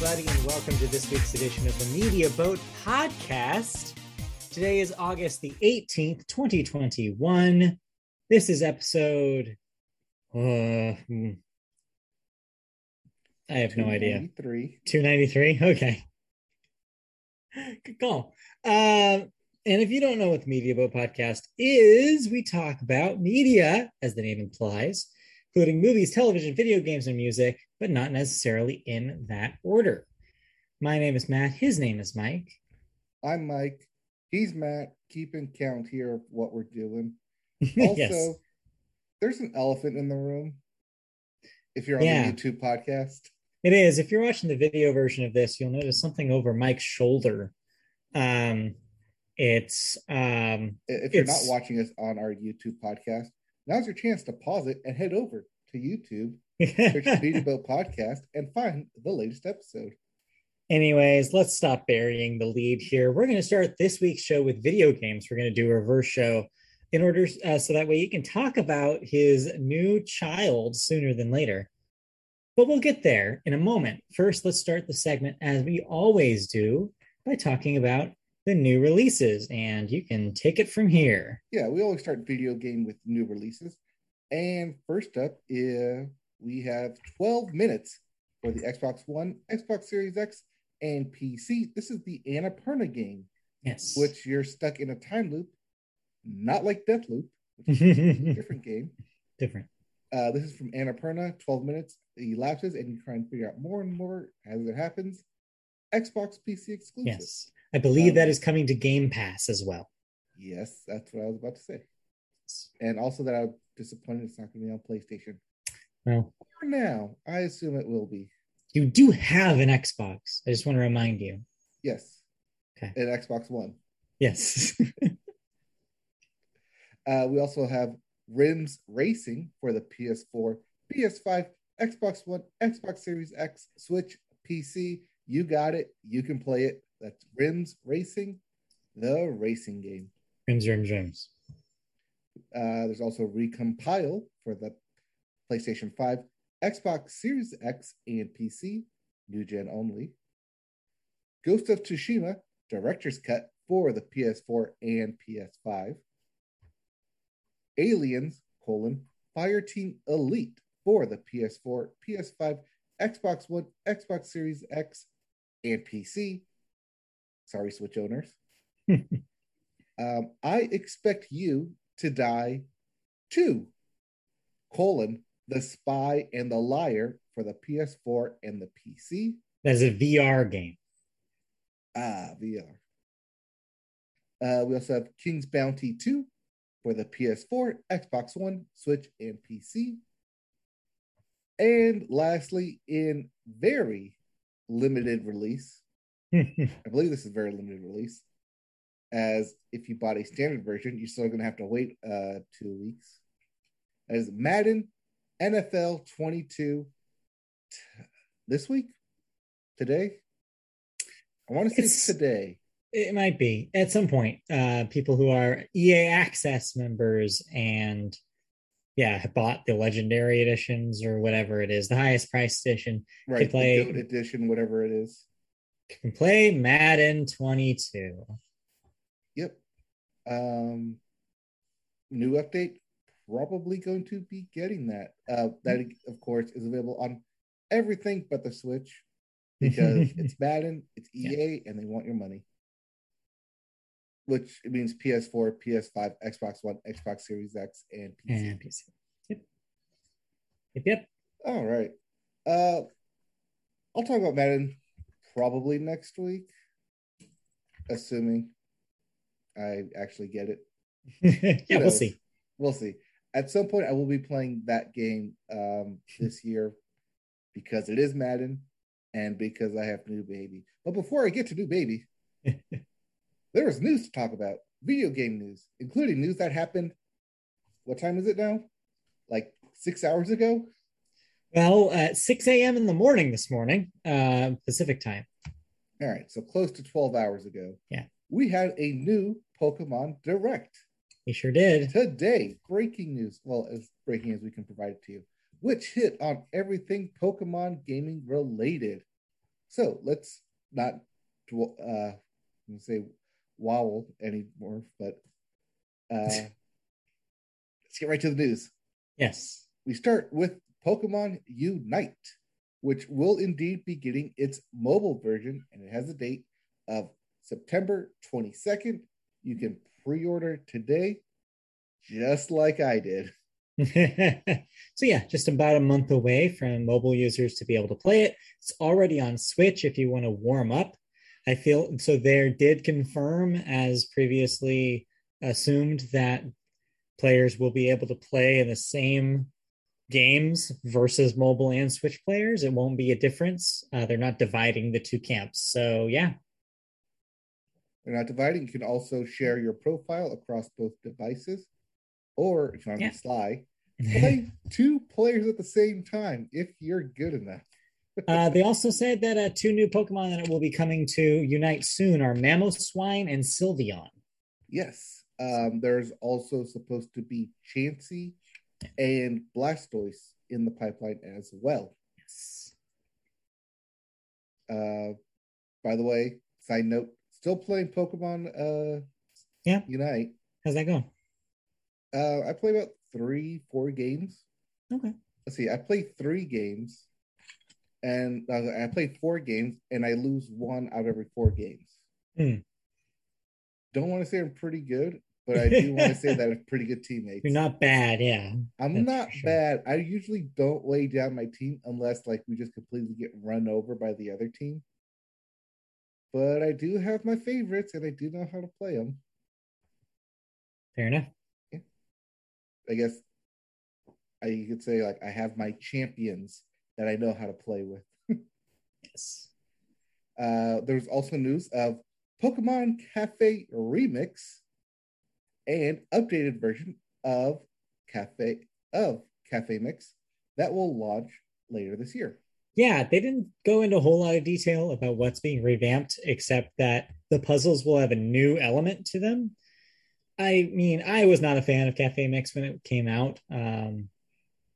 everybody, and welcome to this week's edition of the Media Boat Podcast. Today is August the 18th, 2021. This is episode. Uh, hmm. I have no idea. 293. 293? Okay. Good call. Um, and if you don't know what the Media Boat Podcast is, we talk about media, as the name implies, including movies, television, video games, and music, but not necessarily in that order. My name is Matt. His name is Mike. I'm Mike. He's Matt. Keeping count here of what we're doing. Also, yes. there's an elephant in the room. If you're on Yeah. the YouTube podcast, It is. If you're watching the video version of this, you'll notice something over Mike's shoulder. Um, it's um, if you're It's- not watching us on our YouTube podcast, now's your chance to pause it and head over to YouTube, search Beauty Boat Podcast, and find the latest episode. Anyways, let's stop burying the lead here. We're going to start this week's show with video games. We're going to do a reverse show in order uh, so that way you can talk about his new child sooner than later. But we'll get there in a moment. First, let's start the segment as we always do by talking about the new releases, and you can take it from here. Yeah, we always start video game with new releases. And first up, uh, we have 12 minutes for the Xbox One, Xbox Series X, and PC. This is the Annapurna game, Yes. which you're stuck in a time loop, not like Deathloop, which is a different game. Different. Uh, this is from Annapurna. 12 minutes elapses, and you try and figure out more and more as it happens. Xbox PC exclusive. Yes. I believe that Um, is coming to Game Pass as well. Yes, that's what I was about to say. And also that I'm disappointed it's not going to be on PlayStation. Well, For now, I assume it will be. you do have an Xbox. I just want to remind you. Yes. Okay. An Xbox One. Yes. Uh, we also have Rims Racing for the PS4, PS5, Xbox One, Xbox Series X, Switch, PC. You got it. You can play it. That's Rims Racing, the racing game. rims, rims, rims. Uh, there's also Recompile for the PlayStation 5, Xbox Series X, and PC, new gen only. Ghost of Tsushima Director's Cut for the PS4 and PS5. Aliens, colon, Fireteam Elite for the PS4, PS5, Xbox One, Xbox Series X, and PC. Sorry, Switch owners. um, I expect you to die two, colon, The Spy and the Liar for the PS4 and the PC. That's a VR game. Ah, VR. Uh, we also have King's Bounty 2 for the PS4, Xbox One, Switch, and PC. And lastly, in very limited release, I believe this is very limited release, as if you bought a standard version, you're still going to have to wait uh, two weeks. As Madden NFL 22 t- this week, today. I want to say It's- today. it might be at some point. Uh, people who are EA Access members and yeah, have bought the legendary editions or whatever it is, the highest price edition, Right, play- the edition, whatever it is. Can play Madden 22. Yep. Um, new update. Probably going to be getting that. Uh, that of course is available on everything but the Switch because it's Madden, it's EA, and they want your money. Which means PS4, PS5, Xbox One, Xbox Series X, and PC. and PC. Yep. Yep. Yep. All right. Uh, I'll talk about Madden probably next week, assuming I actually get it. yeah, we'll see. We'll see. At some point, I will be playing that game um, this year because it is Madden and because I have new baby. But before I get to new baby, there is news to talk about. Video game news, including news that happened. What time is it now? Like six hours ago. Well, at 6 a.m. in the morning this morning, uh, Pacific time. All right, so close to 12 hours ago. Yeah. We had a new Pokemon Direct He sure did. today. Breaking news. Well, as breaking as we can provide it to you, which hit on everything Pokemon gaming related. So let's not uh, say wobble anymore, but uh, let's get right to the news. Yes. We start with Pokemon Unite, which will indeed be getting its mobile version, and it has a date of September 22nd. You can pre order today, just like I did. so yeah, just about a month away from mobile users to be able to play it. It's already on Switch if you want to warm up. I feel so there did confirm as previously assumed that players will be able to play in the same games versus mobile and Switch players. It won't be a difference. Uh, they're not dividing the two camps. So yeah. They're not dividing. You can also share your profile across both devices or if you want to yeah. be sly, play two players at the same time if you're good enough. uh, they also said that uh, two new Pokemon that will be coming to Unite soon are Mamoswine and Sylveon. Yes. Um, there's also supposed to be Chansey and Blastoise in the pipeline as well. Yes. Uh, by the way, side note, still playing Pokemon uh, yeah. Unite. How's that going? Uh, I play about three, four games. Okay. Let's see. I play three games, and uh, I play four games, and I lose one out of every four games. Hmm. Don't want to say I'm pretty good, but I do want to say that I'm pretty good teammates. You're not bad, yeah. I'm not sure. bad. I usually don't lay down my team unless like we just completely get run over by the other team. But I do have my favorites, and I do know how to play them. Fair enough. I guess I could say like I have my champions that I know how to play with. yes. Uh, there's also news of Pokemon Cafe Remix and updated version of Cafe of Cafe Mix that will launch later this year. Yeah, they didn't go into a whole lot of detail about what's being revamped, except that the puzzles will have a new element to them I mean, I was not a fan of Cafe Mix when it came out. Um,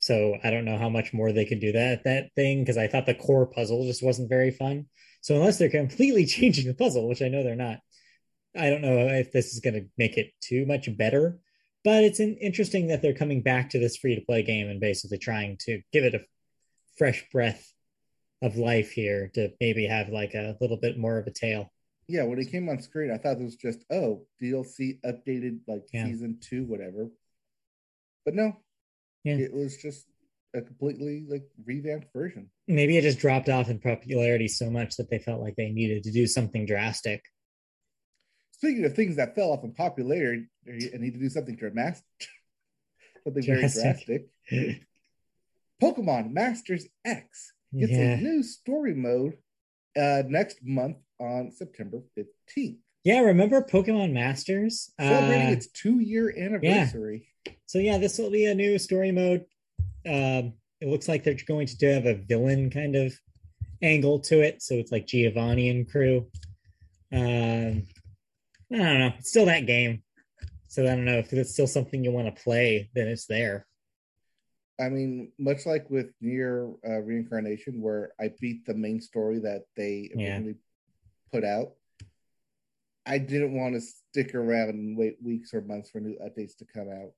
so I don't know how much more they could do that that thing because I thought the core puzzle just wasn't very fun. So unless they're completely changing the puzzle, which I know they're not, I don't know if this is going to make it too much better. But it's interesting that they're coming back to this free to play game and basically trying to give it a fresh breath of life here to maybe have like a little bit more of a tail yeah, when it came on screen, I thought it was just oh DLC updated like yeah. season two, whatever. But no, yeah. it was just a completely like revamped version. Maybe it just dropped off in popularity so much that they felt like they needed to do something drastic. Speaking of things that fell off in popularity and need to do something dramatic, something very drastic. Pokemon Masters EX gets yeah. a new story mode uh, next month on September 15th. Yeah, remember Pokemon Masters? Celebrating uh, its two year anniversary. Yeah. So, yeah, this will be a new story mode. Um, it looks like they're going to have a villain kind of angle to it. So, it's like Giovanni and crew. Um, I don't know. It's still that game. So, I don't know if it's still something you want to play, then it's there. I mean, much like with NieR uh, Reincarnation, where I beat the main story that they originally put out. I didn't want to stick around and wait weeks or months for new updates to come out.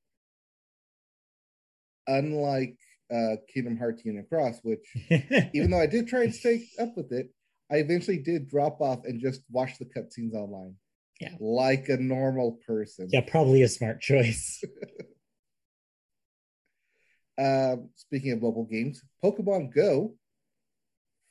Unlike uh, Kingdom Hearts Union Cross, which even though I did try and stay up with it, I eventually did drop off and just watch the cutscenes online. Yeah. Like a normal person. Yeah, probably a smart choice. um, speaking of mobile games, Pokemon Go,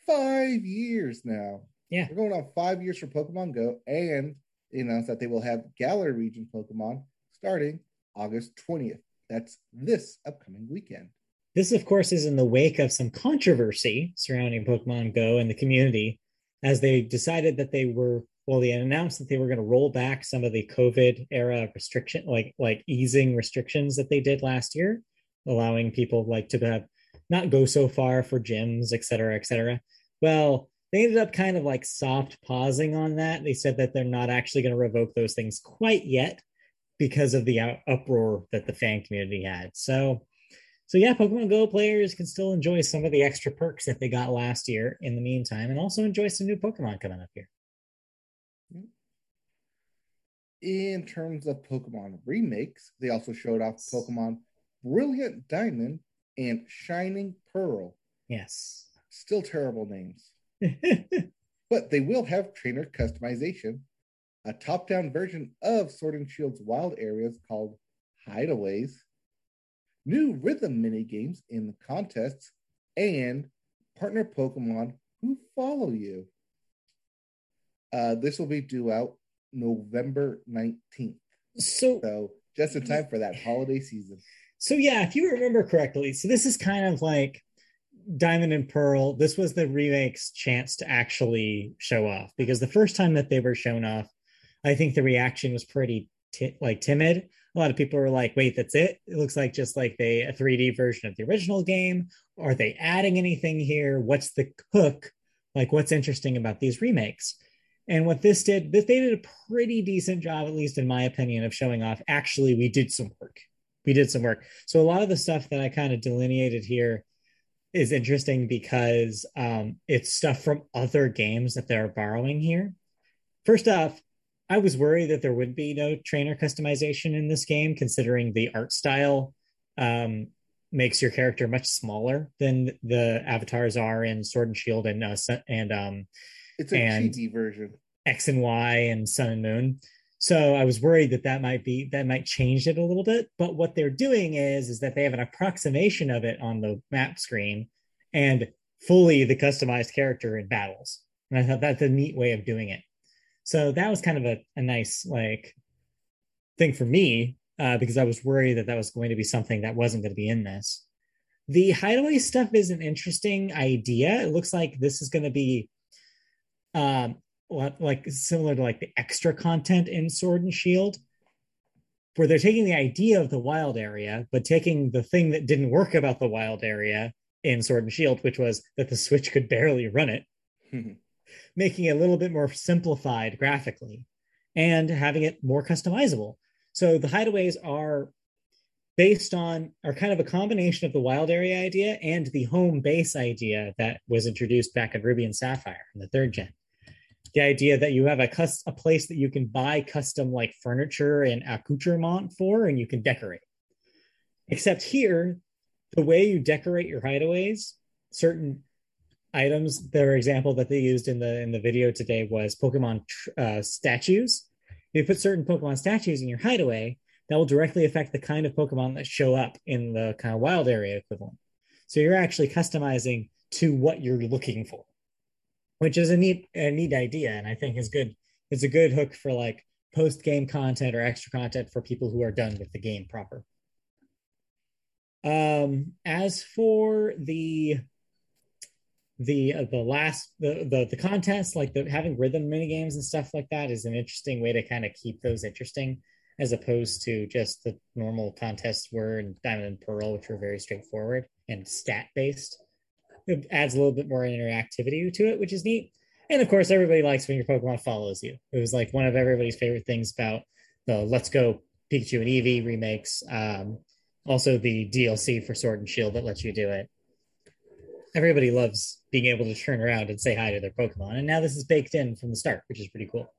five years now. Yeah. We're going on five years for Pokemon Go, and they announced that they will have Galar region Pokemon starting August 20th. That's this upcoming weekend. This, of course, is in the wake of some controversy surrounding Pokemon Go and the community as they decided that they were well, they announced that they were going to roll back some of the COVID era restriction, like like easing restrictions that they did last year, allowing people like to have not go so far for gyms, et cetera, et cetera. Well, they ended up kind of like soft pausing on that. They said that they're not actually going to revoke those things quite yet because of the uproar that the fan community had. So So yeah, Pokemon Go players can still enjoy some of the extra perks that they got last year in the meantime, and also enjoy some new Pokemon coming up here. In terms of Pokemon remakes, they also showed off Pokemon Brilliant Diamond and Shining Pearl. Yes. Still terrible names. but they will have trainer customization, a top down version of Sword and Shield's wild areas called Hideaways, new rhythm mini games in the contests, and partner Pokemon who follow you. Uh, this will be due out November 19th. So, so just in time for that holiday season. So yeah, if you remember correctly, so this is kind of like Diamond and Pearl. This was the remake's chance to actually show off because the first time that they were shown off, I think the reaction was pretty t- like timid. A lot of people were like, "Wait, that's it? It looks like just like they a 3D version of the original game. Are they adding anything here? What's the hook? Like, what's interesting about these remakes?" And what this did, this they did a pretty decent job, at least in my opinion, of showing off. Actually, we did some work. We did some work. So a lot of the stuff that I kind of delineated here is interesting because um, it's stuff from other games that they're borrowing here. First off, I was worried that there would be no trainer customization in this game, considering the art style um, makes your character much smaller than the avatars are in Sword and Shield and uh, and um, it's a and chibi version X and Y and Sun and Moon. So I was worried that that might be that might change it a little bit. But what they're doing is is that they have an approximation of it on the map screen and fully the customized character in battles. And I thought that's a neat way of doing it. So that was kind of a, a nice like thing for me uh, because I was worried that that was going to be something that wasn't going to be in this. The hideaway stuff is an interesting idea. It looks like this is going to be um, like similar to like the extra content in Sword and Shield, where they're taking the idea of the wild area, but taking the thing that didn't work about the wild area in Sword and Shield, which was that the Switch could barely run it making it a little bit more simplified graphically and having it more customizable. So the hideaways are based on are kind of a combination of the wild area idea and the home base idea that was introduced back in Ruby and Sapphire in the third gen. The idea that you have a cus- a place that you can buy custom like furniture and accoutrement for and you can decorate. Except here, the way you decorate your hideaways, certain items. Their example that they used in the in the video today was Pokemon uh, statues. If you put certain Pokemon statues in your hideaway, that will directly affect the kind of Pokemon that show up in the kind of wild area equivalent. So you're actually customizing to what you're looking for, which is a neat a neat idea, and I think is good. It's a good hook for like post game content or extra content for people who are done with the game proper. Um, as for the the uh, the last the, the the contest like the having rhythm mini games and stuff like that is an interesting way to kind of keep those interesting as opposed to just the normal contests were in diamond and pearl which were very straightforward and stat based it adds a little bit more interactivity to it which is neat and of course everybody likes when your pokemon follows you it was like one of everybody's favorite things about the let's go pikachu and eevee remakes um, also the dlc for sword and shield that lets you do it everybody loves being able to turn around and say hi to their Pokemon. And now this is baked in from the start, which is pretty cool.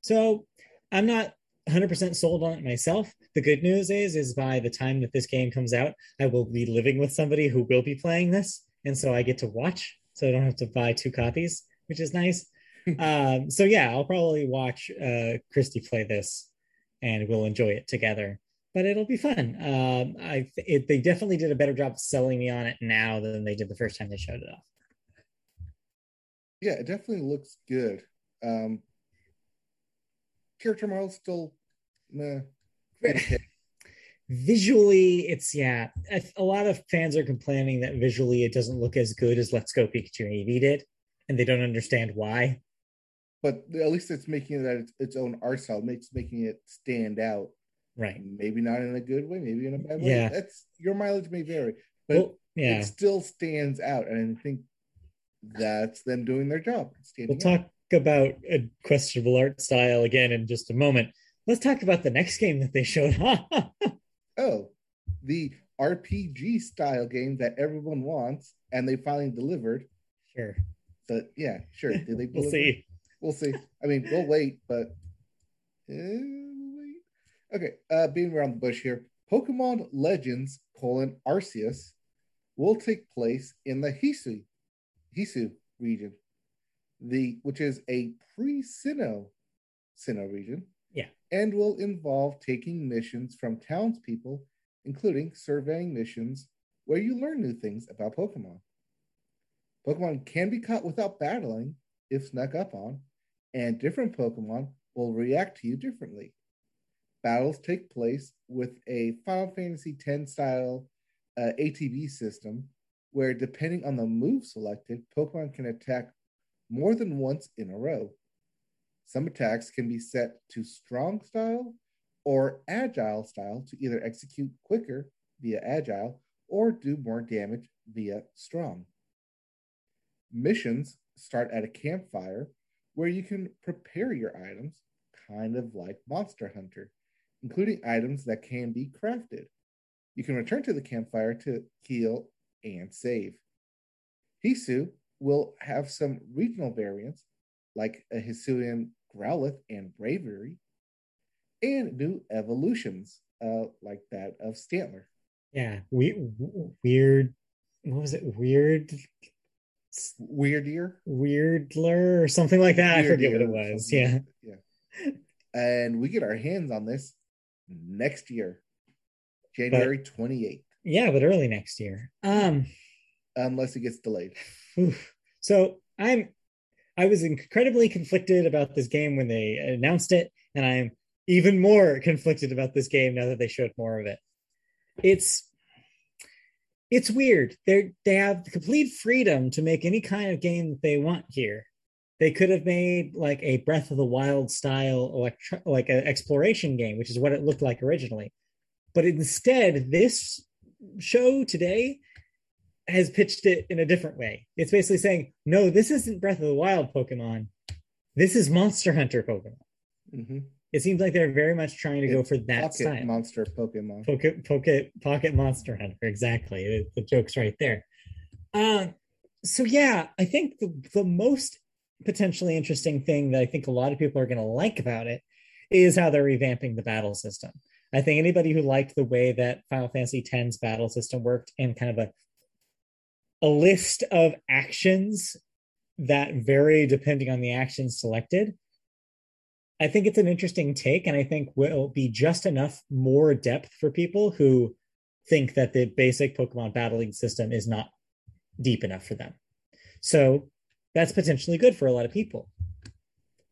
So I'm not 100% sold on it myself. The good news is, is by the time that this game comes out, I will be living with somebody who will be playing this. And so I get to watch. So I don't have to buy two copies, which is nice. um, so yeah, I'll probably watch uh, Christy play this and we'll enjoy it together but it'll be fun. Um, I it, they definitely did a better job selling me on it now than they did the first time they showed it off. Yeah, it definitely looks good. Um, character model still, meh. visually, it's yeah. A lot of fans are complaining that visually it doesn't look as good as Let's Go Pikachu and Eevee did, and they don't understand why. But at least it's making it its, its own art style, makes making it stand out Right. Maybe not in a good way, maybe in a bad way. Yeah. That's your mileage may vary, but well, yeah. it still stands out. And I think that's them doing their job. We'll talk out. about a questionable art style again in just a moment. Let's talk about the next game that they showed. oh, the RPG style game that everyone wants, and they finally delivered. Sure. But yeah, sure. Did they? we'll see. We'll see. I mean, we'll wait, but eh, wait. Okay, uh, being around the bush here, Pokemon Legends colon Arceus will take place in the Hisui Hisui region, the which is a pre-Sinnoh Sinnoh region. And will involve taking missions from townspeople, including surveying missions where you learn new things about Pokemon. Pokemon can be caught without battling if snuck up on, and different Pokemon will react to you differently. Battles take place with a Final Fantasy X style uh, ATB system where, depending on the move selected, Pokemon can attack more than once in a row. Some attacks can be set to strong style or agile style to either execute quicker via agile or do more damage via strong. Missions start at a campfire where you can prepare your items, kind of like Monster Hunter, including items that can be crafted. You can return to the campfire to heal and save. Hisui will have some regional variants like a Hisuian Growlithe and Braviary, and new evolutions uh, like that of Stantler. Yeah. We, weird. What was it? Weird. Weirdier? Weirdler or something like that. I forget what it was. Yeah. Yeah. And we get our hands on this next year, January 28th, Yeah, but early next year. Um. unless it gets delayed. So I'm I was incredibly conflicted about this game when they announced it, and I'm even more conflicted about this game now that they showed more of it. It's it's weird. They they have complete freedom to make any kind of game that they want here. They could have made like a Breath of the Wild style electro- like an exploration game, which is what it looked like originally. But instead, this show today has pitched it in a different way. It's basically saying, no, this isn't Breath of the Wild Pokemon. This is Monster Hunter Pokemon. Mhm. It seems like they're very much trying to go for that Pocket style. monster Pokemon. Pocket, pocket, pocket Monster Hunter. Exactly. The, the joke's right there. Um, so yeah, I think the, the most potentially interesting thing that I think a lot of people are going to like about it is how they're revamping the battle system. I think anybody who liked the way that Final Fantasy X's battle system worked and kind of a a list of actions that vary depending on the actions selected. I think it's an interesting take, and I think will be just enough more depth for people who think that the basic Pokemon battling system is not deep enough for them. So that's potentially good for a lot of people.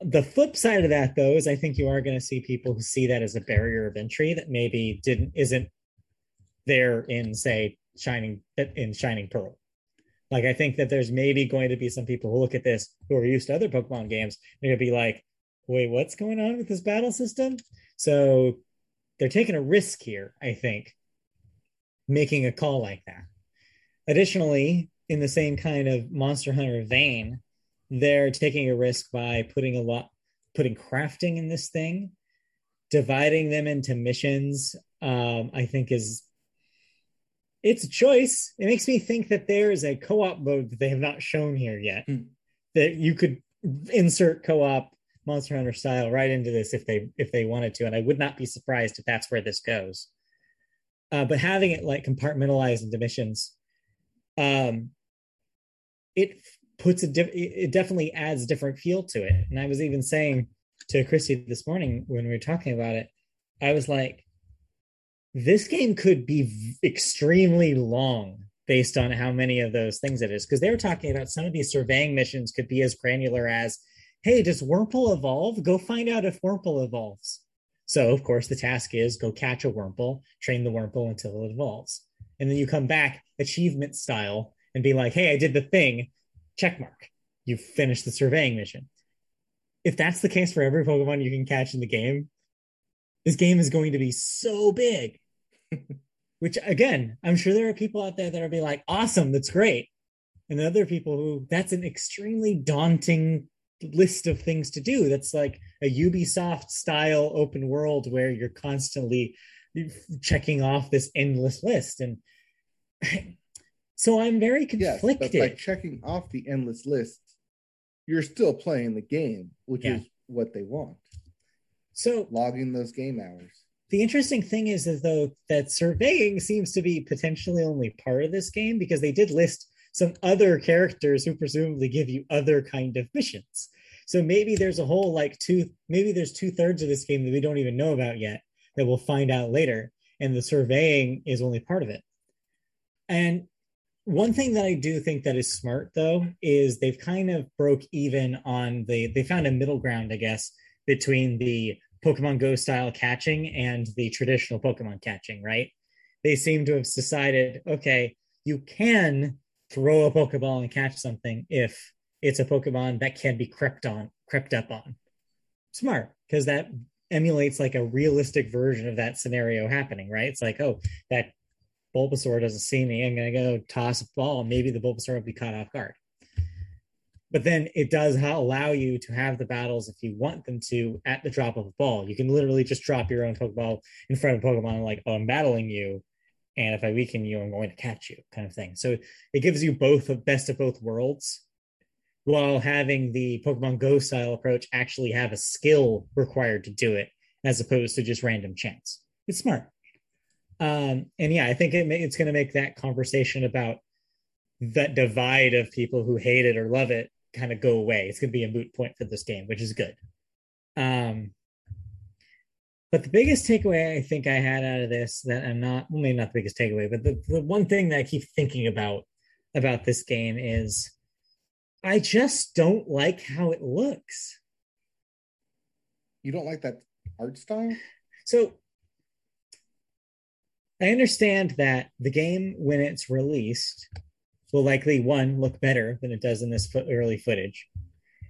The flip side of that, though, is I think you are going to see people who see that as a barrier of entry that maybe didn't isn't there in say Shining in Shining Pearl. Like I think that there's maybe going to be some people who look at this who are used to other Pokemon games, they're gonna be like, wait, what's going on with this battle system? So they're taking a risk here, I think, making a call like that. Additionally, in the same kind of Monster Hunter vein, they're taking a risk by putting a lot, putting crafting in this thing, dividing them into missions. Um, I think is it's a choice. It makes me think that there is a co-op mode that they have not shown here yet. Hmm. That you could insert co-op Monster Hunter style right into this if they if they wanted to, and I would not be surprised if that's where this goes. Uh, but having it like compartmentalized into missions, um, it puts a diff- it definitely adds a different feel to it. And I was even saying to Christy this morning when we were talking about it, I was like, this game could be extremely long based on how many of those things it is. Because they were talking about some of these surveying missions could be as granular as, hey, does Wurmple evolve? Go find out if Wurmple evolves. So, of course, the task is go catch a Wurmple, train the Wurmple until it evolves. And then you come back achievement style and be like, hey, I did the thing, check mark. You've finished the surveying mission. If that's the case for every Pokemon you can catch in the game, this game is going to be so big. Which again, I'm sure there are people out there that are be like, awesome, that's great. And other people who that's an extremely daunting list of things to do. That's like a Ubisoft style open world where you're constantly checking off this endless list and so i'm very conflicted yes, but by checking off the endless list you're still playing the game which yeah. is what they want so logging those game hours the interesting thing is though that surveying seems to be potentially only part of this game because they did list some other characters who presumably give you other kind of missions. So maybe there's a whole like two maybe there's two thirds of this game that we don't even know about yet that we'll find out later and the surveying is only part of it. And one thing that i do think that is smart though is they've kind of broke even on the they found a middle ground i guess between the pokemon go style catching and the traditional pokemon catching right they seem to have decided okay you can throw a pokeball and catch something if it's a pokemon that can be crept on crept up on smart because that emulates like a realistic version of that scenario happening, right? It's like, oh, that Bulbasaur doesn't see me. I'm to go toss a ball. Maybe the Bulbasaur will be caught off guard. But then it does allow you to have the battles if you want them to at the drop of a ball. You can literally just drop your own Pokeball in front of Pokemon and like, oh, I'm battling you. And if I weaken you, I'm going to catch you, kind of thing. So it gives you both the best of both worlds while having the Pokemon Go style approach actually have a skill required to do it as opposed to just random chance. It's smart. Um, and yeah, I think it may, it's going to make that conversation about that divide of people who hate it or love it kind of go away. It's going to be a moot point for this game, which is good. Um, but the biggest takeaway I think I had out of this that I'm not, well, maybe not the biggest takeaway, but the, the one thing that I keep thinking about about this game is I just don't like how it looks. You don't like that art style? So I understand that the game, when it's released, will likely one look better than it does in this early footage,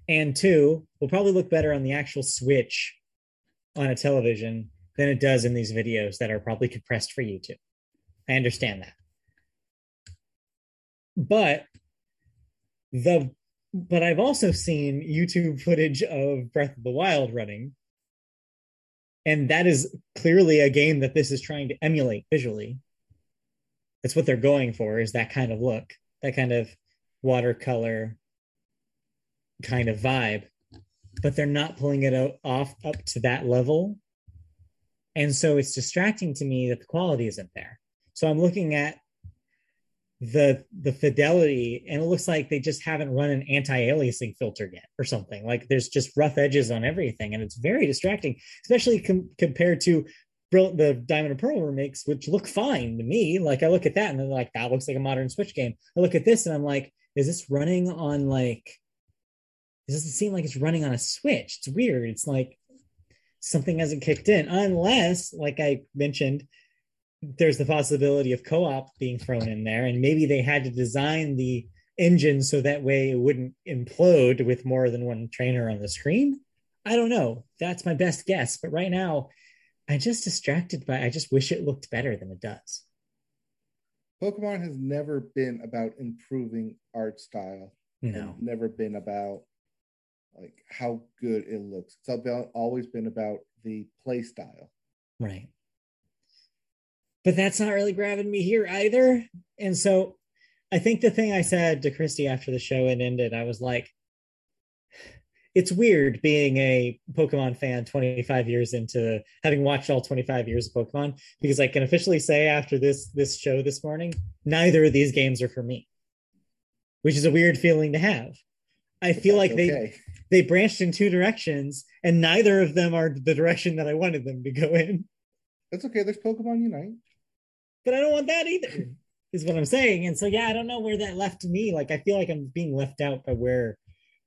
and two will probably look better on the actual Switch on a television than it does in these videos that are probably compressed for YouTube. I understand that, but the but I've also seen YouTube footage of Breath of the Wild running. And that is clearly a game that this is trying to emulate visually. That's what they're going for, is that kind of look, that kind of watercolor kind of vibe. But they're not pulling it out, off up to that level. And so it's distracting to me that the quality isn't there. So I'm looking at the the fidelity and it looks like they just haven't run an anti-aliasing filter yet or something like there's just rough edges on everything and it's very distracting especially com- compared to the diamond and pearl remakes which look fine to me. Like i look at that and then like that looks like a modern switch game. I look at this and i'm like is this running on like it doesn't seem like it's running on a switch. It's weird. It's like something hasn't kicked in unless like i mentioned there's the possibility of co-op being thrown in there and maybe they had to design the engine so that way it wouldn't implode with more than one trainer on the screen. I don't know. That's my best guess. But right now i'm just distracted by i just wish it looked better than it does. Pokemon has never been about improving art style no. never been about like how good it looks. It's about always been about the play style. Right. But that's not really grabbing me here either. And so I think the thing I said to Christy after the show had ended, I was like, it's weird being a Pokemon fan 25 years into having watched all 25 years of Pokemon because I can officially say after this this show this morning, neither of these games are for me. Which is a weird feeling to have. I feel like they okay. they branched in two directions and neither of them are the direction that I wanted them to go in. That's okay. There's Pokemon Unite but I don't want that either. Is what I'm saying. And so yeah, I don't know where that left me. Like I feel like I'm being left out by where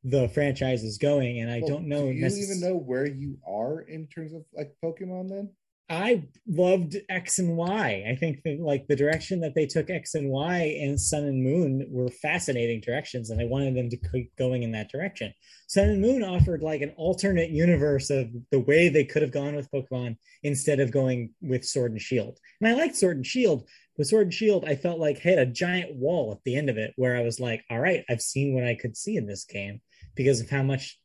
the franchise is going, and I well, don't know. You Do you necess- even know where you are in terms of like Pokemon? Then I loved X and Y. I think that like the direction that they took X and Y and Sun and Moon were fascinating directions, and I wanted them to keep going in that direction. Sun and Moon offered like an alternate universe of the way they could have gone with Pokemon instead of going with Sword and Shield. And I liked Sword and Shield, but Sword and Shield I felt like had a giant wall at the end of it where I was like, all right, I've seen what I could see in this game because of how much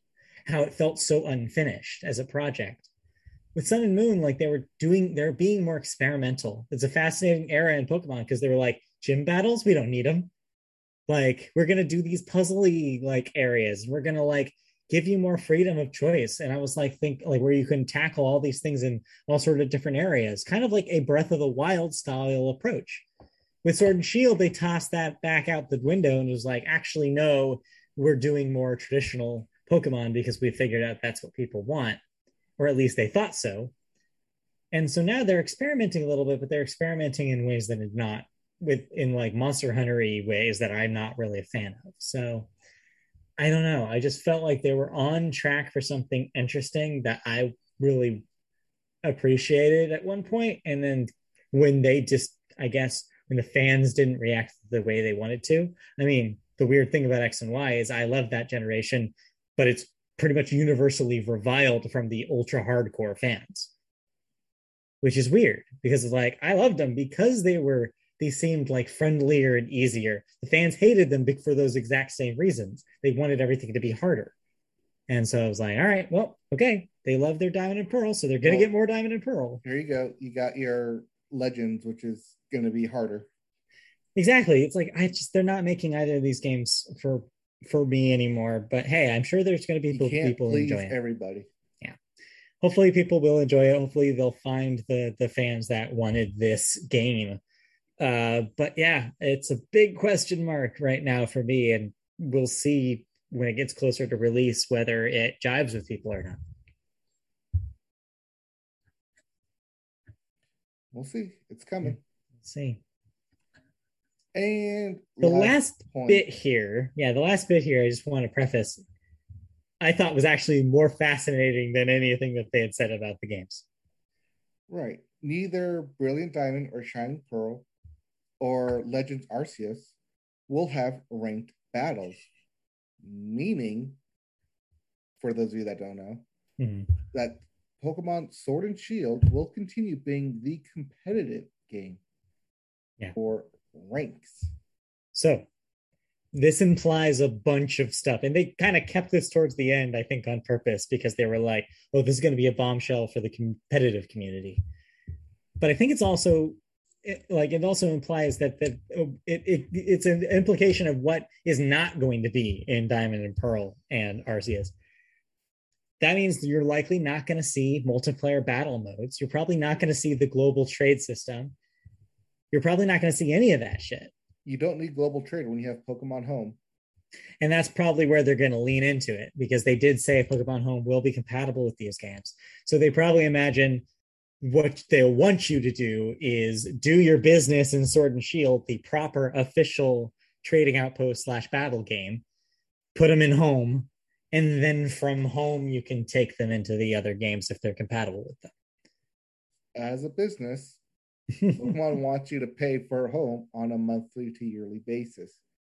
how it felt so unfinished as a project with Sun and Moon, like they were doing, they're being more experimental. It's a fascinating era in Pokemon because they were like gym battles, we don't need them. Like we're gonna do these puzzly like areas. We're gonna like give you more freedom of choice. And I was like, think like where you can tackle all these things in all sort of different areas, kind of like a Breath of the Wild style approach. With Sword and Shield, they tossed that back out the window and was like, actually, no, we're doing more traditional Pokemon because we figured out that's what people want, or at least they thought so. And so now they're experimenting a little bit, but they're experimenting in ways that are not with in like monster huntery ways that I'm not really a fan of. So I don't know. I just felt like they were on track for something interesting that I really appreciated at one point, and then when they just, I guess, when the fans didn't react the way they wanted to. I mean, the weird thing about X and Y is I love that generation, but it's pretty much universally reviled from the ultra hardcore fans, which is weird because it's like I loved them because they were they seemed like friendlier and easier. The fans hated them for those exact same reasons. They wanted everything to be harder. And so I was like, all right, well, okay. They love their diamond and pearl, so they're gonna well, get more diamond and pearl. Here you go. You got your legends, which is gonna be harder. Exactly. It's like I just they're not making either of these games for for me anymore. But hey, I'm sure there's gonna be people, people enjoying everybody. Yeah. Hopefully people will enjoy it. Hopefully they'll find the the fans that wanted this game uh, but yeah, it's a big question mark right now for me, and we'll see when it gets closer to release whether it jives with people or not. We'll see. It's coming. Let's see. And the last, last bit here, yeah, the last bit here, I just want to preface. I thought was actually more fascinating than anything that they had said about the games. Right. Neither Brilliant Diamond or Shining Pearl or Legends Arceus will have ranked battles, meaning, for those of you that don't know, mm-hmm. that Pokemon Sword and Shield will continue being the competitive game yeah. for ranks. So, this implies a bunch of stuff. And they kind of kept this towards the end, I think, on purpose because they were like, oh, this is going to be a bombshell for the competitive community. But I think it's also it, like it also implies that that oh, it, it it's an implication of what is not going to be in Diamond and Pearl and Arceus. That means you're likely not going to see multiplayer battle modes. You're probably not going to see the global trade system. You're probably not going to see any of that shit. You don't need global trade when you have Pokemon Home. And that's probably where they're going to lean into it because they did say Pokemon Home will be compatible with these games. So they probably imagine what they'll want you to do is do your business in Sword and Shield, the proper official trading outpost slash battle game, put them in home, and then from home you can take them into the other games if they're compatible with them. As a business, Pokemon wants you to pay for a home on a monthly to yearly basis.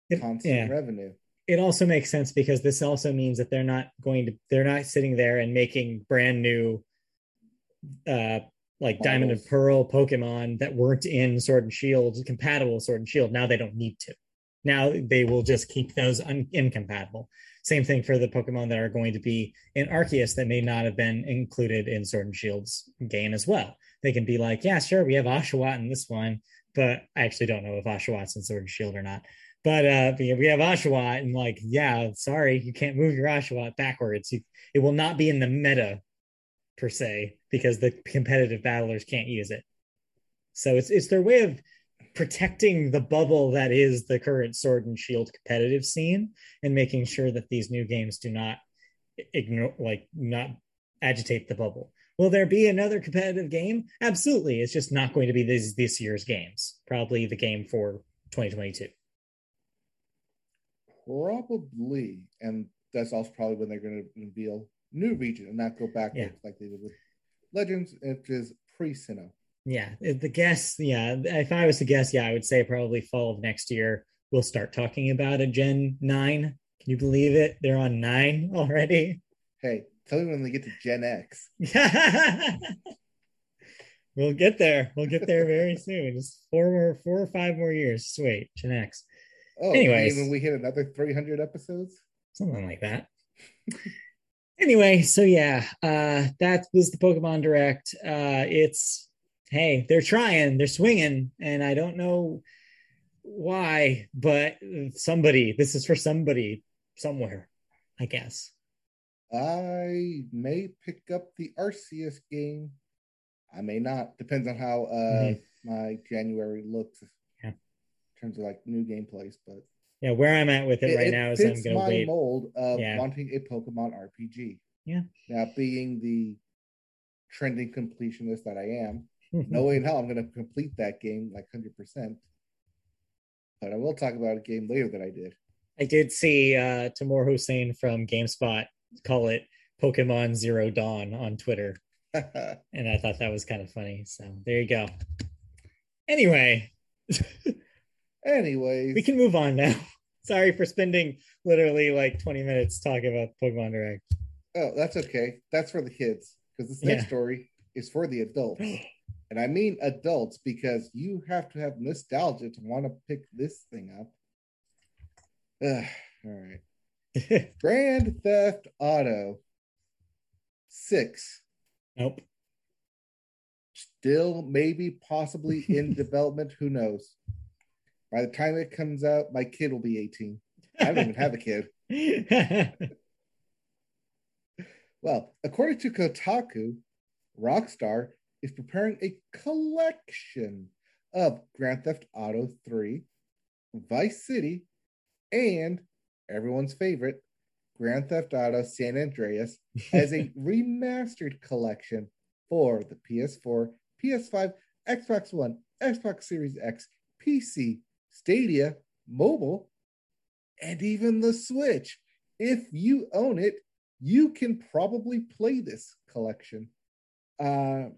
It, constant yeah. revenue. It also makes sense because this also means that they're not going to they're not sitting there and making brand new uh like Diamond and Pearl Pokemon that weren't in Sword and Shield compatible Sword and Shield. Now they don't need to. Now they will just keep those un- incompatible. Same thing for the Pokemon that are going to be in Arceus that may not have been included in Sword and Shield's game as well. They can be like, yeah, sure, we have Oshawott in this one, but I actually don't know if Oshawott's in Sword and Shield or not. But uh, we have Oshawott, and like, yeah, sorry, you can't move your Oshawott backwards. You, it will not be in the meta per se because the competitive battlers can't use it. So it's it's their way of protecting the bubble that is the current sword and shield competitive scene and making sure that these new games do not ignore like not agitate the bubble. Will there be another competitive game? Absolutely. It's just not going to be this this year's games. Probably the game for 2022. Probably. And that's also probably when they're going to reveal new region and not go backwards yeah. like they did with Legends, which is pre Sinnoh. Yeah, the guess, yeah. If I was to guess, yeah, I would say probably fall of next year we'll start talking about a Gen nine. Can you believe it? They're on nine already. Hey, tell me when they get to Gen X. we'll get there. We'll get there very soon. Just four more, four or five more years. Sweet, Gen X. Oh, anyways, when we hit another three hundred episodes, something like that. Anyway, so yeah, uh, that was the Pokemon Direct. Uh, it's hey, they're trying, they're swinging, and I don't know why, but somebody, this is for somebody somewhere, I guess. I may pick up the Arceus game. I may not. Depends on how uh, mm-hmm. my January looks yeah. in terms of like new gameplays. But yeah, where I'm at with it, it right it now is I'm going to wait. mold of yeah. wanting a Pokemon RPG. Yeah. Now, being the trending completionist that I am, knowing how I'm going to complete that game like hundred percent. But I will talk about a game later that I did. I did see uh, Tamoor Hussein from GameSpot call it Pokemon Zero Dawn on Twitter. and I thought that was kind of funny. So there you go. Anyway. Anyways. We can move on now. Sorry for spending literally like 20 minutes talking about Pokemon Direct. Oh, that's okay. That's for the kids. Because this next yeah. story is for the adults. and I mean adults because you have to have nostalgia to want to pick this thing up. Ugh, all right. Grand Theft Auto 6. Nope. Still, maybe, possibly in development. Who knows? By the time it comes out, my kid will be 18. I don't even have a kid. well, according to Kotaku, Rockstar is preparing a collection of Grand Theft Auto 3, Vice City, and everyone's favorite, Grand Theft Auto San Andreas, as a remastered collection for the PS4, PS5, Xbox One, Xbox Series X, PC, Stadia, mobile, and even the Switch. If you own it, you can probably play this collection. Uh,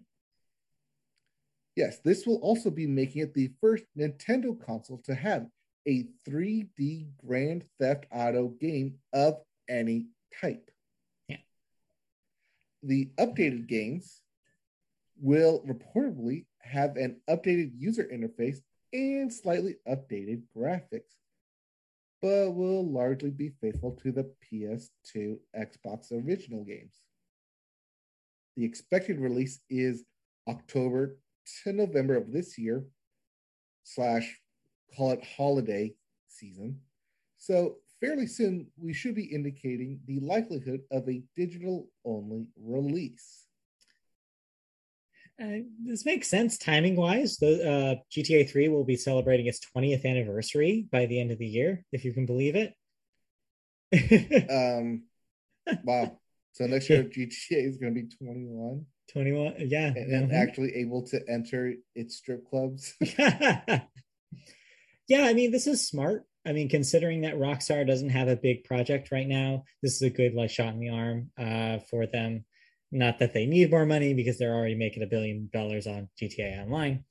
yes, this will also be making it the first Nintendo console to have a 3D Grand Theft Auto game of any type. Yeah. The updated games will reportedly have an updated user interface and slightly updated graphics, but will largely be faithful to the PS2 Xbox original games. The expected release is October to November of this year, slash call it holiday season. So, fairly soon, we should be indicating the likelihood of a digital only release. Uh, this makes sense timing wise. The uh, GTA 3 will be celebrating its 20th anniversary by the end of the year, if you can believe it. um, wow. So next year, GTA is going to be 21. 21, yeah. And, and mm-hmm. actually able to enter its strip clubs. yeah, I mean, this is smart. I mean, considering that Rockstar doesn't have a big project right now, this is a good like shot in the arm uh, for them. Not that they need more money because they're already making a billion dollars on GTA Online,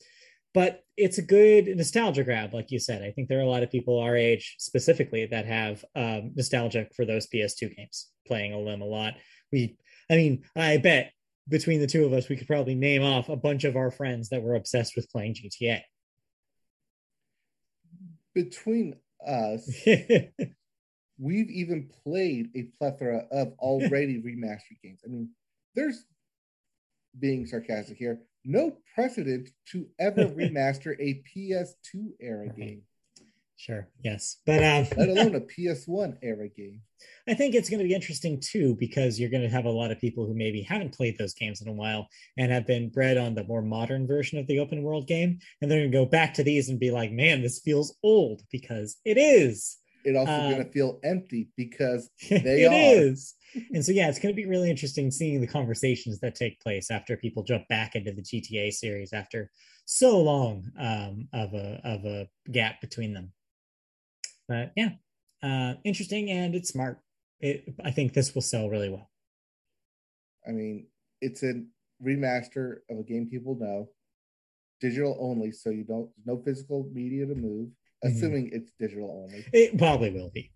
but it's a good nostalgia grab, like you said. I think there are a lot of people our age specifically that have um, nostalgia for those PS2 games, playing them a lot. We, I mean, I bet between the two of us, we could probably name off a bunch of our friends that were obsessed with playing GTA between us, we've even played a plethora of already remastered games. I mean, there's being sarcastic here, no precedent to ever remaster a PS2 era game. Sure. Yes. But um let alone a PS1 era game. I think it's going to be interesting too because you're going to have a lot of people who maybe haven't played those games in a while and have been bred on the more modern version of the open world game and they're going to go back to these and be like, "Man, this feels old" because it is. It also uh, going to feel empty because they it are. is. and so yeah, it's going to be really interesting seeing the conversations that take place after people jump back into the GTA series after so long um, of a of a gap between them. But yeah, uh, interesting and it's smart. It, I think this will sell really well. I mean, it's a remaster of a game people know, digital only, so you don't no physical media to move. Mm-hmm. Assuming it's digital only, it probably will be.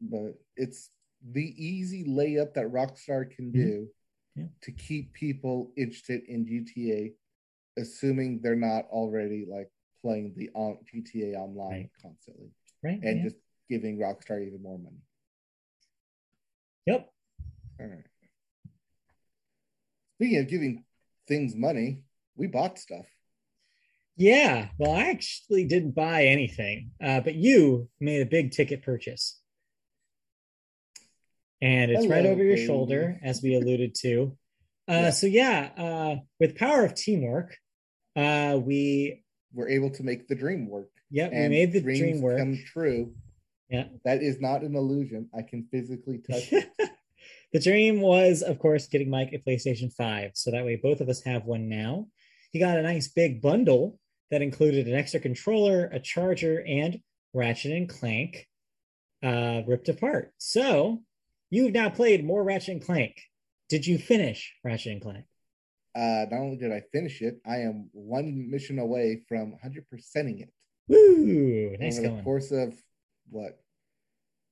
But it's the easy layup that Rockstar can mm-hmm. do yeah. to keep people interested in GTA, assuming they're not already like playing the on GTA Online right. constantly, right? And yeah. just giving Rockstar even more money. Yep. All right. Speaking of giving things money, we bought stuff. Yeah. Well, I actually didn't buy anything, uh, but you made a big ticket purchase. And it's Hello, right over your baby. shoulder, as we alluded to. Uh, Yeah. So, yeah, uh, with power of teamwork, uh, we, We're able to make the dream work. yeah, we And made the dream work. come true. Yeah. That is not an illusion. I can physically touch it. the dream was, of course, getting Mike a PlayStation 5. So that way both of us have one now. He got a nice big bundle that included an extra controller, a charger, and Ratchet and Clank uh, Rift Apart. So you've now played more Ratchet and Clank. Did you finish Ratchet and Clank? Uh, not only did I finish it, I am one mission away from 100%ing it. Woo! Nice over the course of what?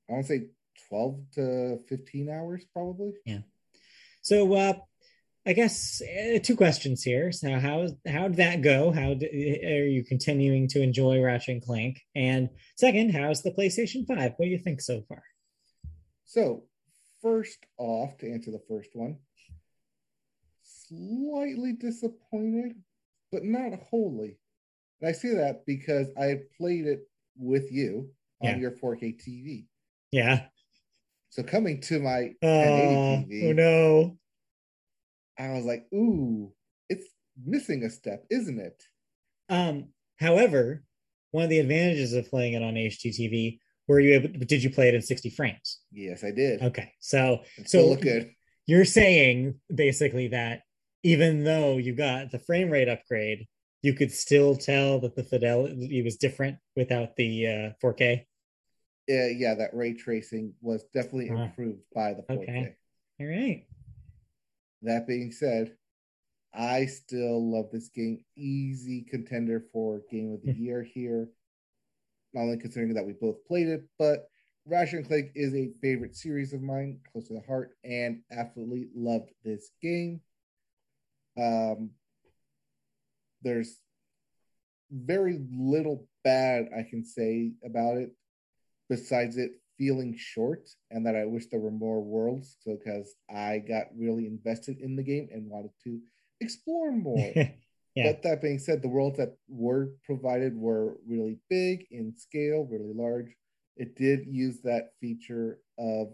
I want to say 12 to 15 hours, probably. Yeah. So, uh, I guess uh, two questions here. So, how how did that go? How are you continuing to enjoy Ratchet and Clank? And second, how's the PlayStation Five? What do you think so far? So, first off, to answer the first one, slightly disappointed, but not wholly. And I say that because I played it with you on Yeah. your 4K TV. Yeah. So coming to my Uh, 1080 TV, oh no. I was like, ooh, it's missing a step, isn't it? Um. However, one of the advantages of playing it on HDTV, were you able? Did you play it in sixty frames? Yes, I did. Okay. So so look good. you're saying basically that even though you got the frame rate upgrade, you could still tell that the fidelity was different without the uh, 4K. Yeah, yeah, that ray tracing was definitely Ah. improved by the 4K. Okay. All right. That being said, I still love this game. Easy contender for game of the Hmm. year here. Not only considering that we both played it, but Ratchet and Clank is a favorite series of mine, close to the heart, and absolutely loved this game. Um, there's very little bad I can say about it, besides it feeling short, and that I wish there were more worlds. So, because I got really invested in the game and wanted to explore more. Yeah. But that being said, the worlds that were provided were really big in scale, really large. It did use that feature of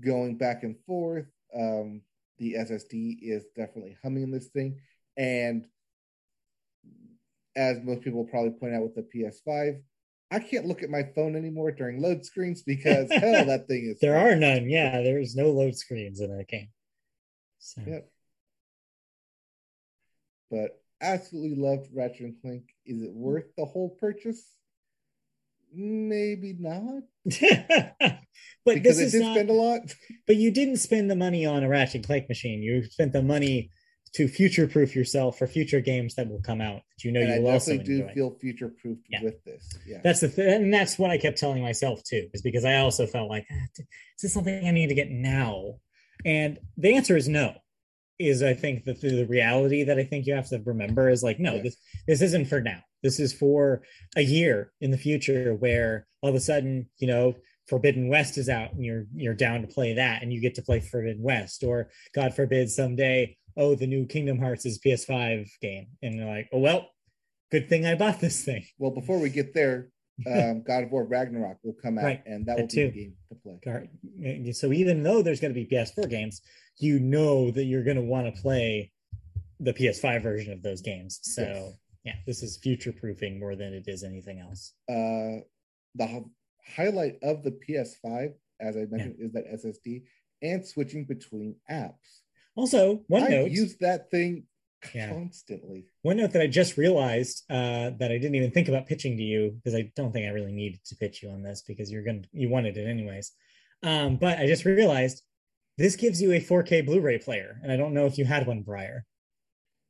going back and forth. Um, the SSD is definitely humming this thing. And as most people probably point out with the PS5, I can't look at my phone anymore during load screens because hell, that thing is. there are none. Yeah, there's no load screens in that game. So Yep. But absolutely loved Ratchet and Clank. Is it worth the whole purchase? Maybe not. but because this is not. spend a lot. But you didn't spend the money on a Ratchet and Clank machine. You spent the money to future-proof yourself for future games that will come out that you know and I you will also do enjoy. feel future proofed Yeah. with this. Yeah. That's the th- and that's what I kept telling myself too, is because I also felt like, "Ah, is this something I need to get now? And the answer is no. Is I think the, the reality that I think you have to remember is like, no, Yes. this this isn't for now. This is for a year in the future where all of a sudden, you know, Forbidden West is out and you're you're down to play that and you get to play Forbidden West, or God forbid someday, oh, the new Kingdom Hearts is PS5 game, and you're like, oh well, good thing I bought this thing. well, before we get there, um, God of War Ragnarok will come out, Right. and that That will be too. the game to play. So even though there's going to be PS4 games, you know that you're going to want to play the PS5 version of those games. So Yes. yeah, this is future proofing more than it is anything else. Uh, the h- highlight of the PS5, as I mentioned, is that SSD and switching between apps. Also, one I note, use that thing Yeah. constantly. one note that I just realized uh, that I didn't even think about pitching to you because I don't think I really needed to pitch you on this because you're going to you wanted it anyways. Um, but I just realized this gives you a 4K Blu-ray player, and I don't know if you had one prior.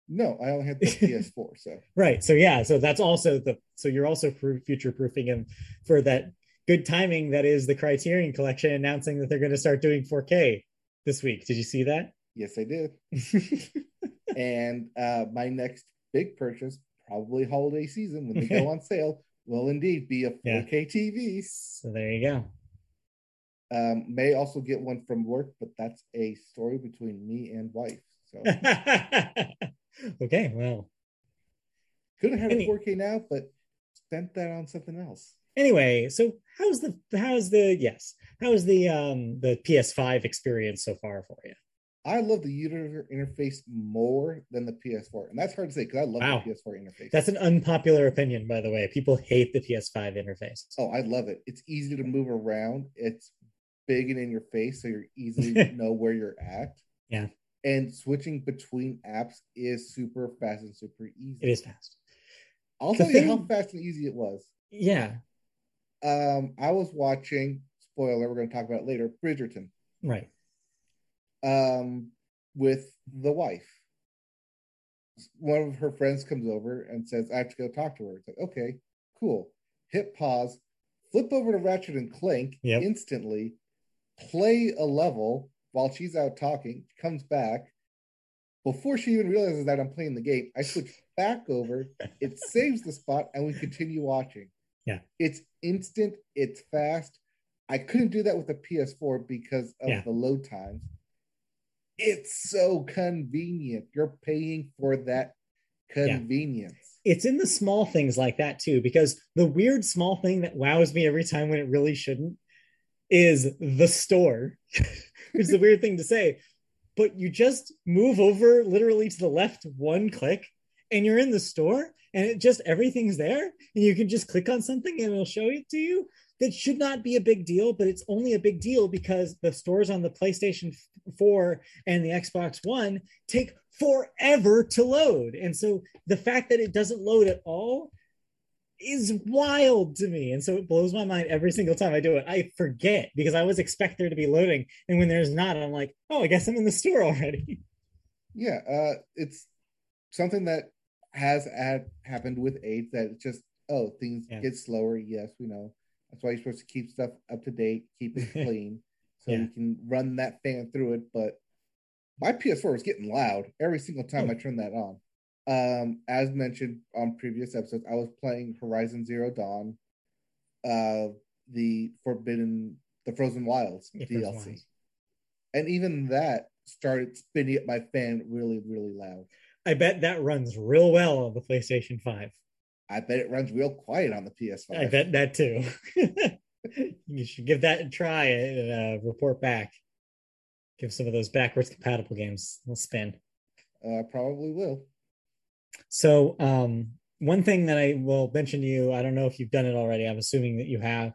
No, I only had the PS4, so Right. So yeah. So that's also the. So you're also future proofing him for that good timing that is the Criterion Collection announcing that they're going to start doing 4K this week. Did you see that? yes, I did. and uh, my next big purchase, probably holiday season when they go on sale, will indeed be a 4K TV. so there you go. Um, may also get one from work, but that's a story between me and wife. So okay, well, could have had Any- a 4K now, but spent that on something else. anyway, so how's the how's the yes how's the um the PS5 experience so far for you? I love the user interface more than the PS4, and that's hard to say because I love Wow. the PS4 interface. That's an unpopular opinion, by the way. People hate the PS5 interface. Oh, I love it. It's easy to move around. It's big and in your face, so you're easily know where you're at. Yeah. And switching between apps is super fast and super easy. It is fast. I'll The tell you how fast and easy it was. Yeah, Um, I was watching. Spoiler: We're going to talk about it later. Bridgerton. right. Um, with the wife. One of her friends comes over and says, "I have to go talk to her." It's like, okay, cool. Hit pause. Flip over to Ratchet and Clank Yep. instantly. Play a level while she's out talking. Comes back. Before she even realizes that I'm playing the game, I switch back over. It saves the spot, and we continue watching. Yeah. It's instant. It's fast. I couldn't do that with the PS4 because of Yeah. the load times. It's so convenient. You're paying for that convenience. It's in the small things like that too, because the weird small thing that wows me every time when it really shouldn't is the store. it's a weird thing to say, but you just move over literally to the left one click and you're in the store and it just everything's there and you can just click on something and it'll show it to you. That should not be a big deal, but it's only a big deal because the stores on the PlayStation 4 and the Xbox One take forever to load. And so the fact that it doesn't load at all is wild to me. And so it blows my mind every single time I do it. I forget because I always expect there to be loading. And when there's not, I'm like, oh, I guess I'm in the store already. Yeah, uh, it's something that has had happened with age that it's just oh things Yeah. get slower. Yes, we know. That's why you're supposed to keep stuff up to date, keep it clean, so Yeah. you can run that fan through it. But my PS4 was getting loud every single time Oh. I turned that on. Um, as mentioned on previous episodes, I was playing Horizon Zero Dawn, uh, the Forbidden, the Frozen Wilds DLC, Wilds. and even that started spinning up my fan really, really loud. I bet that runs real well on the PlayStation 5. I bet it runs real quiet on the PS5. I bet that too. you should give that a try and uh, report back. Give some of those backwards compatible games a little spin. Uh, probably will. So, um, one thing that I will mention to you, I don't know if you've done it already. I'm assuming that you have,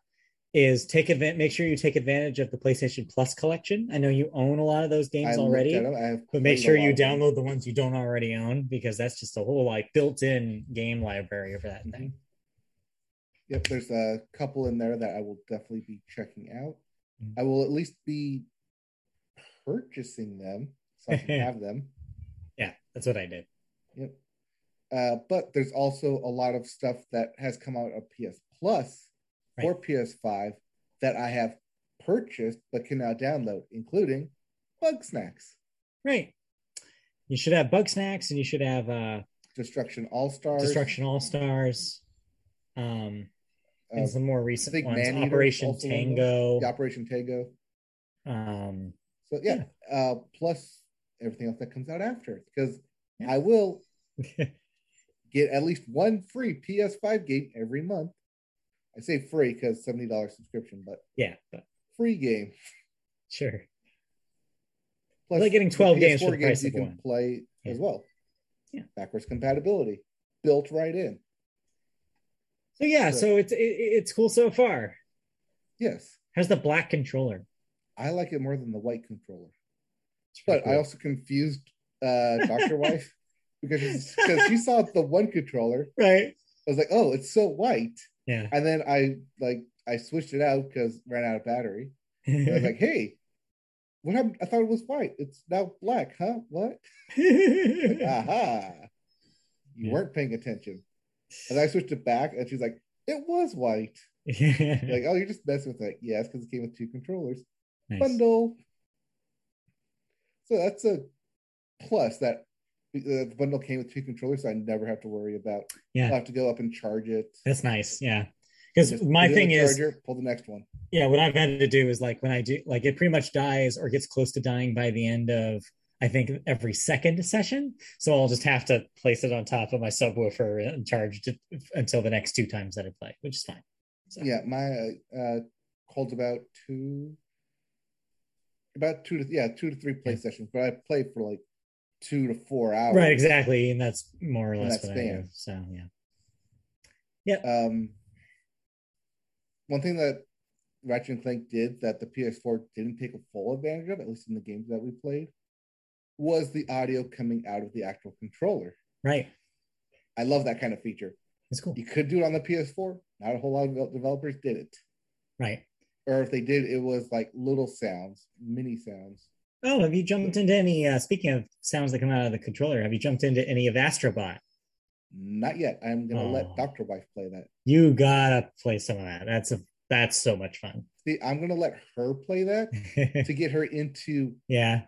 is take advantage. Make sure you take advantage of the PlayStation Plus collection. I know you own a lot of those games I already, at 'em. I have but make sure you download the ones you don't already own because that's just a whole like built-in game library for that thing. Yep, there's a couple in there that I will definitely be checking out. Mhm. I will at least be purchasing them so I can have them. Yeah, that's what I did. Yep. Uh, but there's also a lot of stuff that has come out of PS Plus or PS5 that I have purchased but can now download, including Bugsnax, Right. You should have Bugsnax and you should have uh, Destruction All Stars, Destruction All Stars, um, uh, and some more recent ones. Maneater's Operation also one of them. Tango. the Operation Tango. Um, So yeah, Uh, plus everything else that comes out after, because Yeah. I will get at least one free PS5 game every month. I say free because seventy dollars subscription, but yeah, but free game. sure. Plus, like getting 12 games for PS4 the price you of can one. play Yeah. as well. Yeah. backwards compatibility built right in. So yeah, So- so it's it, it's cool so far. Yes, How's the black controller? I like it more than the white controller. But I also confused uh, Doctor Wife because because she saw the one controller. right. I was like, oh, it's so white. Yeah. And then I like I switched it out because ran out of battery. I was like, hey, what happened? I thought it was white. It's now black, huh? What? Like, Aha. You Yeah. weren't paying attention. And I switched it back, and she's like, it was white. nice. Like, oh, you're just messing with it. Yes, because it came with two controllers. Bundle. So that's a plus that the bundle came with two controllers, so I never have to worry about. Yeah. I'll have to go up and charge it. That's nice. Yeah. because my thing is pull the next one. Yeah, what I've had to do is like when I do like it pretty much dies or gets close to dying by the end of I think every second session. So I'll just have to place it on top of my subwoofer and charge it until the next two times that I play, which is fine. So. Yeah, my uh holds about two about two to yeah two to three play yeah. sessions, but I play for like two to four hours. Right, exactly, and that's more or less what span. I do. So yeah, yeah. Um, one thing that Ratchet and Clank did that the PS4 didn't take a full advantage of, at least in the games that we played, was the audio coming out of the actual controller. Right. I love that kind of feature. It's cool. You could do it on the PS4. Not a whole lot of developers did it. Right. Or if they did, it was like little sounds, mini sounds. Oh, have you jumped into any? Uh, speaking of sounds that come out of the controller, have you jumped into any of Astrobot? Not yet. I'm gonna oh. let Doctor Wife play that. You gotta play some of that. That's a that's so much fun. See, I'm gonna let her play that to get her into yeah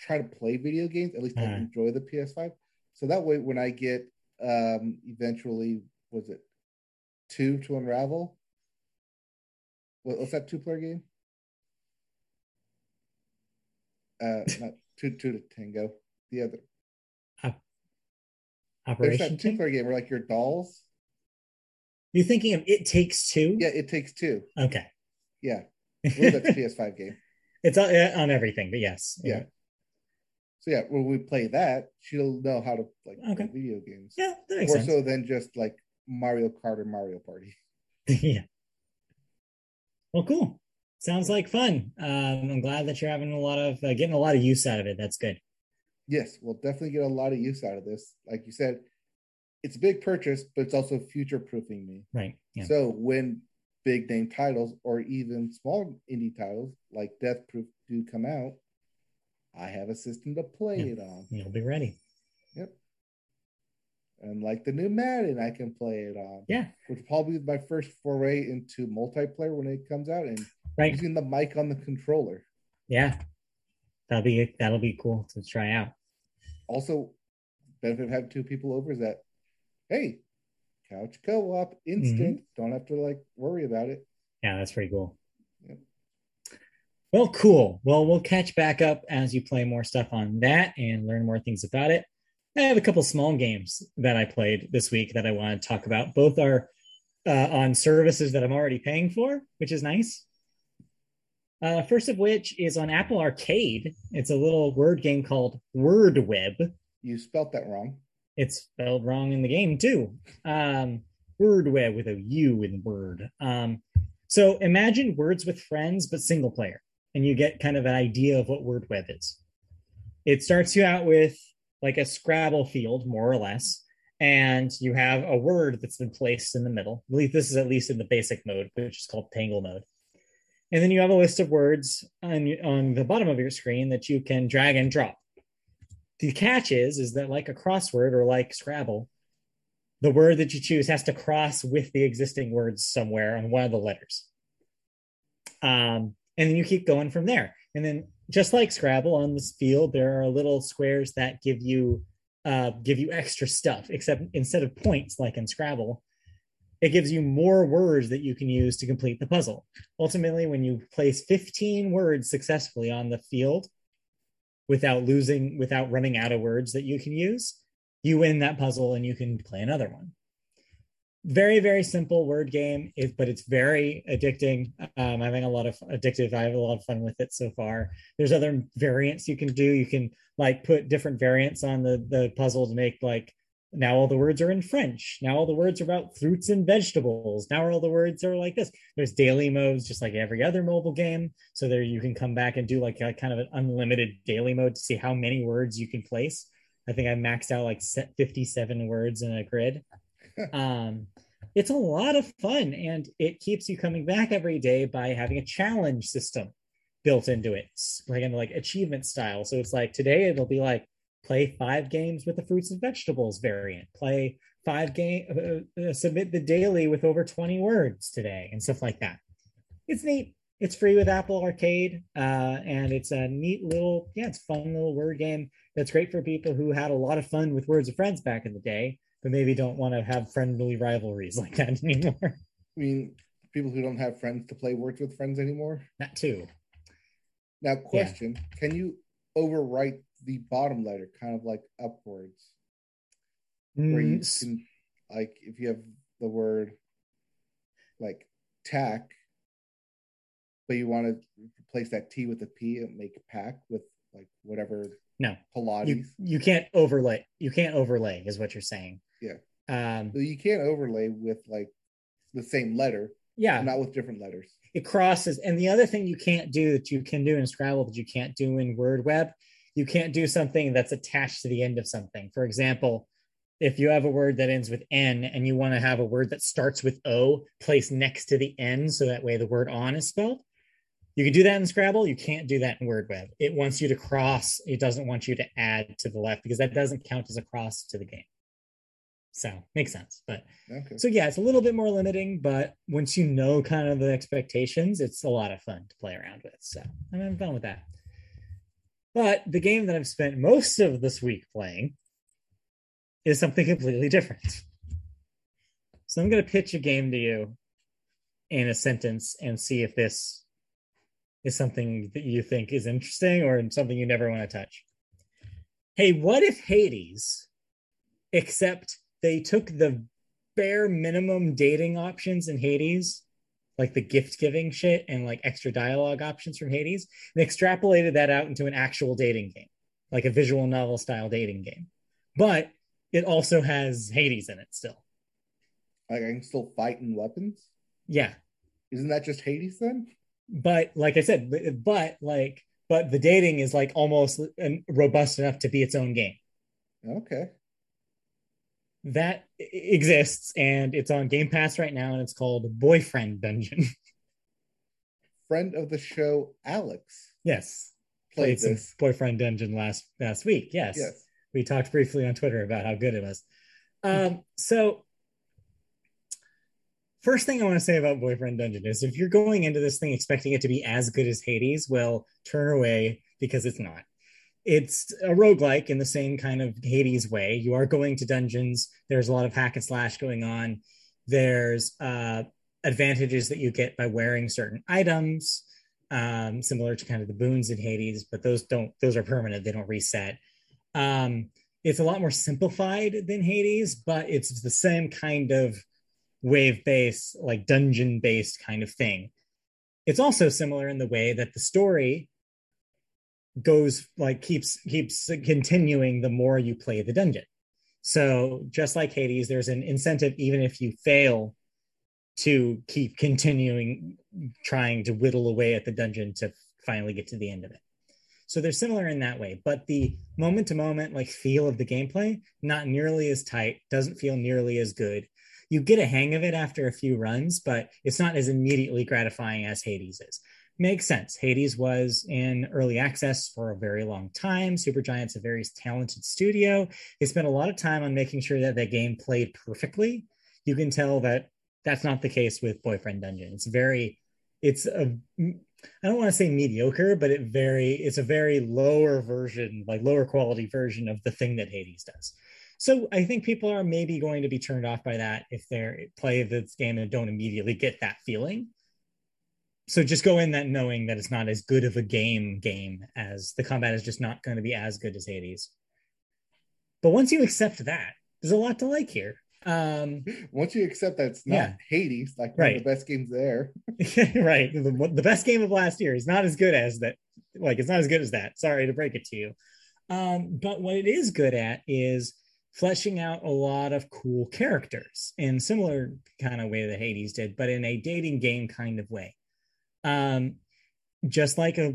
try to play video games. At least uh-huh. I enjoy the PS5. So that way, when I get um eventually, was it two to unravel? What, what's that two player game? Uh, not two two to tango. The other. Uh, Operation. There's that two player game where like your dolls. You're thinking of It Takes Two? Yeah, It Takes Two. Okay. Yeah, that's a PS5 game. It's on, on everything, but yes. Yeah. yeah. So yeah, when we play that, she'll know how to like okay. play video games. Yeah, that more sense. so than just like Mario Kart or Mario Party. yeah. Well, cool. Sounds like fun. Um, I'm glad that you're having a lot of uh, getting a lot of use out of it. That's good. Yes, we'll definitely get a lot of use out of this. Like you said, it's a big purchase, but it's also future proofing me. Right. Yeah. So when big name titles or even small indie titles like Death Proof do come out, I have a system to play yeah. it on. You'll be ready. And like the new Madden, I can play it on. Yeah. Which probably be my first foray into multiplayer when it comes out and right. using the mic on the controller. Yeah. That'll be that'll be cool to try out. Also, benefit of having two people over is that hey, couch co-op instant. Mm-hmm. Don't have to like worry about it. Yeah, that's pretty cool. Yep. Well, cool. Well, we'll catch back up as you play more stuff on that and learn more things about it. I have a couple small games that I played this week that I want to talk about. Both are uh, on services that I'm already paying for, which is nice. Uh, first of which is on Apple Arcade. It's a little word game called Wurdweb. You spelt that wrong. It's spelled wrong in the game too. Um, Wurdweb with a U in word. Um, so imagine Words with Friends, but single player, and you get kind of an idea of what Wurdweb is. It starts you out with like a Scrabble field, more or less, and you have a word that's been placed in the middle. I believe this is at least in the basic mode, which is called Tangle mode. And then you have a list of words on, on the bottom of your screen that you can drag and drop. The catch is, is that like a crossword or like Scrabble, the word that you choose has to cross with the existing words somewhere on one of the letters. Um, and then you keep going from there. And then just like Scrabble on this field, there are little squares that give you uh, give you extra stuff, except instead of points like in Scrabble, it gives you more words that you can use to complete the puzzle. Ultimately, when you place 15 words successfully on the field without losing, without running out of words that you can use, you win that puzzle and you can play another one very very simple word game but it's very addicting. Um, i'm having a lot of addictive i have a lot of fun with it so far. There's other variants you can do. You can like put different variants on the the puzzle to make like now all the words are in french. Now all the words are about fruits and vegetables. Now all the words are like this. There's daily modes just like every other mobile game. So there you can come back and do like a kind of an unlimited daily mode to see how many words you can place. I think i maxed out like 57 words in a grid. Um, it's a lot of fun and it keeps you coming back every day by having a challenge system built into it like in like achievement style. So it's like today it'll be like play five games with the fruits and vegetables variant play five game uh, uh, submit the daily with over 20 words today and stuff like that. It's neat. It's free with apple arcade uh, and it's a neat little yeah it's fun little word game that's great for people who had a lot of fun with words of friends back in the day but maybe don't want to have friendly rivalries like that anymore. I mean, people who don't have friends to play Words with Friends anymore. That too. Now, question: yeah. Can you overwrite the bottom letter, kind of like upwards, mm. where you can, like, if you have the word like tack, but you want to replace that T with a P and make pack with like whatever. No, Pilates. You, you can't overlay. You can't overlay, is what you're saying. Yeah. Um, so you can't overlay with like the same letter. Yeah. Not with different letters. It crosses. And the other thing you can't do that you can do in Scrabble that you can't do in Wurdweb, you can't do something that's attached to the end of something. For example, if you have a word that ends with N and you want to have a word that starts with O placed next to the N so that way the word on is spelled, you can do that in Scrabble. You can't do that in Wurdweb. It wants you to cross. It doesn't want you to add to the left because that doesn't count as a cross to the game. So makes sense. But okay. so yeah, it's a little bit more limiting, but once you know kind of the expectations, it's a lot of fun to play around with. So I'm having fun with that. But the game that I've spent most of this week playing is something completely different. So I'm going to pitch a game to you in a sentence and see if this is something that you think is interesting or something you never want to touch. Hey, what if Hades, except they took the bare minimum dating options in Hades, like the gift giving shit and like extra dialogue options from Hades, and extrapolated that out into an actual dating game, like a visual novel style dating game. But it also has Hades in it still. Like I can still fight in weapons? Yeah. Isn't that just Hades then? but like I said, but like, but the dating is like almost um, robust enough to be its own game. Okay. That exists and it's on Game Pass right now and it's called Boyfriend Dungeon. Friend of the show, Alex. Yes. Played, played some Boyfriend Dungeon last last week. Yes. Yes. We talked briefly on Twitter about how good it was. Um, so first thing I want to say about Boyfriend Dungeon is if you're going into this thing expecting it to be as good as Hades, well, turn away because it's not. It's a roguelike in the same kind of Hades way. You are going to dungeons, there's a lot of hack and slash going on. There's uh, advantages that you get by wearing certain items, um, similar to kind of the boons in Hades, but those don't, those are permanent, they don't reset. Um, it's a lot more simplified than Hades, but it's the same kind of wave based, like dungeon based kind of thing. It's also similar in the way that the story goes like keeps keeps continuing the more you play the dungeon. So just like Hades, there's an incentive even if you fail to keep continuing trying to whittle away at the dungeon to finally get to the end of it. So they're similar in that way, but the moment to moment like feel of the gameplay not nearly as tight, doesn't feel nearly as good you get a hang of it after a few runs, but it's not as immediately gratifying as Hades is. Makes sense. Hades was in early access for a very long time. Supergiant's a very talented studio. They spent a lot of time on making sure that the game played perfectly. You can tell that that's not the case with Boyfriend Dungeon. It's very, it's a, I don't want to say mediocre, but it very, it's a very lower version, like lower quality version of the thing that Hades does. So I think people are maybe going to be turned off by that if they play this game and don't immediately get that feeling. So just go in that knowing that it's not as good of a game game as the combat is just not going to be as good as Hades. But once you accept that, there's a lot to like here. Um, once you accept that it's not yeah. Hades, like one right. of the best games there, right? The, the best game of last year is not as good as that. Like it's not as good as that. Sorry to break it to you. Um, but what it is good at is fleshing out a lot of cool characters in similar kind of way that Hades did, but in a dating game kind of way. Um, just like a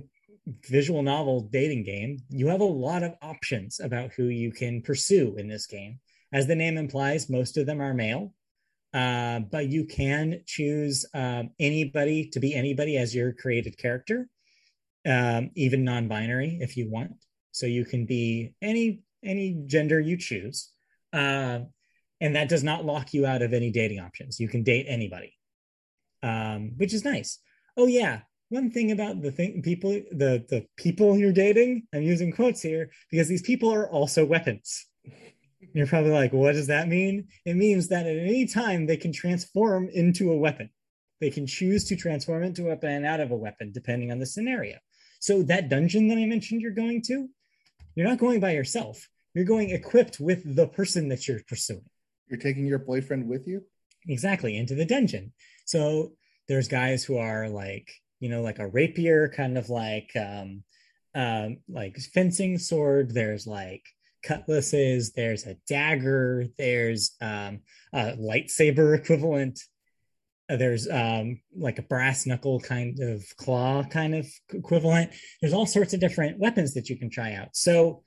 visual novel dating game, you have a lot of options about who you can pursue in this game. As the name implies, most of them are male, uh, but you can choose um, anybody to be anybody as your created character, um, even non-binary if you want. So you can be any any gender you choose. Uh, and that does not lock you out of any dating options. You can date anybody, um, which is nice. Oh yeah, one thing about the thing people the the people you're dating. I'm using quotes here because these people are also weapons. You're probably like, what does that mean? It means that at any time they can transform into a weapon. They can choose to transform into a weapon and out of a weapon depending on the scenario. So that dungeon that I mentioned you're going to, you're not going by yourself. You're going equipped with the person that you're pursuing. You're taking your boyfriend with you? Exactly, into the dungeon. So there's guys who are like, you know, like a rapier, kind of like um um like fencing sword. There's like cutlasses, there's a dagger, there's um, a lightsaber equivalent. Uh, there's um, like a brass knuckle kind of claw kind of equivalent. There's all sorts of different weapons that you can try out. So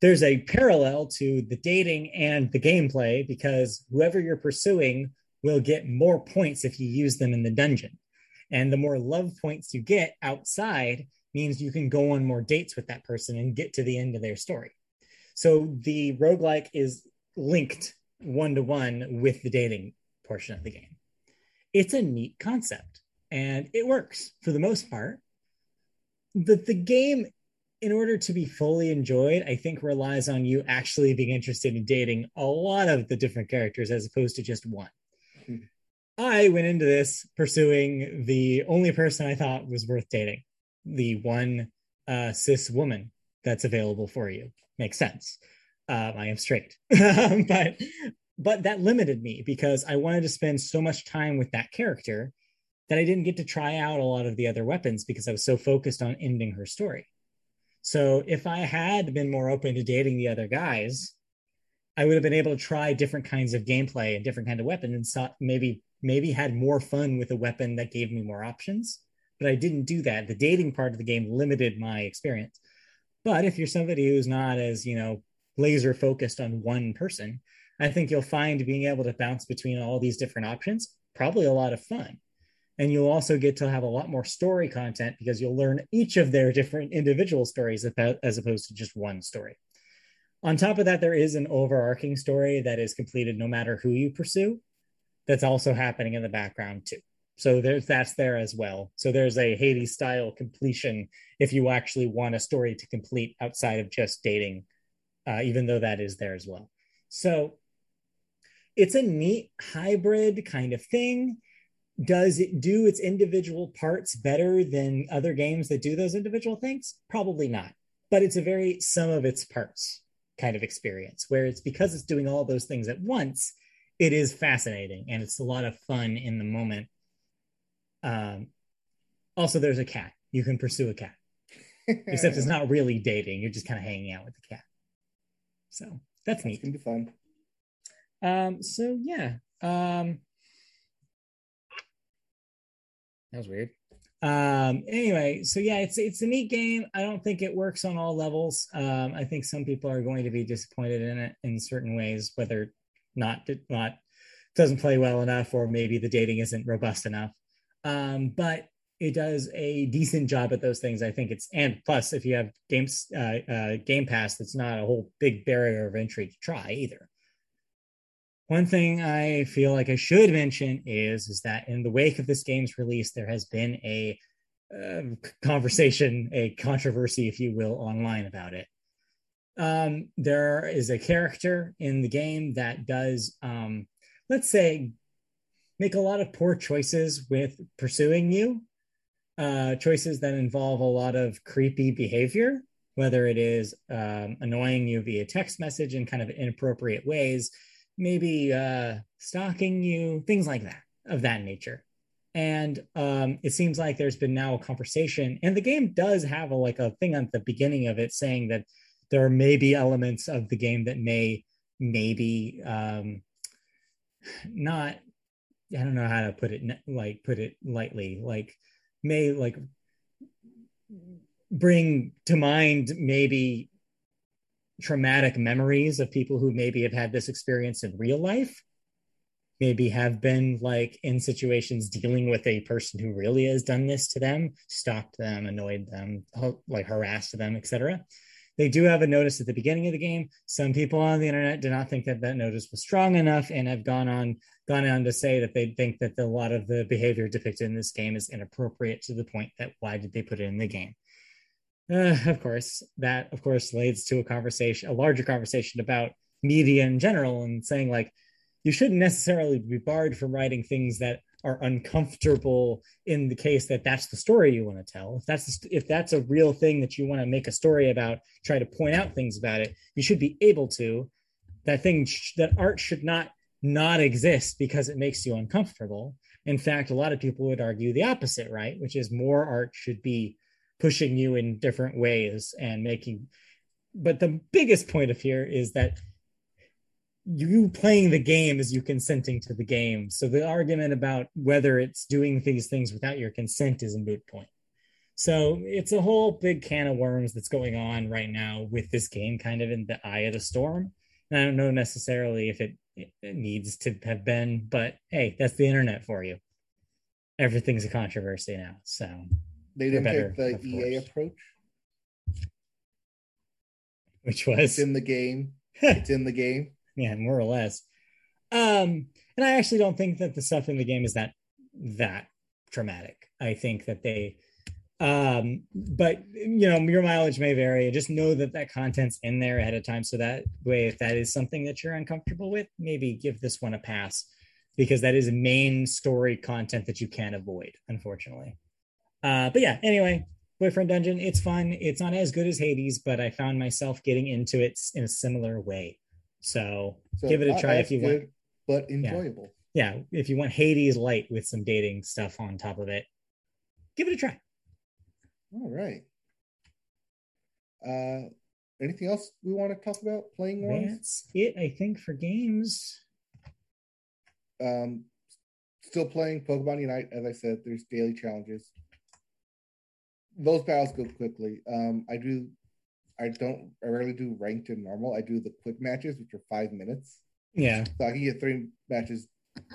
there's a parallel to the dating and the gameplay because whoever you're pursuing will get more points if you use them in the dungeon. And the more love points you get outside means you can go on more dates with that person and get to the end of their story. So the roguelike is linked one to one with the dating portion of the game. It's a neat concept and it works for the most part. But the game, in order to be fully enjoyed, I think relies on you actually being interested in dating a lot of the different characters as opposed to just one. I went into this pursuing the only person I thought was worth dating, the one uh, cis woman that's available for you makes sense. Um, I am straight, but but that limited me because I wanted to spend so much time with that character that I didn't get to try out a lot of the other weapons because I was so focused on ending her story. So if I had been more open to dating the other guys, I would have been able to try different kinds of gameplay and different kind of weapons and saw, maybe maybe had more fun with a weapon that gave me more options. But I didn't do that. The dating part of the game limited my experience. But if you're somebody who's not as, you know, laser focused on one person, I think you'll find being able to bounce between all these different options probably a lot of fun. And you'll also get to have a lot more story content because you'll learn each of their different individual stories as opposed to just one story. On top of that, there is an overarching story that is completed no matter who you pursue. That's also happening in the background too. So there's that's there as well. So there's a Hades style completion if you actually want a story to complete outside of just dating, uh, even though that is there as well. So it's a neat hybrid kind of thing. Does it do its individual parts better than other games that do those individual things? Probably not. But it's a very sum of its parts kind of experience where it's because it's doing all those things at once, it is fascinating and it's a lot of fun in the moment um, also, there's a cat. You can pursue a cat, except it's not really dating. You're just kind of hanging out with the cat. So that's, that's neat. Gonna be fun. Um. So yeah. Um. That was weird. Um. Anyway, so yeah, it's it's a neat game. I don't think it works on all levels. Um. I think some people are going to be disappointed in it in certain ways, whether not not doesn't play well enough or maybe the dating isn't robust enough um, but it does a decent job at those things. I think it's and plus if you have games uh, uh, Game Pass, that's not a whole big barrier of entry to try either. One thing I feel like I should mention is is that in the wake of this game's release, there has been a uh, conversation, a controversy, if you will, online about it. Um, there is a character in the game that does, um, let's say, make a lot of poor choices with pursuing you, uh, choices that involve a lot of creepy behavior, whether it is um, annoying you via text message in kind of inappropriate ways, maybe uh, stalking you, things like that, of that nature. And um, it seems like there's been now a conversation, and the game does have a, like a thing at the beginning of it saying that there may be elements of the game that may maybe um, not I don't know how to put it like put it lightly like may like bring to mind maybe traumatic memories of people who maybe have had this experience in real life maybe have been like in situations dealing with a person who really has done this to them stalked them annoyed them like harassed them etc they do have a notice at the beginning of the game. Some people on the internet do not think that that notice was strong enough and have gone on gone on to say that they think that the, a lot of the behavior depicted in this game is inappropriate to the point that why did they put it in the game? Uh, of course, that of course leads to a conversation, a larger conversation about media in general, and saying like you shouldn't necessarily be barred from writing things that are uncomfortable in the case that that's the story you want to tell. If that's if that's a real thing that you want to make a story about try to point out things about it you should be able to. That thing that art should not not exist because it makes you uncomfortable. In fact a lot of people would argue the opposite right? Which is more art should be pushing you in different ways and making but the biggest point of here is that you playing the game is you consenting to the game. So the argument about whether it's doing these things without your consent is a moot point. So it's a whole big can of worms that's going on right now with this game kind of in the eye of the storm. And I don't know necessarily if it, it needs to have been, but hey, that's the internet for you. Everything's a controversy now. So they didn't better, take the EA course. approach. Which was it's in the game. it's in the game yeah, more or less. Um, and I actually don't think that the stuff in the game is that that traumatic. I think that they, um, but you know, your mileage may vary. Just know that that content's in there ahead of time, so that way, if that is something that you're uncomfortable with, maybe give this one a pass because that is main story content that you can't avoid, unfortunately. Uh, but yeah, anyway, Boyfriend Dungeon, it's fun. It's not as good as Hades, but I found myself getting into it in a similar way. So, so give it a try if you good, want. But enjoyable. Yeah. yeah. If you want Hades light with some dating stuff on top of it, give it a try. All right. Uh anything else we want to talk about playing ones? That's it, I think, for games. Um still playing Pokemon Unite, as I said, there's daily challenges. Those battles go quickly. Um I do I don't I rarely do ranked and normal. I do the quick matches, which are five minutes. Yeah. So I can get three matches,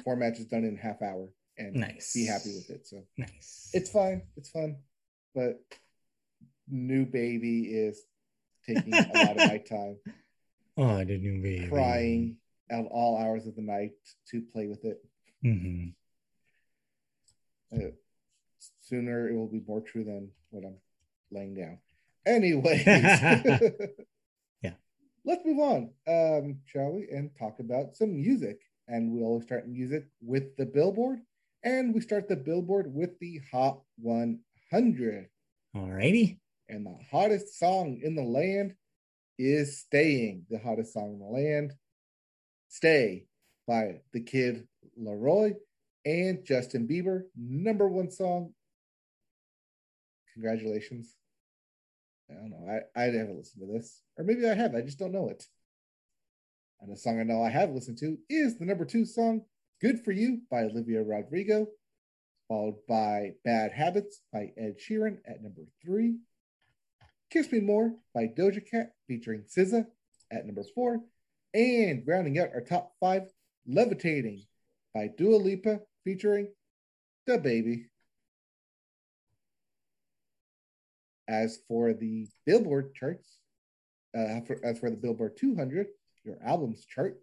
four matches done in half hour and nice. be happy with it. So nice. It's fine. It's fun. But new baby is taking a lot of my time. Oh, the new baby. Crying at all hours of the night to play with it. Mm-hmm. Uh, sooner it will be more true than what I'm laying down. Anyways, yeah. Let's move on, um, shall we, and talk about some music. And we always start music with the Billboard, and we start the Billboard with the Hot 100. Alrighty. And the hottest song in the land is "Staying." The hottest song in the land, "Stay" by the Kid LAROI and Justin Bieber. Number one song. Congratulations. I don't know. I, I haven't listened to this. Or maybe I have. I just don't know it. And the song I know I have listened to is the number two song, Good For You by Olivia Rodrigo, followed by Bad Habits by Ed Sheeran at number three. Kiss Me More by Doja Cat featuring SZA at number four. And rounding out our top five, Levitating by Dua Lipa featuring DaBaby As for the Billboard charts, uh, for, as for the Billboard 200, your albums chart,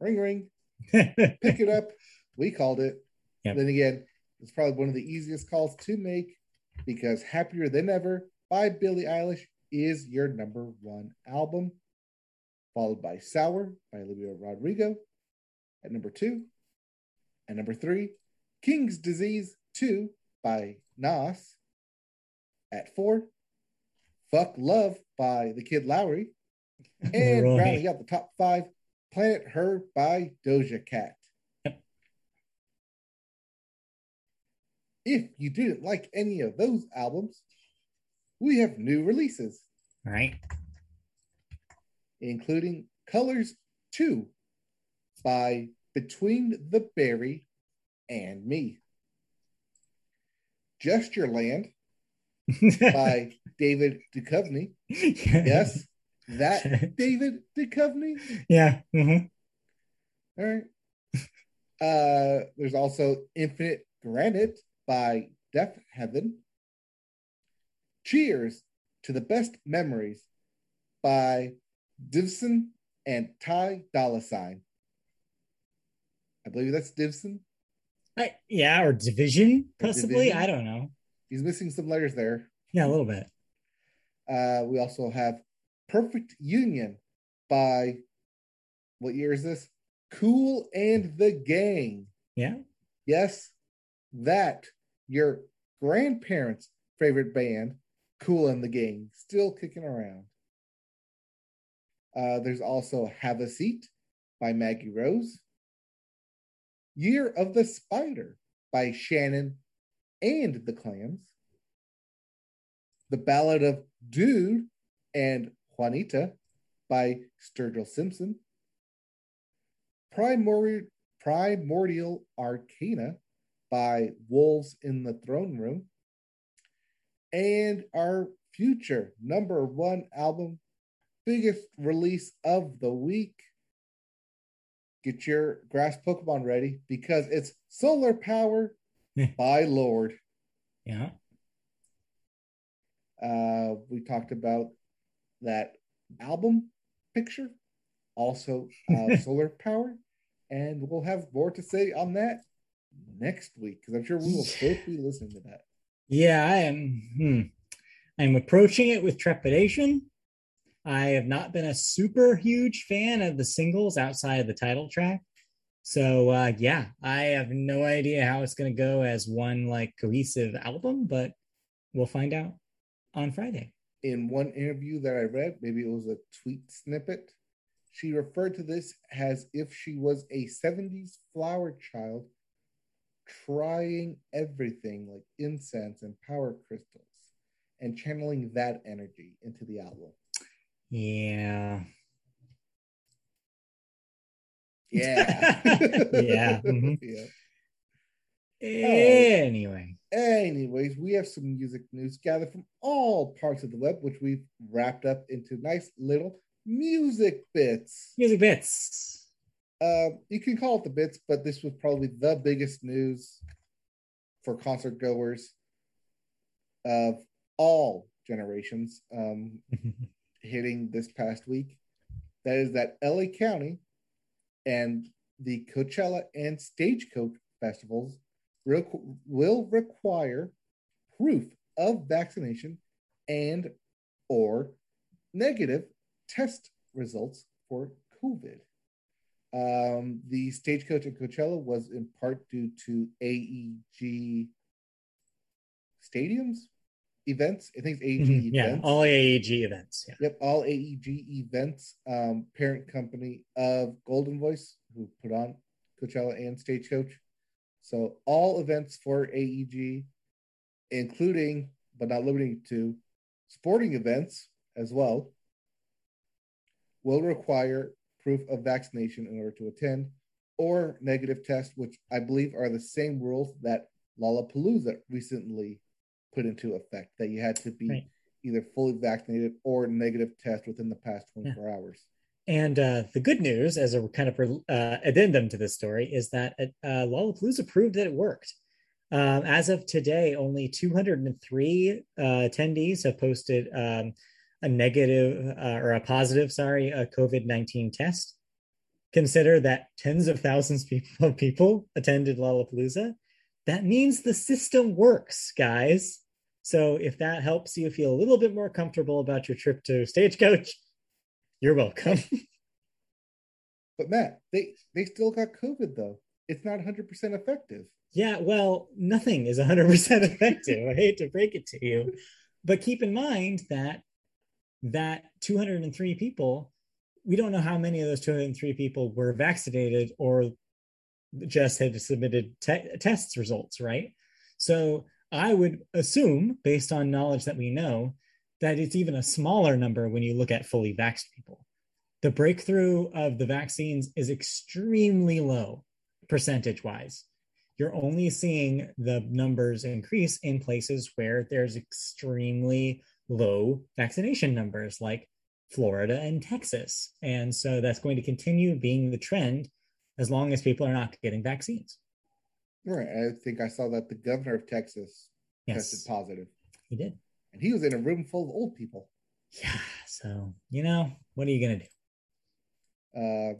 ring ring, pick it up. We called it. Yep. Then again, it's probably one of the easiest calls to make because Happier Than Ever by Billie Eilish is your number one album, followed by Sour by Olivia Rodrigo at number two. At number three, King's Disease 2 by Nas at four. Fuck Love by the Kid LAROI. And right. rounding out the top five, Planet Her by Doja Cat. If you didn't like any of those albums, we have new releases. Right. Including Colors 2 by Between the Buried and Me. Gestureland by David Duchovny. Yes, that David Duchovny. Yeah. Mm-hmm. All right. Uh, there's also Infinite Granite by Deaf Heaven. Cheers to the Best Memories by Divson and Ty Dolla Sign. I believe that's Divson. I, yeah, or Division, possibly. Division. I don't know. He's missing some letters there. Yeah, a little bit. Uh, we also have Perfect Union by what year is this? Kool and the Gang. Yeah. Yes, that your grandparents' favorite band, Kool and the Gang, still kicking around. Uh, there's also Have a Seat by Maggie Rose. Year of the Spider by Shannon and the Clams. The Ballad of Dude and Juanita by Sturgill Simpson. Primordial, Primordial Arcana by Wolves in the Throne Room. And our future number one album, biggest release of the week. Get your grass Pokemon ready because it's Solar Power by Lorde. Yeah. Uh, we talked about that album picture, also uh, solar power, and we'll have more to say on that next week because I'm sure we will both be listening to that. Yeah, I am. Hmm, I'm approaching it with trepidation. I have not been a super huge fan of the singles outside of the title track. So uh, yeah, I have no idea how it's going to go as one like cohesive album, but we'll find out on Friday. In one interview that I read, maybe it was a tweet snippet, she referred to this as if she was a 70s flower child trying everything like incense and power crystals and channeling that energy into the album. Yeah. Yeah. yeah. Mm-hmm. yeah. Anyway. Anyways, we have some music news gathered from all parts of the web, which we've wrapped up into nice little music bits. Music bits. Uh, you can call it the bits, but this was probably the biggest news for concert goers of all generations um, hitting this past week. That is that LA County and the Coachella and Stagecoach festivals will require proof of vaccination and or negative test results for COVID. Um, the stagecoach at Coachella was in part due to AEG stadiums events. I think it's AEG mm-hmm. yeah, all AEG events. Yeah. Yep, all AEG events. Um, parent company of Goldenvoice, who put on Coachella and Stagecoach. So all events for AEG, including but not limited to sporting events as well, will require proof of vaccination in order to attend or negative test, which I believe are the same rules that Lollapalooza recently put into effect that you had to be right. either fully vaccinated or negative test within the past 24 yeah. hours. And uh, the good news, as a kind of uh, addendum to this story, is that uh, Lollapalooza proved that it worked. Um, as of today, only 203 uh, attendees have posted um, a negative uh, or a positive, sorry, a COVID 19 test. Consider that tens of thousands of people attended Lollapalooza. That means the system works, guys. So if that helps you feel a little bit more comfortable about your trip to Stagecoach, you're welcome. but Matt, they they still got COVID though. It's not 100% effective. Yeah, well, nothing is 100% effective. I hate to break it to you. But keep in mind that that 203 people, we don't know how many of those 203 people were vaccinated or just had submitted te- tests results, right? So I would assume, based on knowledge that we know, that it's even a smaller number when you look at fully vaxxed people. The breakthrough of the vaccines is extremely low percentage wise. You're only seeing the numbers increase in places where there's extremely low vaccination numbers, like Florida and Texas. And so that's going to continue being the trend as long as people are not getting vaccines. Right. I think I saw that the governor of Texas yes. tested positive. He did and he was in a room full of old people. Yeah. So you know, what are you gonna do? Uh,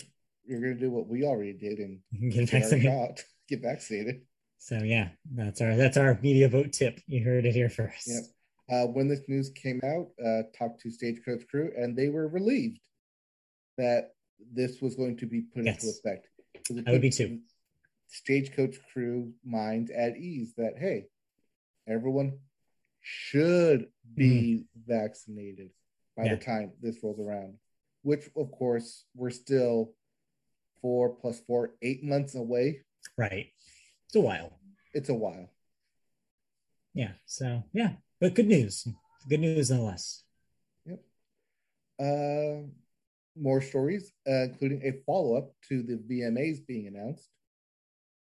you're gonna do what we already did and get vaccinated. Shot, get vaccinated. So yeah, that's our that's our media vote tip. You heard it here first. Yep. Uh, when this news came out, uh, talked to Stagecoach crew, and they were relieved that this was going to be put yes. into effect. I would be too. Stagecoach crew minds at ease that hey, everyone should be mm-hmm. vaccinated by yeah. the time this rolls around. Which, of course, we're still four plus four, eight months away. Right. It's a while. It's a while. Yeah. So yeah, but good news. Good news nonetheless. Yep. Uh, more stories, uh, including a follow up to the VMAs being announced.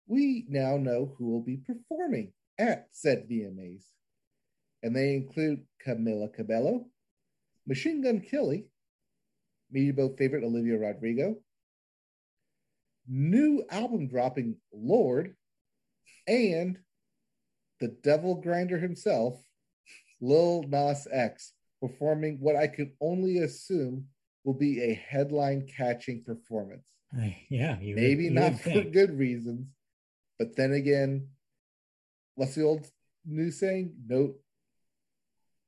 We now know who will be performing at said VMAs, and they include Camila Cabello, Machine Gun Kelly, Media favorite Olivia Rodrigo, new album dropping Lorde, and the devil grinder himself, Lil Nas X, performing what I can only assume will be a headline catching performance. Yeah, maybe would, not for think. good reasons, but then again, what's the old news saying? No,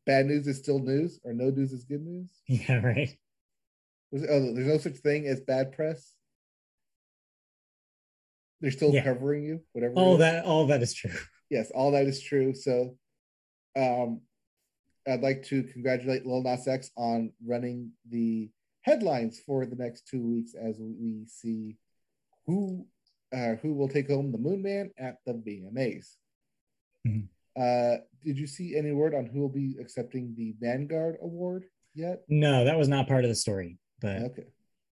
bad news is still news, or no news is good news. Yeah, right. oh, there's no such thing as bad press. They're still yeah. covering you, whatever. All that, all that is true. Yes, all that is true. So, um, I'd like to congratulate Lil Nas X on running the headlines for the next two weeks as we see who uh, who will take home the Moon Man at the VMAs. Mm-hmm. Uh, did you see any word on who will be accepting the Vanguard Award yet? No, that was not part of the story, but okay,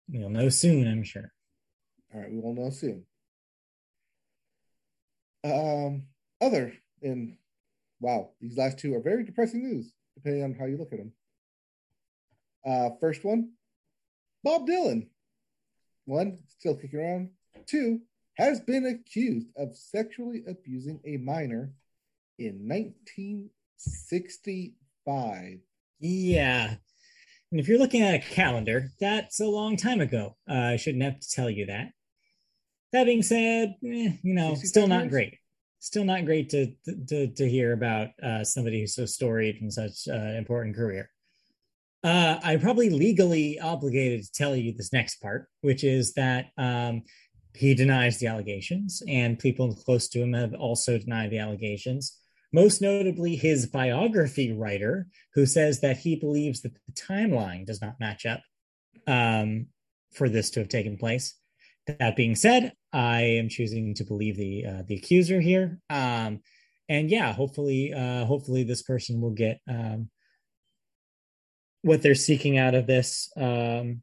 we'll know soon, I'm sure. All right, we will know soon. Um, other in wow, these last two are very depressing news, depending on how you look at them. Uh, first one, Bob Dylan. One, still kicking around. Two, has been accused of sexually abusing a minor in 1965. Yeah. And if you're looking at a calendar, that's a long time ago. Uh, I shouldn't have to tell you that. That being said, eh, you know, still not years? great. Still not great to to to hear about uh, somebody who's so storied and such uh, important career. Uh, I'm probably legally obligated to tell you this next part, which is that um, he denies the allegations, and people close to him have also denied the allegations. Most notably, his biography writer, who says that he believes that the timeline does not match up um, for this to have taken place. That being said, I am choosing to believe the uh, the accuser here, um, and yeah, hopefully, uh, hopefully, this person will get um, what they're seeking out of this, um,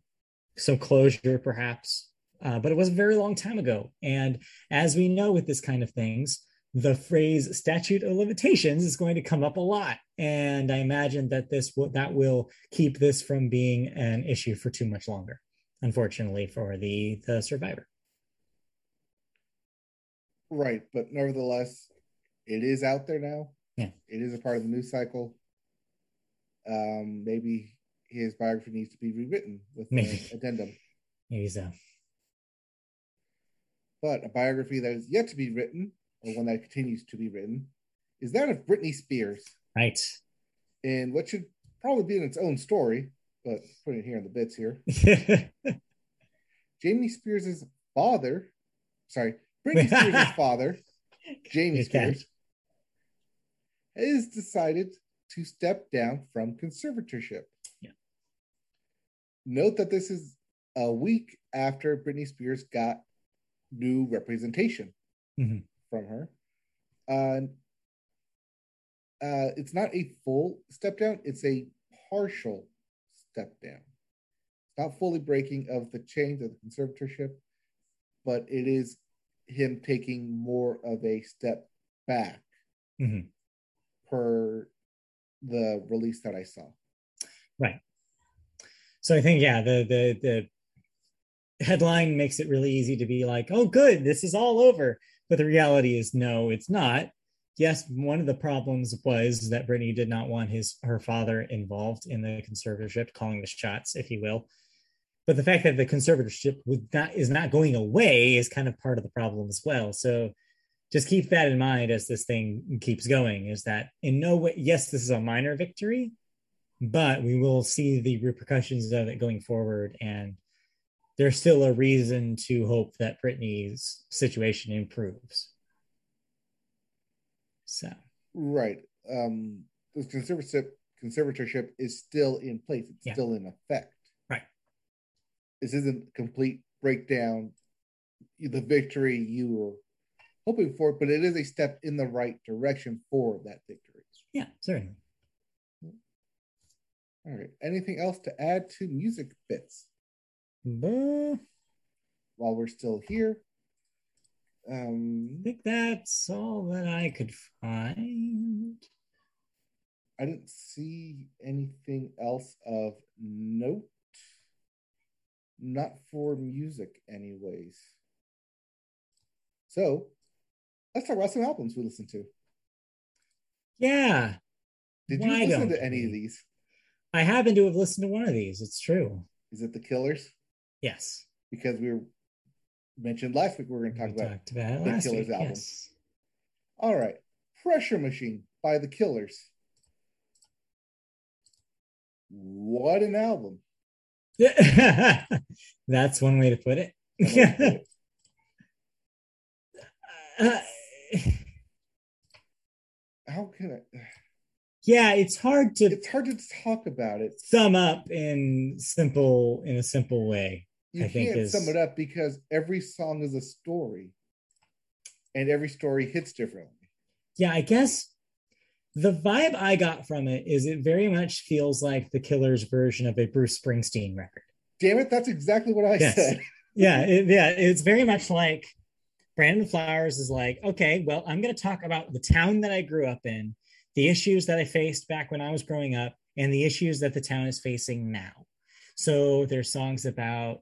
some closure perhaps. Uh, but it was a very long time ago. And as we know with this kind of things, the phrase statute of limitations is going to come up a lot. And I imagine that this will, that will keep this from being an issue for too much longer, unfortunately, for the, the survivor. Right. But nevertheless, it is out there now. Yeah. It is a part of the news cycle um, maybe his biography needs to be rewritten with maybe. an addendum. Maybe so. But a biography that is yet to be written, or one that continues to be written, is that of Britney Spears. Right. And what should probably be in its own story, but putting it here in the bits here. Jamie Spears' father, sorry, Britney Spears' father, Jamie Spears, has decided to step down from conservatorship. Yeah. Note that this is a week after Britney Spears got new representation mm-hmm. from her. Uh, uh, it's not a full step down, it's a partial step down. It's not fully breaking of the chains of the conservatorship, but it is him taking more of a step back mm-hmm. per the release that I saw. Right. So I think yeah, the the the headline makes it really easy to be like, "Oh good, this is all over." But the reality is no, it's not. Yes, one of the problems was that Britney did not want his her father involved in the conservatorship, calling the shots, if you will. But the fact that the conservatorship would not is not going away is kind of part of the problem as well. So just keep that in mind as this thing keeps going is that in no way yes this is a minor victory but we will see the repercussions of it going forward and there's still a reason to hope that Britney's situation improves. So right, um, the conservatorship conservatorship is still in place. It's yeah. still in effect. Right. This isn't a complete breakdown. The victory you were hoping for, but it is a step in the right direction for that victory. Yeah, certainly. All right. Anything else to add to music bits? Uh, While we're still here, um, I think that's all that I could find. I didn't see anything else of note. Not for music, anyways. So let's talk about some albums we listened to. Yeah. Did Why you listen to any we? of these? I happen to have listened to one of these. It's true. Is it The Killers? Yes. Because we were mentioned last week, we are going to talk we about, about The Killers week, album. Yes. All right. Pressure Machine by The Killers. What an album. That's one way to put it. uh, How can I? Yeah, it's hard to. It's hard to talk about it. Sum up in simple in a simple way. You I can't is... sum it up because every song is a story, and every story hits differently. Yeah, I guess the vibe I got from it is it very much feels like the Killer's version of a Bruce Springsteen record. Damn it, that's exactly what I yes. said. yeah, it, yeah, it's very much like Brandon Flowers is like, okay, well, I'm going to talk about the town that I grew up in, the issues that I faced back when I was growing up, and the issues that the town is facing now. So there's songs about,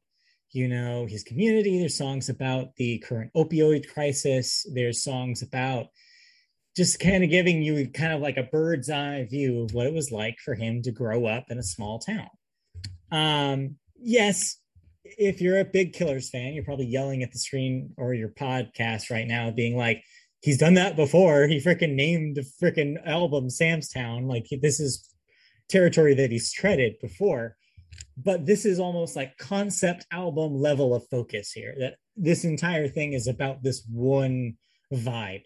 you know, his community. There's songs about the current opioid crisis. There's songs about just kind of giving you kind of like a bird's eye view of what it was like for him to grow up in a small town. Um, yes, if you're a big Killers fan, you're probably yelling at the screen or your podcast right now, being like, he's done that before. He freaking named the freaking album Sam's Town. Like, this is territory that he's treaded before. But this is almost like concept album level of focus here. That this entire thing is about this one vibe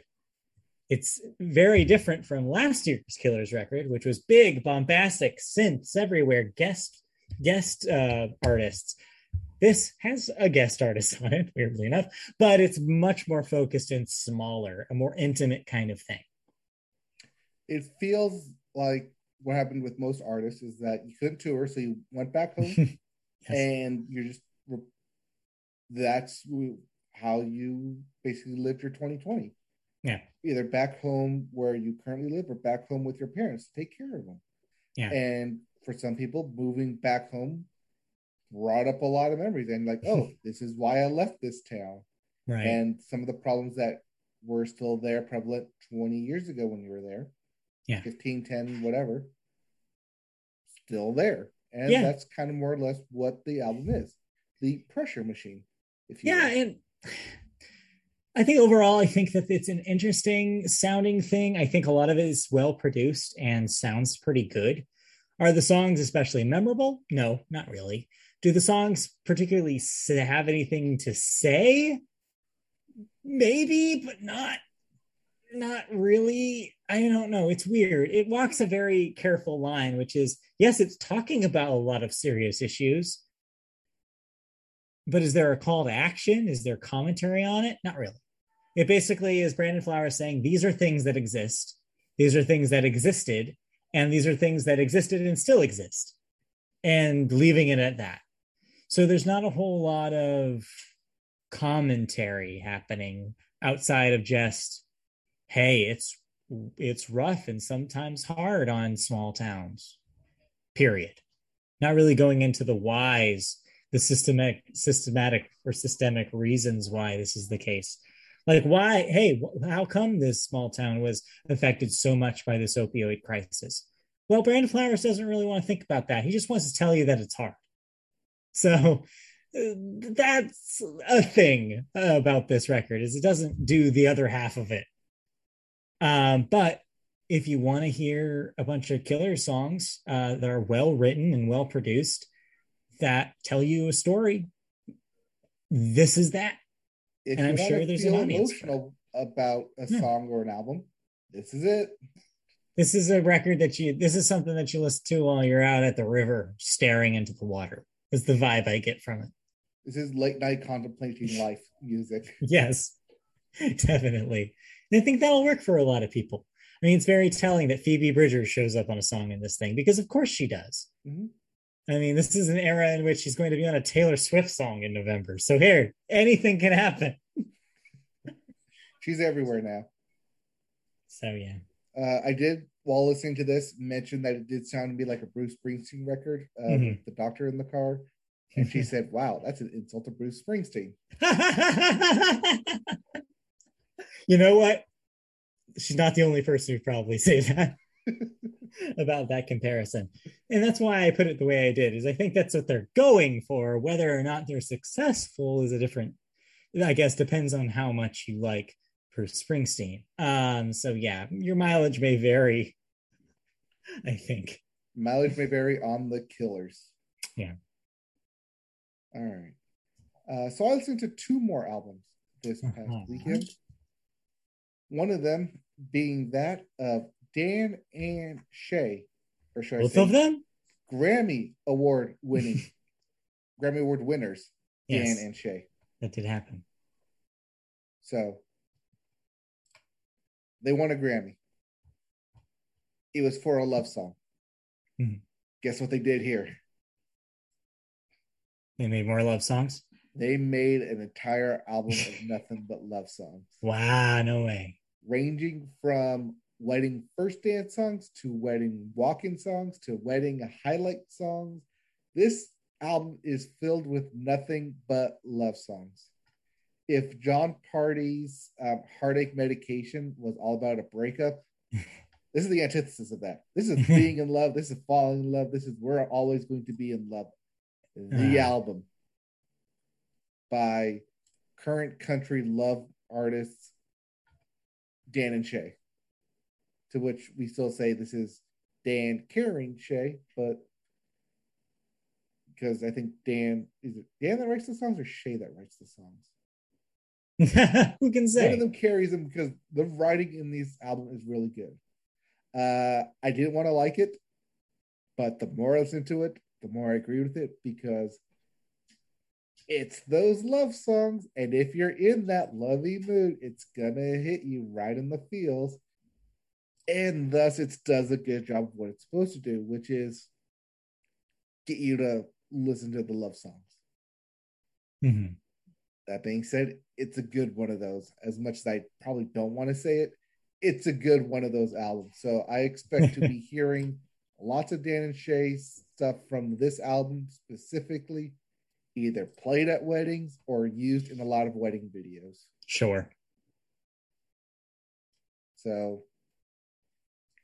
it's very different from last year's Killers record, which was big, bombastic, synths everywhere, guest guest uh, artists. This has a guest artist on it, weirdly enough, but it's much more focused and smaller, a more intimate kind of thing. It feels like what happened with most artists is that you couldn't tour, so you went back home, yes. and you're just that's how you basically lived your 2020 yeah. Either back home where you currently live or back home with your parents. To take care of them. Yeah. And for some people, moving back home brought up a lot of memories and like, oh, this is why I left this town. Right. And some of the problems that were still there prevalent 20 years ago when you were there. Yeah. 15, 10, whatever. Still there. And yeah. that's kind of more or less what the album is. The pressure machine. If you yeah, will. and I think overall, I think that it's an interesting sounding thing. I think a lot of it is well produced and sounds pretty good. Are the songs especially memorable? No, not really. Do the songs particularly have anything to say? Maybe, but not not really. I don't know. It's weird. It walks a very careful line, which is yes, it's talking about a lot of serious issues. But is there a call to action? Is there commentary on it? Not really. It basically is Brandon Flowers saying these are things that exist, these are things that existed, and these are things that existed and still exist, and leaving it at that. So there's not a whole lot of commentary happening outside of just, hey, it's it's rough and sometimes hard on small towns. Period. Not really going into the whys, the systematic systematic or systemic reasons why this is the case like, why? Hey, how come this small town was affected so much by this opioid crisis? Well, Brandon Flowers doesn't really want to think about that. He just wants to tell you that it's hard. So uh, that's a thing about this record is it doesn't do the other half of it. Um, but if you want to hear a bunch of killer songs uh, that are well written and well produced that tell you a story, this is that. If And I'm sure there's an audience emotional about a Yeah. song or an album, this is it. This is a record that you. This is something that you listen to while you're out at the river, staring into the water. Is the vibe I get from it. This is late night contemplating life music. Yes, definitely. And I think that'll work for a lot of people. I mean, it's very telling that Phoebe Bridgers shows up on a song in this thing because, of course, she does. Mhm. I mean, this is an era in which she's going to be on a Taylor Swift song in November. So here, anything can happen. She's everywhere now. So yeah, Uh, I did, while listening to this, mention that it did sound to me like a Bruce Springsteen record. Uh, Mhm. The doctor in the car, and she said, "Wow, that's an insult to Bruce Springsteen." you know what? She's not the only person who probably say that about that comparison. And that's why I put it the way I did, is I think that's what they're going for. Whether or not they're successful is a different, I guess, depends on how much you like Bruce Springsteen. Um, so yeah, your mileage may vary, I think. Mileage may vary on the Killers. Yeah. All right. Uh, so I listened to two more albums this past Uh-huh. weekend. One of them being that of Dan and Shay, or should I Both say of them? Grammy Award winning, Grammy Award winners, Yes, Dan and Shay. that did happen. So they won a Grammy. It was for a love song. Mhm. Guess what they did here? They made more love songs. They made an entire album of nothing but love songs, Wow, no way. ranging from wedding first dance songs to wedding walk-in songs to wedding highlight songs. This album is filled with nothing but love songs. If Jon Pardi's um, heartache medication was all about a breakup, this is the antithesis of that. This is being in love. This is falling in love. This is we're always going to be in love. The Ah. album by current country love artists Dan and Shay. To which we still say this is Dan carrying Shay, but because I think Dan is it Dan that writes the songs or Shay that writes the songs? Who can say? One of them carries them because the writing in these album is really good. Uh, I didn't want to like it, but the more I listen to it, the more I agree with it because it's those love songs, and if you're in that lovey mood, it's gonna hit you right in the feels, and thus it does a good job of what it's supposed to do, which is get you to listen to the love songs. Mhm. That being said, it's a good one of those. As much as I probably don't want to say it, it's a good one of those albums. So I expect to be hearing lots of Dan and Shay stuff from this album specifically, either played at weddings or used in a lot of wedding videos. Sure. So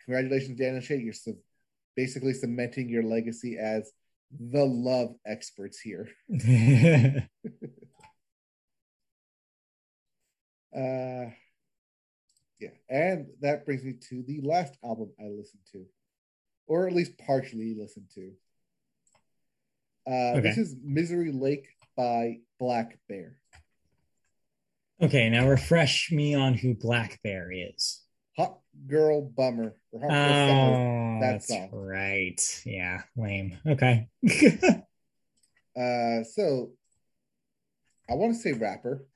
congratulations, Dan and Shay. You're basically cementing your legacy as the love experts here. Uh, yeah, and that brings me to the last album I listened to, or at least partially listened to. Uh, This is Misery Lake by Black Bear. okay, now refresh me on who Black Bear is. Hot Girl Bummer. Or Hot Girl. Oh, that that's right. Yeah, lame. Okay. Uh, so I want to say rapper,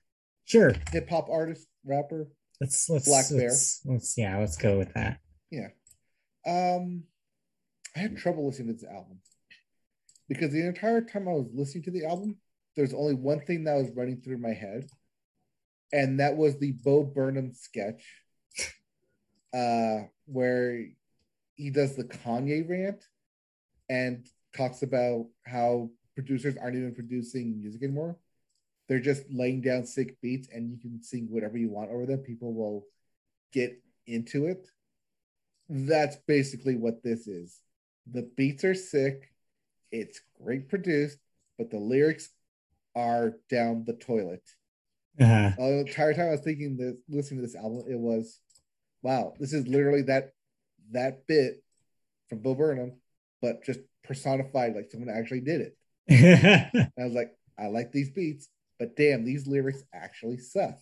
sure. hip hop artist, rapper. Let's let's Black Bear. let's, let's yeah, let's go with that. Yeah. Um, I had trouble listening to this album because the entire time I was listening to the album, there's only one thing that was running through my head, and that was the Bo Burnham sketch, uh, where he does the Kanye rant and talks about how producers aren't even producing music anymore. They're just laying down sick beats, and you can sing whatever you want over them. People will get into it that's basically what this is. The beats are sick, it's great produced, but the lyrics are down the toilet. Uh, The entire time I was thinking this, listening to this album, it was, wow, this is literally that that bit from Bill Burnham, but just personified like someone actually did it. I was like, I like these beats, but but damn, these lyrics actually suck.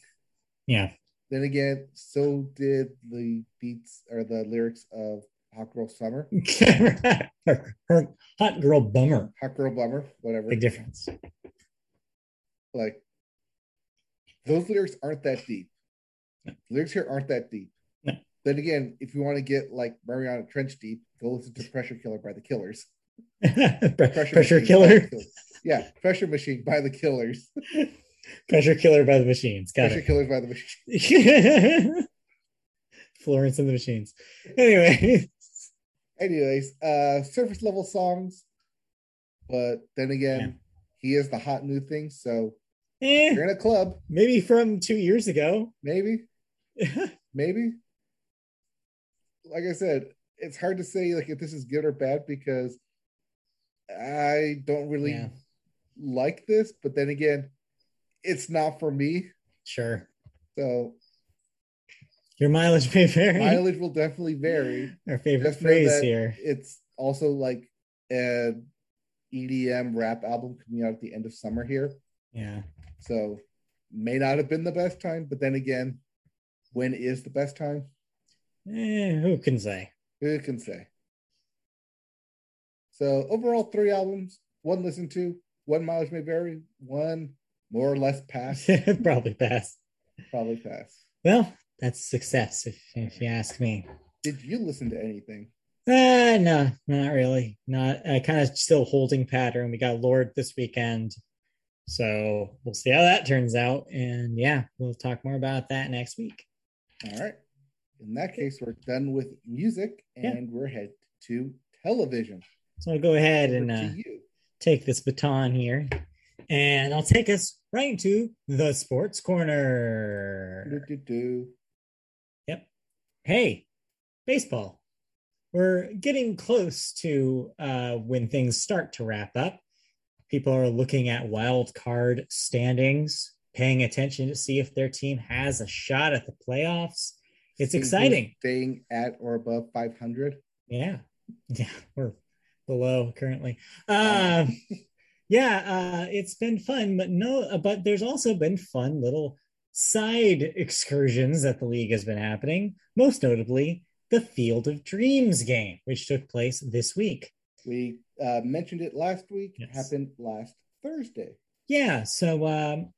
Yeah. Then again, so did the beats or the lyrics of Hot Girl Summer, her, her hot girl bummer. Hot Girl Bummer, whatever. Big difference. Like those lyrics aren't that deep. No. Lyrics here aren't that deep. No. Then again, if you want to get like Mariana Trench deep, go listen to Pressure Killer by the Killers. pressure, by killer. Killers. Yeah, Pressure Machine by the Killers. Pressure killer by the machines. Got Pressure it. Killers by the Machines. Florence and the Machines. Anyway, Anyways, uh surface level songs. But then again, he is the hot new thing. So eh, you're in a club, maybe from two years ago. maybe, maybe. Like I said, it's hard to say like if this is good or bad because I don't really Yeah. like this, but then again, it's not for me. sure. So Your mileage may vary. mileage will definitely vary. Our favorite Just phrase here. It's also like an EDM rap album coming out at the end of summer here. Yeah. So may not have been the best time, but then again, when is the best time? Eh, who can say? Who can say? So overall, three albums, one listen to, one mileage may vary, one more or less pass, Probably pass. probably pass. Well, that's success if, if you ask me. Did you listen to anything? Uh no, not really. Not I kind of still holding pattern. We got Lorde this weekend. So we'll see how that turns out. And yeah, we'll talk more about that next week. All right. In that case, we're done with music Yeah. and we're head to television. So I'll go ahead Over and uh, take this baton here. And I'll take us right into the sports corner. Do-do-do. Hey, baseball. We're getting close to uh, when things start to wrap up. People are looking at wild card standings, paying attention to see if their team has a shot at the playoffs. It's exciting. Staying at or above 500. Yeah. Yeah. We're below currently. Um, yeah, uh, it's been fun, but no, but there's also been fun little side excursions that the league has been happening, most notably the Field of Dreams game, which took place this week. We uh, mentioned it last week. Yes. Happened last Thursday. Yeah, so um,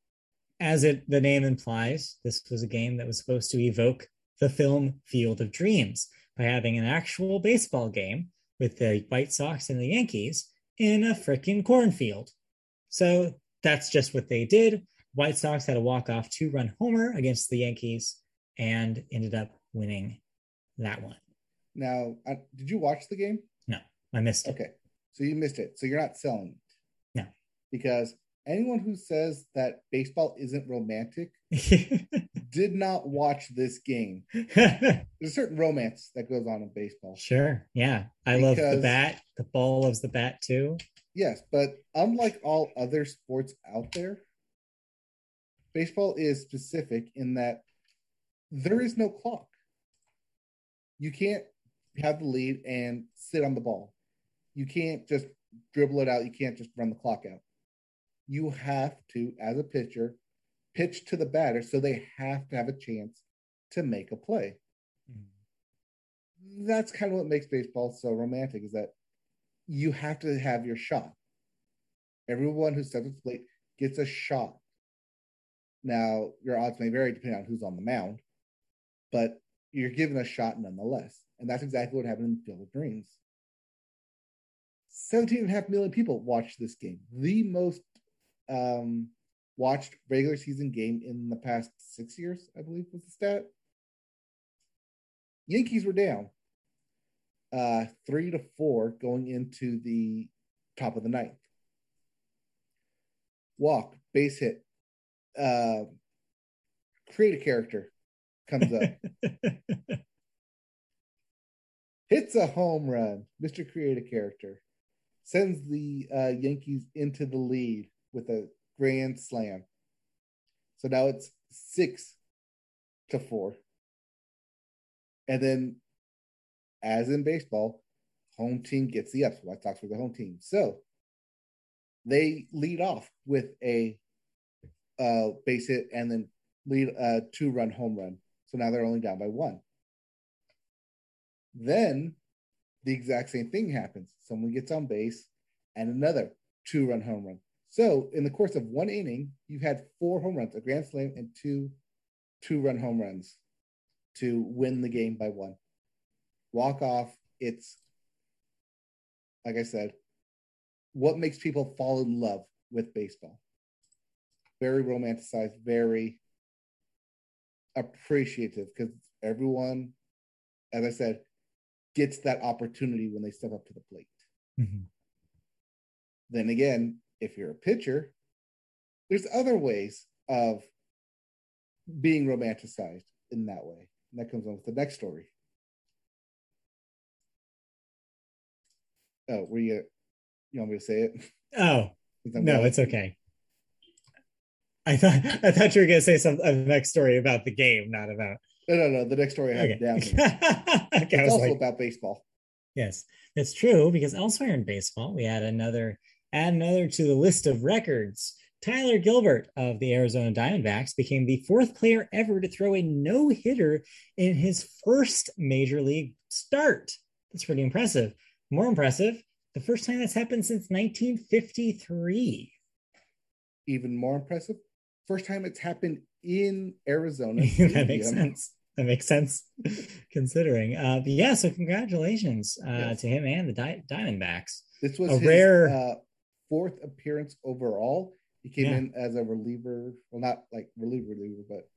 as it the name implies, this was a game that was supposed to evoke the film Field of Dreams by having an actual baseball game with the White Sox and the Yankees in a freaking cornfield. So that's just what they did. White Sox had a walk-off two-run homer against the Yankees and ended up winning that one. Now, uh, did you watch the game? No, I missed it. Okay. So you missed it. So you're not selling it. No. Because anyone who says that baseball isn't romantic did not watch this game. There's a certain romance that goes on in baseball. sure. Yeah. I love the bat. The ball loves the bat too. Yes, but unlike all other sports out there, baseball is specific in that there is no clock. You can't have the lead and sit on the ball. You can't just dribble it out. You can't just run the clock out. You have to, as a pitcher, pitch to the batter so they have to have a chance to make a play. Mm-hmm. That's kind of what makes baseball so romantic is that you have to have your shot. Everyone who steps up to the plate gets a shot. Now, your odds may vary depending on who's on the mound, but you're given a shot nonetheless. And that's exactly what happened in Field of Dreams. 17 and a half million people watched this game, the most um, watched regular season game in the past six years, I believe was the stat. Yankees were down uh, three to four going into the top of the ninth. Walk, base hit, uh, create a character comes up, hits a home run. Mr. Create a character sends the uh, Yankees into the lead with a grand slam. So now it's six to four. And then, as in baseball, home team gets the ups. White Sox were the home team. So they lead off with a uh, base hit, and then lead a two run home run. So now they're only down by one. Then the exact same thing happens. Someone gets on base and another two run home run. So in the course of one inning, you've had four home runs, a grand slam, and two two run home runs to win the game by one. Walk off. It's like I said, what makes people fall in love with baseball? Very romanticized, very appreciative because everyone, as I said, gets that opportunity when they step up to the plate. Mm-hmm. Then again, if you're a pitcher, there's other ways of being romanticized in that way. And that comes on with the next story. Oh, were you you want me to say it? Oh no, it's okay. I thought I thought you were gonna say some uh, a next story about the game, not about no no no the next story I have okay. down okay, it's also like, about baseball. Yes, that's true because elsewhere in baseball we had another add another to the list of records. Tyler Gilbert of the Arizona Diamondbacks became the fourth player ever to throw a no hitter in his first major league start. That's pretty impressive. More impressive, the first time that's happened since 1953. Even more impressive, first time it's happened in Arizona. that makes sense. That makes sense considering. Uh, yeah, so congratulations uh, yes. to him and the Di- Diamondbacks. This was a his, rare uh, fourth appearance overall. He came yeah. in as a reliever, well, not like reliever, reliever, but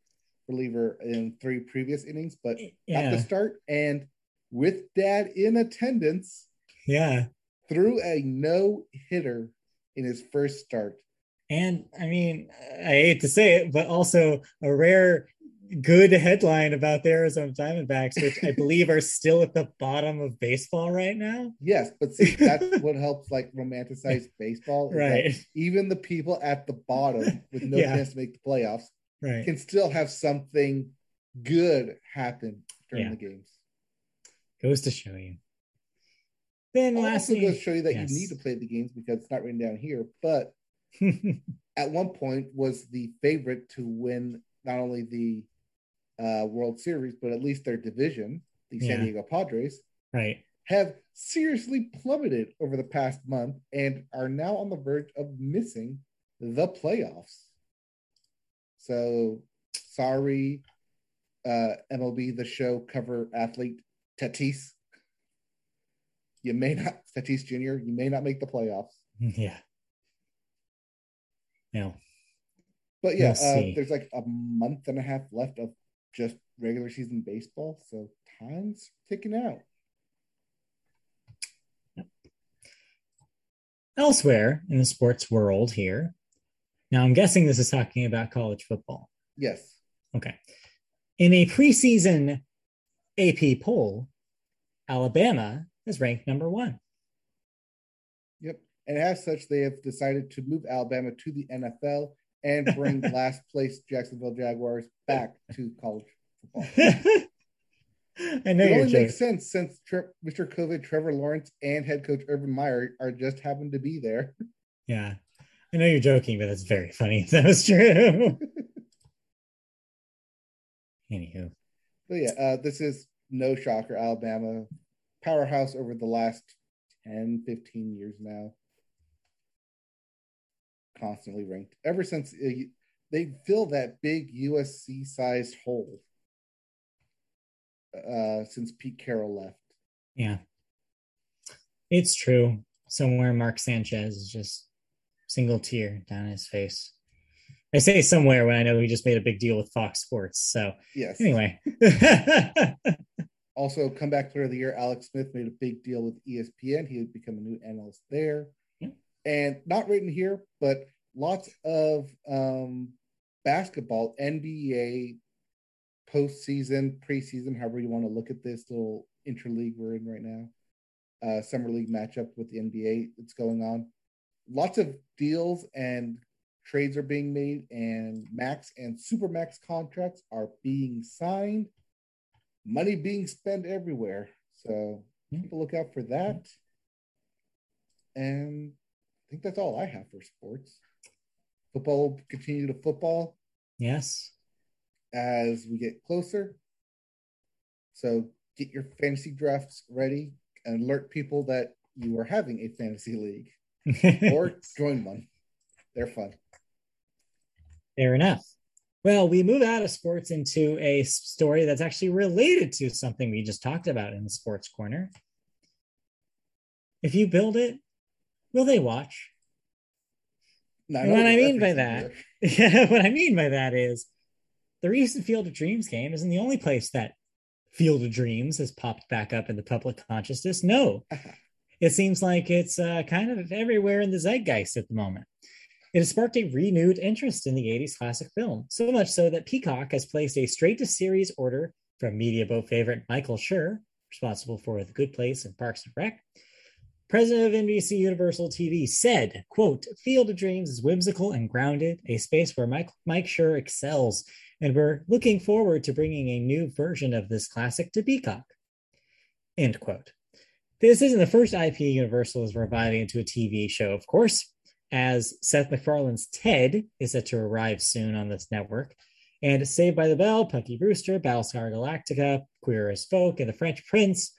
reliever in three previous innings, but yeah. at the start and with dad in attendance. Yeah threw a no hitter in his first start. And I mean, I hate to say it, but also a rare good headline about the Arizona Diamondbacks, which I believe are still at the bottom of baseball right now. Yes, but see, that's what helps like romanticize baseball. Right. Even the people at the bottom with no yeah. chance to make the playoffs right. can still have something good happen during yeah. the games. Goes to show you. Then lastly, goes to show you that yes. you need to play the games because it's not written down here. But at one point was the favorite to win not only the uh, World Series but at least their division, the yeah. San Diego Padres. Right. Have seriously plummeted over the past month and are now on the verge of missing the playoffs. So sorry, uh, MLB the show cover athlete Tatis you may not Tatis Jr. You may not make the playoffs. Yeah. Yeah. But yeah, uh, there's like a month and a half left of just regular season baseball, so time's ticking out. Elsewhere in the sports world here, now I'm guessing this is talking about college football. Yes. Okay. In a preseason AP poll, Alabama is ranked number one. And as such, they have decided to move Alabama to the NFL and bring last place Jacksonville Jaguars back to college football. I know it only joking. makes sense since Tre- Mr. COVID, Trevor Lawrence, and head coach Urban Meyer are just happened to be there. Yeah, I know you're joking, but that's very funny. That was true. Anywho, but yeah, uh, this is no shocker. Alabama powerhouse over the last 10, 15 years now. Constantly ranked ever since it, they fill that big USC sized hole uh, since Pete Carroll left. Yeah, it's true. Somewhere Mark Sanchez is just single tear down his face. I say somewhere when I know he just made a big deal with Fox Sports. So yes. Anyway. Also, comeback player of the year, Alex Smith made a big deal with ESPN. He had become a new analyst there. And not written here, but lots of um, basketball, NBA postseason, preseason, however you want to look at this little interleague we're in right now. Uh, summer league matchup with the NBA that's going on. Lots of deals and trades are being made, and max and super max contracts are being signed money being spent everywhere. So keep a lookout for that. And I think that's all I have for sports. football will continue to football Yes. as we get closer. So get your fantasy drafts ready and alert people that you are having a fantasy league or join one. They're fun. Fair enough. Well, we move out of sports into a story that's actually related to something we just talked about in the sports corner. If you build it, will they watch? And what I mean by that- Yeah, what I mean by that is the recent Field of Dreams game isn't the only place that Field of Dreams has popped back up in the public consciousness. No, it seems like it's uh, kind of everywhere in the zeitgeist at the moment. It has sparked a renewed interest in the 80s classic film, so much so that Peacock has placed a straight to series order from media boat favorite Michael Schur, responsible for The Good Place and Parks and Rec. President of NBC Universal TV said, quote, Field of Dreams is whimsical and grounded, a space where Mike, Mike Schur excels, and we're looking forward to bringing a new version of this classic to Peacock. End quote. This isn't the first IP Universal is reviving into a TV show, of course, as Seth MacFarlane's Ted is set to arrive soon on this network. And Saved by the Bell, Punky Brewster, Battlestar Galactica, Queer as Folk, and The Fresh Prince,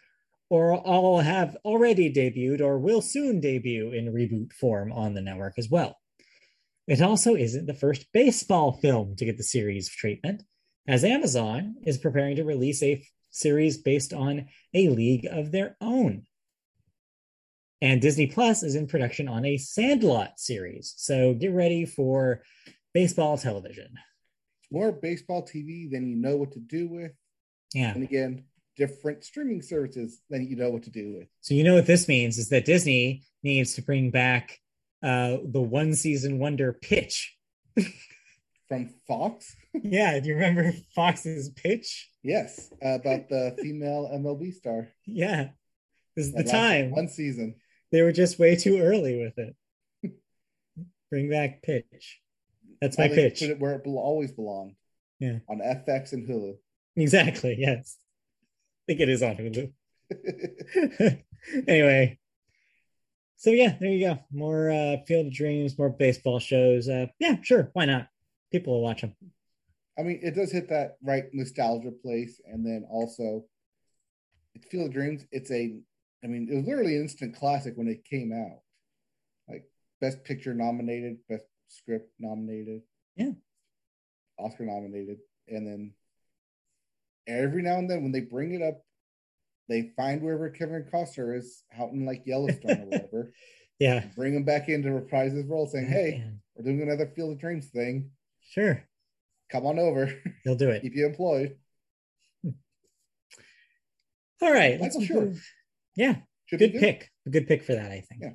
or all have already debuted or will soon debut in reboot form on the network as well. It also isn't the first baseball film to get the series treatment, as Amazon is preparing to release a f- series based on a league of their own. And Disney Plus is in production on a Sandlot series. So get ready for baseball television. More baseball TV than you know what to do with. Yeah. And again, different streaming services than you know what to do with. So you know what this means is that Disney needs to bring back uh, the one season wonder pitch. From Fox, Yeah, do you remember Fox's pitch? yes, about the female MLB star. Yeah, this is the That lasted time. One season. They were just way too early with it. Bring back pitch. That's my pitch. Put it where it bel- always belonged. Yeah. On FX and Hulu. Exactly. Yes. I think it is on Hulu. anyway, so yeah, there you go. More uh, Field of Dreams, more baseball shows. Uh, yeah, sure. Why not? People will watch them. I mean, it does hit that right nostalgia place, and then also, it's Field of Dreams. It's a, I mean, it was literally an instant classic when it came out, like Best Picture nominated, Best Script nominated, Yeah. Oscar nominated, and then every now and then when they bring it up, they find wherever Kevin Costner is out in like Yellowstone or whatever, Yeah. bring him back in to reprise his role, saying, oh, "Hey, Man, we're doing another Field of Dreams thing. Sure. Come on over, He'll do it. keep you employed." Hmm. All right. Michael let's move- Yeah. Should good pick. A good pick for that, I think. Yeah.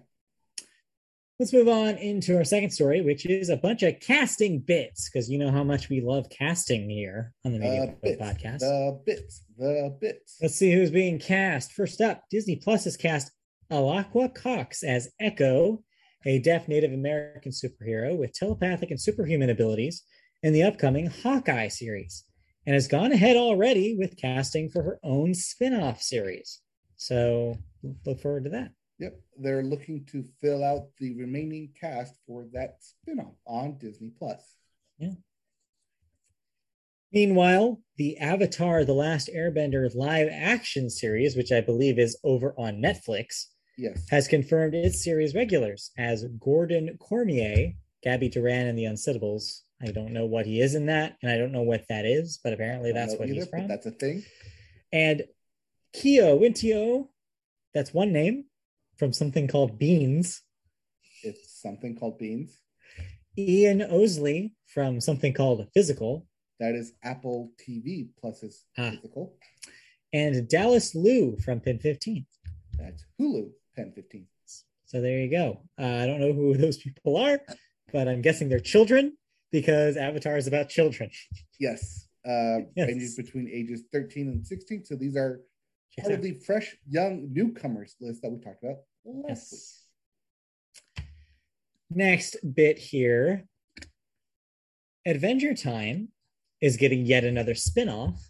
Let's move on into our second story, which is a bunch of casting bits, because you know how much we love casting here on the uh, Media The Boat bits, podcast. the bits, the bits. Let's see who's being cast. First up, Disney Plus has cast Alaqua Cox as Echo, a deaf Native American superhero with telepathic and superhuman abilities in the upcoming Hawkeye series, and has gone ahead already with casting for her own spin off series. So look forward to that. Yep, they're looking to fill out the remaining cast for that spin-off on Disney Plus. Yeah. Meanwhile, the Avatar The Last Airbender live action series, which I believe is over on Netflix, Yes, has confirmed its series regulars as Gordon Cormier, Gabby Duran, and the Unsittables. I don't know what he is in that, and I don't know what that is, but apparently that's what either, he's from. That's a thing. And Kiawentiio, that's one name from something called Beans. It's something called Beans. Ian Ousley from something called Physical, That is Apple TV Plus's Ah. physical. and Dallas Liu from PEN15. That's Hulu PEN15. So there you go. Uh, I don't know who those people are, but I'm guessing they're children because Avatar is about children. Yes, uh, Yes. ranges between ages 13 and 16. So these are part of the fresh young newcomers list that we talked about last week. Yes. Next bit here Adventure Time is getting yet another spin off,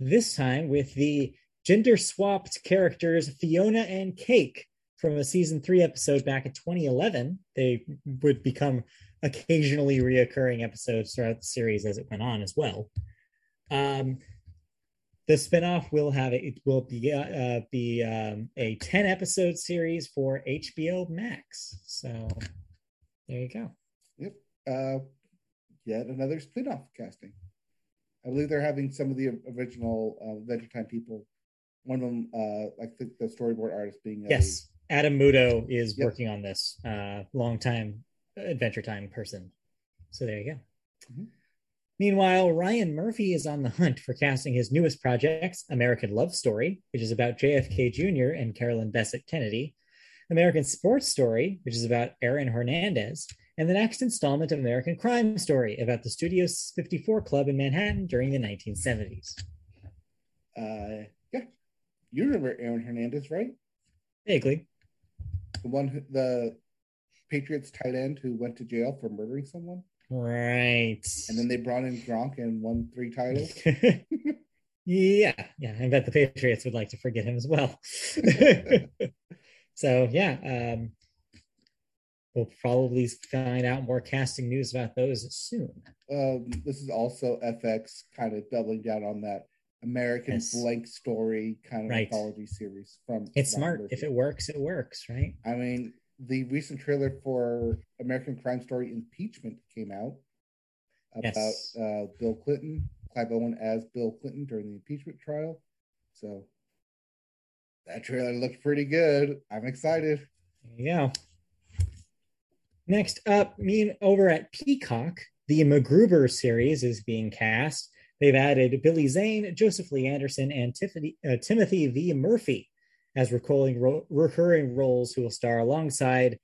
this time with the gender swapped characters Fiona and Cake from a season three episode back in 2011. They would become occasionally reoccurring episodes throughout the series as it went on as well. Um, the spinoff will have it it will be uh, be um, a 10 episode series for HBO Max. So there you go. Yep. Uh, yet another spinoff casting. I believe they're having some of the original uh, Adventure Time people. One of them, uh, I think the storyboard artist being yes, Adam Muto is yep. working on this. Uh, long time Adventure Time person. So there you go. Mm-hmm. Meanwhile, Ryan Murphy is on the hunt for casting his newest projects American Love Story, which is about JFK Jr. and Carolyn Bessette Kennedy, American Sports Story, which is about Aaron Hernandez, and the next installment of American Crime Story about the Studio 54 Club in Manhattan during the 1970s. Uh, yeah. You remember Aaron Hernandez, right? Vaguely. The one, who, the Patriots tight end who went to jail for murdering someone? Right. And then they brought in Gronk and won three titles. yeah, yeah. I bet the Patriots would like to forget him as well. so yeah, um, we'll probably find out more casting news about those soon. Um, this is also FX kind of doubling down on that American yes. blank story kind of right. anthology series from. It's smart. Murphy. If it works, it works, right? I mean, the recent trailer for American Crime Story Impeachment came out about yes. uh, Bill Clinton, Clive Owen as Bill Clinton during the impeachment trial. So that trailer looked pretty good. I'm excited. Yeah. Next up, me over at Peacock, the MacGruber series is being cast. They've added Billy Zane, Joseph Lee Anderson, and Tiffany, uh, Timothy V. Murphy as recurring, ro- recurring roles who will star alongside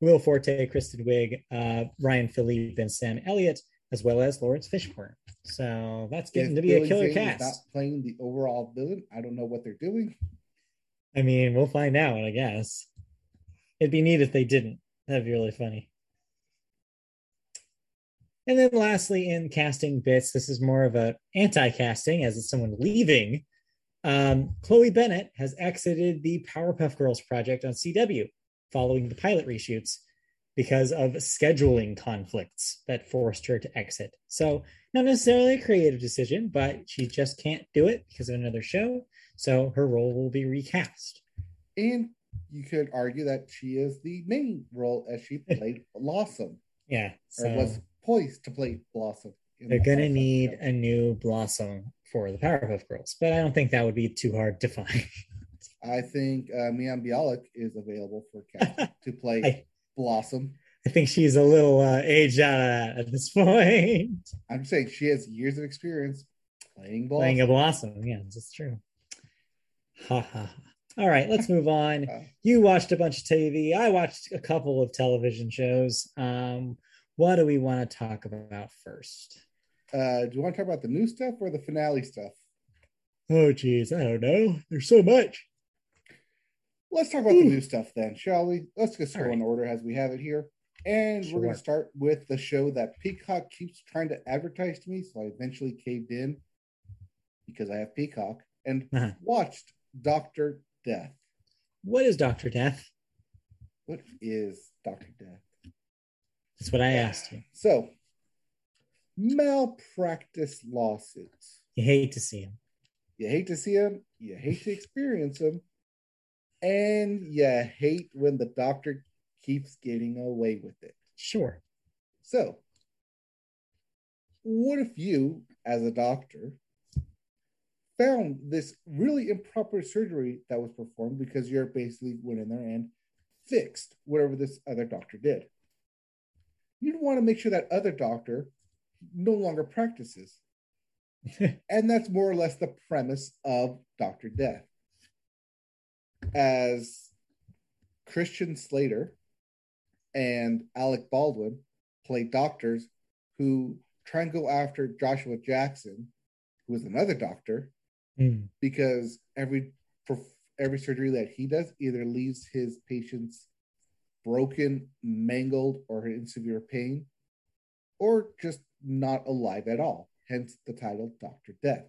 Will Forte, Kristen Wiig, uh, Ryan Phillippe, and Sam Elliott, as well as Laurence Fishburne. So that's getting if to be Billy a killer Zane cast. Not playing the overall villain. I don't know what they're doing. I mean, we'll find out. I guess it'd be neat if they didn't. That'd be really funny. And then lastly, in casting bits, this is more of a anti-casting as it's someone leaving um, Chloe Bennet has exited the Powerpuff Girls project on CW following the pilot reshoots because of scheduling conflicts that forced her to exit. So, not necessarily a creative decision, but she just can't do it because of another show. So, her role will be recast. And you could argue that she is the main role as she played Blossom. Yeah. So or was poised to play Blossom. They're going to need show. a new Blossom for the Powerpuff Girls, but I don't think that would be too hard to find. I think uh, Mayim Bialik is available for cast to play I, Blossom. I think she's a little uh, aged out at this point. I'm saying she has years of experience playing Blossom. Playing a Blossom, yeah, that's true. Ha ha. All right, let's move on. Uh, you watched a bunch of TV. I watched a couple of television shows. Um, what do we want to talk about first? Uh, do you want to talk about the new stuff or the finale stuff? Oh, geez, I don't know. There's so much. Let's talk about Ooh. the new stuff then, shall we? Let's just go right. in order as we have it here. And sure. we're going to start with the show that Peacock keeps trying to advertise to me. So I eventually caved in because I have Peacock and uh-huh. watched Doctor Death. What is Doctor Death? What is Doctor Death? That's what I asked you. So malpractice lawsuits. You hate to see them. You hate to see them. You hate to experience them. And you hate when the doctor keeps getting away with it. Sure. So, what if you, as a doctor, found this really improper surgery that was performed because you're basically went in there and fixed whatever this other doctor did? You'd want to make sure that other doctor no longer practices. and that's more or less the premise of Dr. Death. As Christian Slater and Alec Baldwin play doctors who try and go after Joshua Jackson, who is another doctor, mm. because every for every surgery that he does either leaves his patients broken, mangled, or in severe pain, or just not alive at all, hence the title Dr. Death.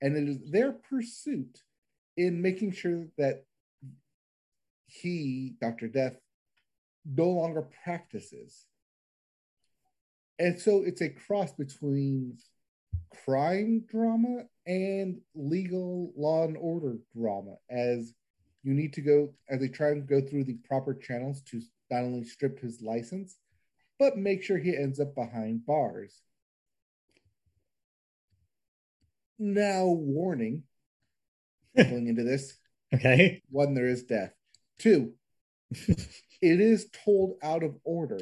And it is their pursuit in making sure that he, Dr. Death, no longer practices. And so it's a cross between crime drama and legal law and order drama as you need to go as they try and go through the proper channels to not only strip his license but make sure he ends up behind bars. Now warning going into this okay. one there is death. Two it is told out of order.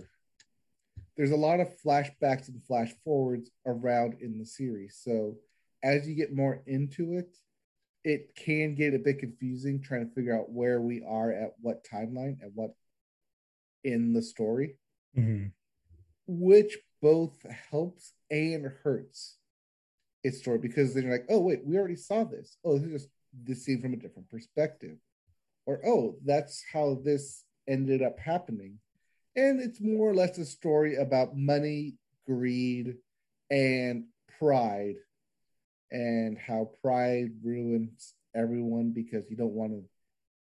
There's a lot of flashbacks and flash forwards around in the series. So as you get more into it, it can get a bit confusing trying to figure out where we are at what timeline and what in the story, mm-hmm. Which both helps and hurts its story because then you're like, oh wait, we already saw this. Oh, this is just this scene from a different perspective, or oh, that's how this ended up happening. And it's more or less a story about money, greed, and pride, and how pride ruins everyone because you don't want to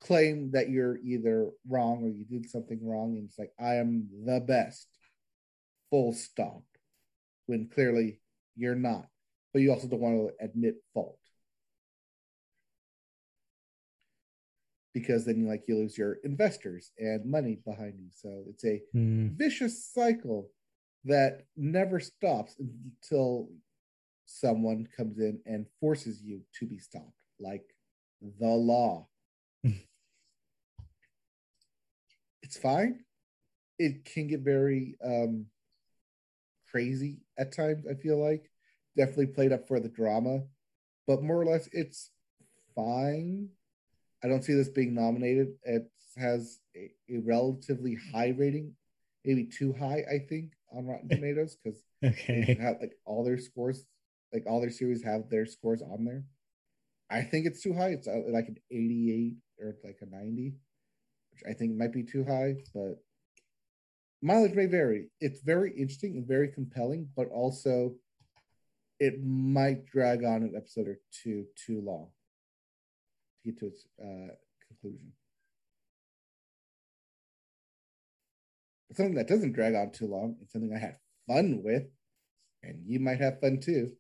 claim that you're either wrong or you did something wrong, and it's like I am the best, full stop, when clearly you're not, but you also don't want to admit fault. because then you like you lose your investors and money behind you. So it's a mm. vicious cycle that never stops until someone comes in and forces you to be stopped, like the law. it's fine. It can get very um, crazy at times, I feel like. Definitely played up for the drama, but more or less it's fine I don't see this being nominated. It has a, a relatively high rating, maybe too high, I think, on Rotten Tomatoes because okay. have like all their scores, like all their series have their scores on there. I think it's too high. It's uh, like an 88 or like a 90, which I think might be too high, but mileage may vary. It's very interesting and very compelling, but also it might drag on an episode or two too long to get to its uh, conclusion. But something that doesn't drag on too long and something I had fun with, and you might have fun too,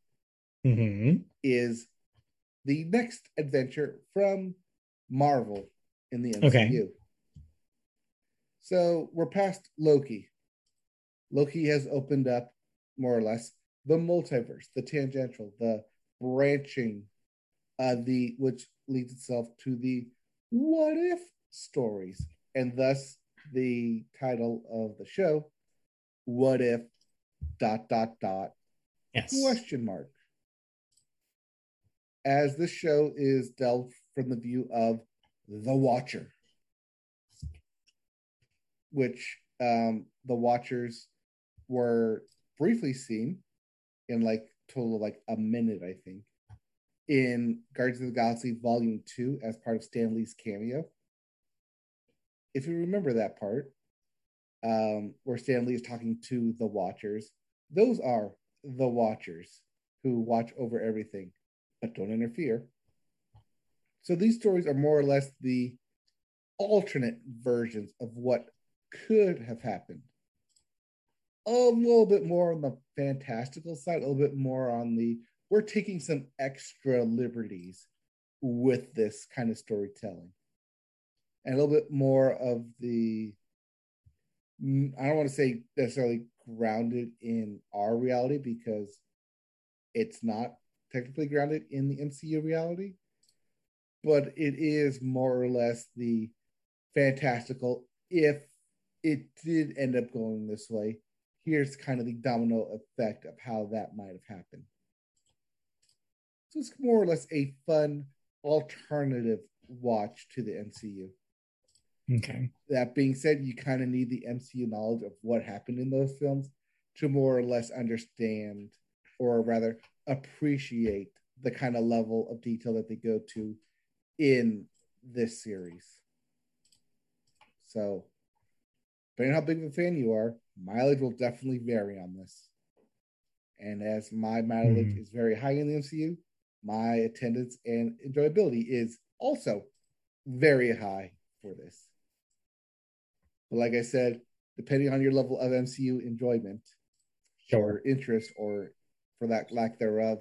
mm-hmm. is the next adventure from Marvel in the MCU. Okay. So we're past Loki. Loki has opened up more or less the multiverse, the tangential, the branching, uh, the which leads itself to the what if stories, and thus the title of the show, What If dot dot dot yes. question mark. As this show is dealt from the view of the Watcher, which um, the Watchers were briefly seen in like total like a minute, I think, in Guardians of the Galaxy Volume 2 as part of Stan Lee's cameo. If you remember that part, um, where Stan Lee is talking to the Watchers, those are the Watchers who watch over everything but don't interfere. So these stories are more or less the alternate versions of what could have happened. A little bit more on the fantastical side, a little bit more on the we're taking some extra liberties with this kind of storytelling and a little bit more of the i don't want to say necessarily grounded in our reality because it's not technically grounded in the mcu reality but it is more or less the fantastical if it did end up going this way here's kind of the domino effect of how that might have happened so it's more or less a fun alternative watch to the MCU. Okay. That being said, you kind of need the MCU knowledge of what happened in those films to more or less understand, or rather appreciate the kind of level of detail that they go to in this series. So, depending on how big of a fan you are, mileage will definitely vary on this. And as my mileage mm. is very high in the MCU, my attendance and enjoyability is also very high for this. But like I said, depending on your level of MCU enjoyment Sure. or interest, or for that lack thereof,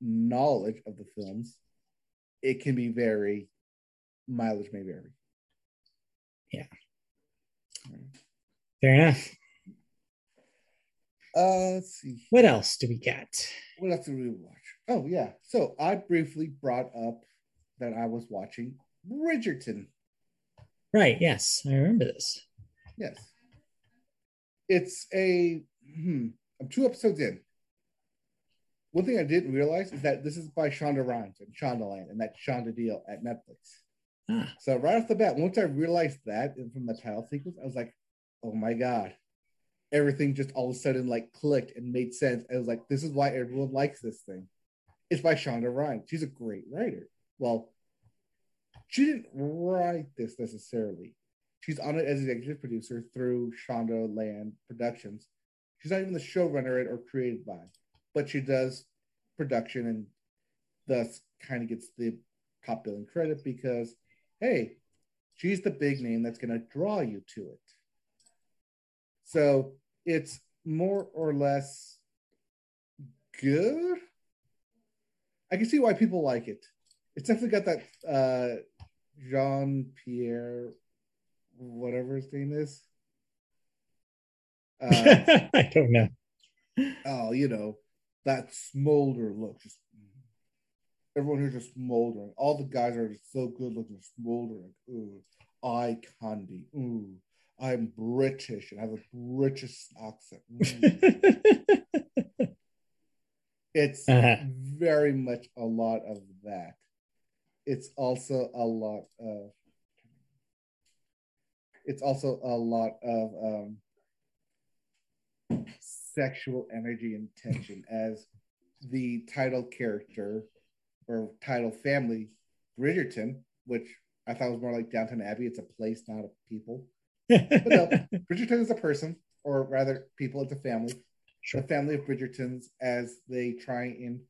knowledge of the films, it can be very mileage may vary. Fair enough. Uh, let's see. What else do we get? What else did we watch? Oh yeah. So I briefly brought up that I was watching Bridgerton. Right. Yes, I remember this. Yes. It's a hmm, I'm two episodes in. One thing I didn't realize is that this is by Shonda Rhimes and Shondaland and that Shonda deal at Netflix. Ah, So right off the bat, once I realized that from the title sequence, I was like, oh my God. Everything just all of a sudden like clicked and made sense. I was like, this is why everyone likes this thing. It's by Shonda Rhimes. She's a great writer. Well, she didn't write this necessarily. She's on it as executive producer through Shonda Land Productions. She's not even the showrunner or created by, but she does production and thus kind of gets the top billing credit because hey, she's the big name that's going to draw you to it. So it's more or less good. I can see why people like it. It's definitely got that uh, Jean Pierre, whatever his name is. Uh, I don't know. oh, you know, that smolder look. Just everyone here's just smoldering. All the guys are just so good looking, smoldering. Ooh, eye candy. Ooh, I'm British and I have a British accent. It's Uh-huh. very much a lot of that. It's also a lot of. It's also a lot of um, sexual energy and tension as the title character or title family, Bridgerton, which I thought was more like Downton Abbey. It's a place, not a people. But no, Bridgerton is a person, or rather, people. It's a family. Sure. The family of Bridgertons as they try and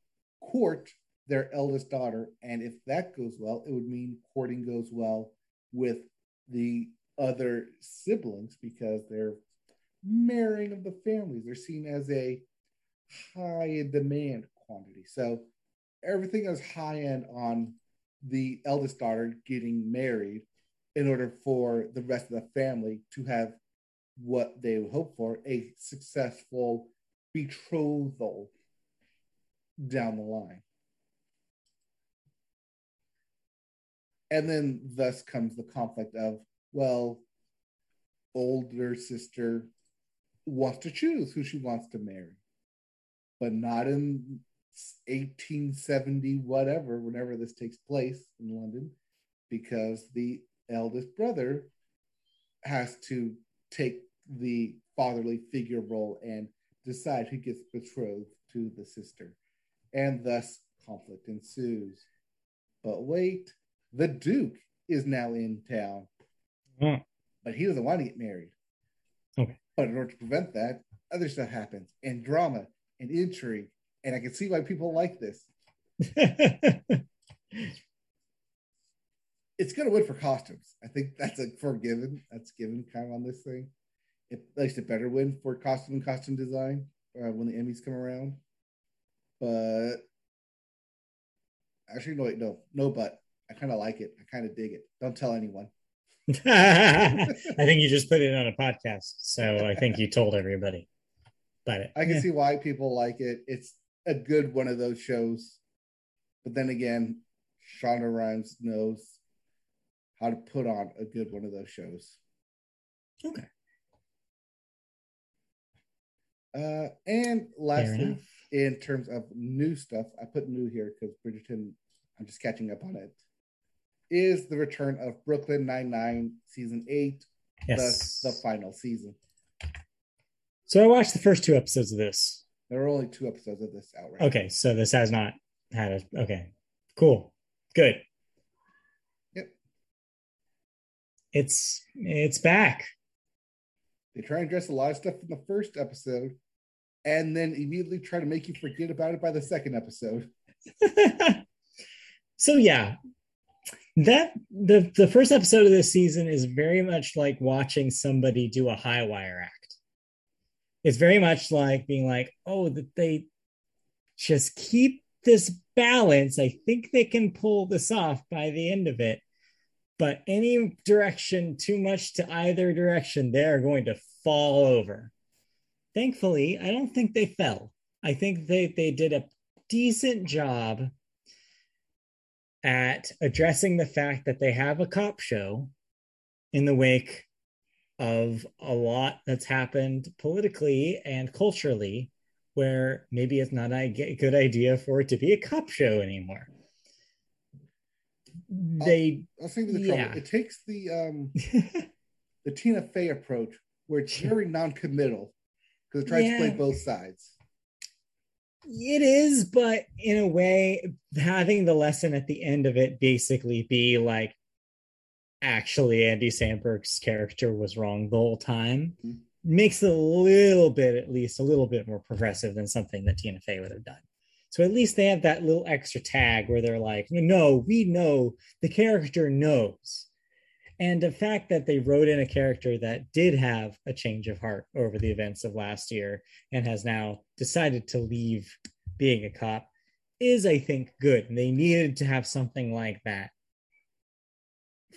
court their eldest daughter. And if that goes well, it would mean courting goes well with the other siblings because they're marrying of the families. They're seen as a high demand quantity. So everything is high end on the eldest daughter getting married in order for the rest of the family to have what they hope for a successful betrothal down the line. And then thus comes the conflict of, well, older sister wants to choose who she wants to marry, but not in 1870, whatever, whenever this takes place in London, because the eldest brother has to take the fatherly figure role and decide who gets betrothed to the sister. And thus conflict ensues. But wait, the Duke is now in town, Oh, but he doesn't want to get married. Okay. But in order to prevent that, other stuff happens and drama and intrigue. And I can see why people like this. It's going to win for costumes. I think that's a forgiven. That's given kind of on this thing. It makes it better win for costume and costume design uh, when the Emmys come around. But actually, no, wait, no, no, but I kind of like it. I kind of dig it. Don't tell anyone. I think you just put it on a podcast, so I think you told everybody. But I can yeah. see why people like it. It's a good one of those shows. But then again, Shonda Rhimes knows how to put on a good one of those shows. Okay. Uh, and lastly, in terms of new stuff, I put new here because Bridgerton, I'm just catching up on it, is the return of Brooklyn Nine-Nine season eight, Yes. the final season. So I watched the first two episodes of this. There are only two episodes of this out right Okay, so this has not had a okay. Cool. Good. Yep. It's it's back. They try and address a lot of stuff in the first episode, and then immediately try to make you forget about it by the second episode. so yeah. that the the first episode of this season is very much like watching somebody do a high wire act. It's very much like being like, oh, that they just keep this balance. I think they can pull this off by the end of it. But any direction too much to either direction, they're going to fall over. Thankfully, I don't think they fell. I think they, they did a decent job at addressing the fact that they have a cop show in the wake of a lot that's happened politically and culturally where maybe it's not a good idea for it to be a cop show anymore. They, I'll, I'll say the yeah. It takes the um the Tina Fey approach where it's very non-committal because it tries yeah. to play both sides. It is, but in a way, having the lesson at the end of it basically be like, actually, Andy Samberg's character was wrong the whole time mm-hmm. makes it a little bit, at least a little bit more progressive than something that Tina Fey would have done. So at least they have that little extra tag where they're like, no, we know the character knows. And the fact that they wrote in a character that did have a change of heart over the events of last year and has now decided to leave being a cop is, I think, good. And they needed to have something like that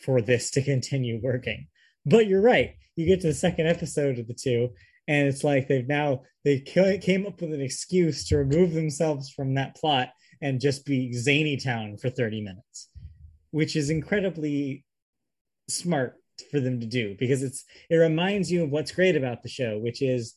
for this to continue working. But you're right. You get to the second episode of the two, and it's like they've now they came up with an excuse to remove themselves from that plot and just be zany town for 30 minutes which is incredibly smart for them to do because it's it reminds you of what's great about the show which is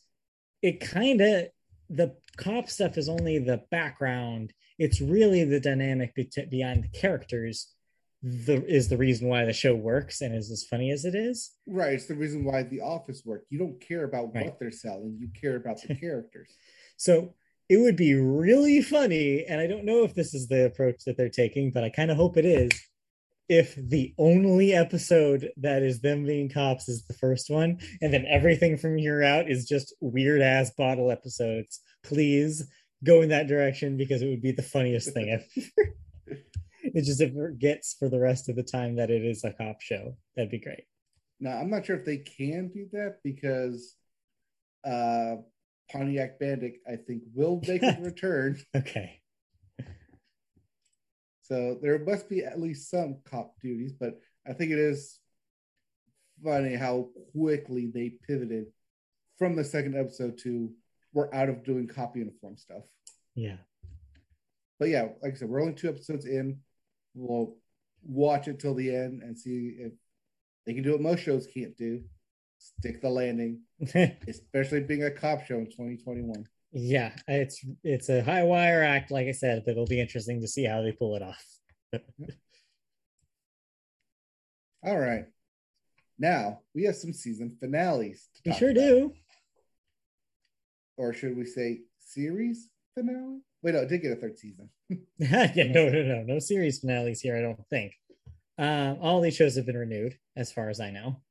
it kind of the cop stuff is only the background. It's really the dynamic behind the characters the is the reason why the show works and is as funny as it is right it's the reason why the office worked. you don't care about right. what they're selling you care about the characters so it would be really funny and i don't know if this is the approach that they're taking but i kind of hope it is if the only episode that is them being cops is the first one, and then everything from here out is just weird ass bottle episodes, please go in that direction because it would be the funniest thing ever. It just it forgets for the rest of the time that it is a cop show. That'd be great. Now I'm not sure if they can do that because uh Pontiac Bandit, I think, will make a return. okay. So there must be at least some cop duties, but I think it is funny how quickly they pivoted from the second episode to we're out of doing cop uniform stuff. Yeah. But yeah, like I said, we're only two episodes in. We'll watch it till the end and see if they can do what most shows can't do stick the landing, especially being a cop show in 2021 yeah it's it's a high wire act like i said but it'll be interesting to see how they pull it off. All right. Now we have some season finales we sure about. do. Or should we say series finale wait no it did get a third season yeah no no no no series finales here i don't think uh, all these shows have been renewed as far as i know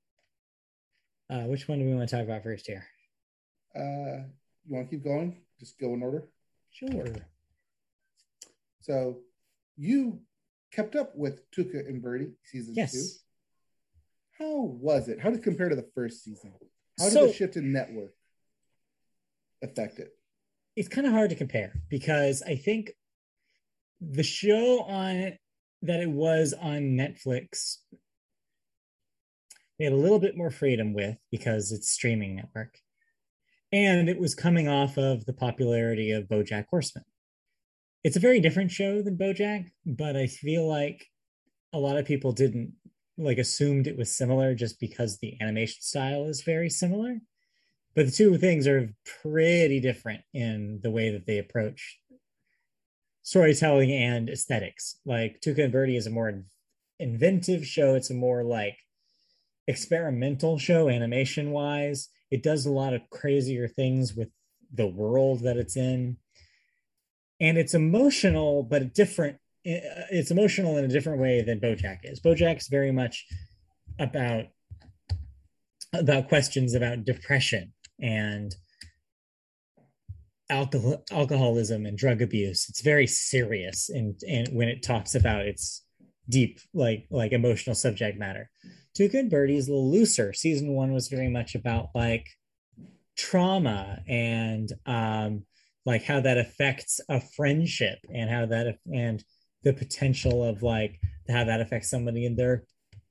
uh, which one do we want to talk about first here uh you want to keep going? Just go in order. Sure. So you kept up with Tuca and Bertie season yes. two. How was it? How did it compare to the first season? How did so, the shift in network affect it? It's kind of hard to compare because I think the show on that it was on Netflix they had a little bit more freedom with because it's streaming network and it was coming off of the popularity of BoJack Horseman. It's a very different show than BoJack, but I feel like a lot of people didn't like assumed it was similar just because the animation style is very similar. But the two things are pretty different in the way that they approach storytelling and aesthetics. Like Tuca and Bertie is a more inventive show. It's a more like experimental show animation wise it does a lot of crazier things with the world that it's in and it's emotional but different uh, it's emotional in a different way than bojack is bojack's very much about about questions about depression and alcohol, alcoholism and drug abuse it's very serious and and when it talks about its deep like like emotional subject matter. Tuca and Bertie is a little looser. Season one was very much about like trauma and um like how that affects a friendship and how that and the potential of like how that affects somebody in their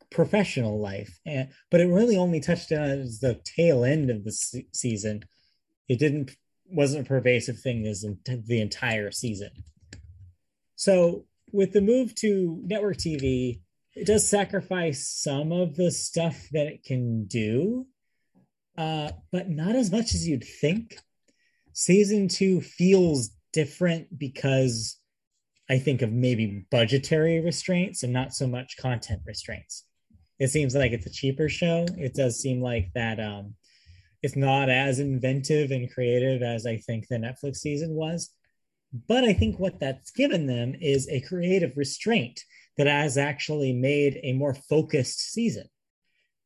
professional life and but it really only touched on as the tail end of the se- season. It didn't wasn't a pervasive thing as in the entire season. So with the move to network tv it does sacrifice some of the stuff that it can do uh, but not as much as you'd think. Season two feels different because I think of maybe budgetary restraints and not so much content restraints. It seems like it's a cheaper show. It does seem like that um, it's not as inventive and creative as I think the Netflix season was. But I think what that's given them is a creative restraint that has actually made a more focused season.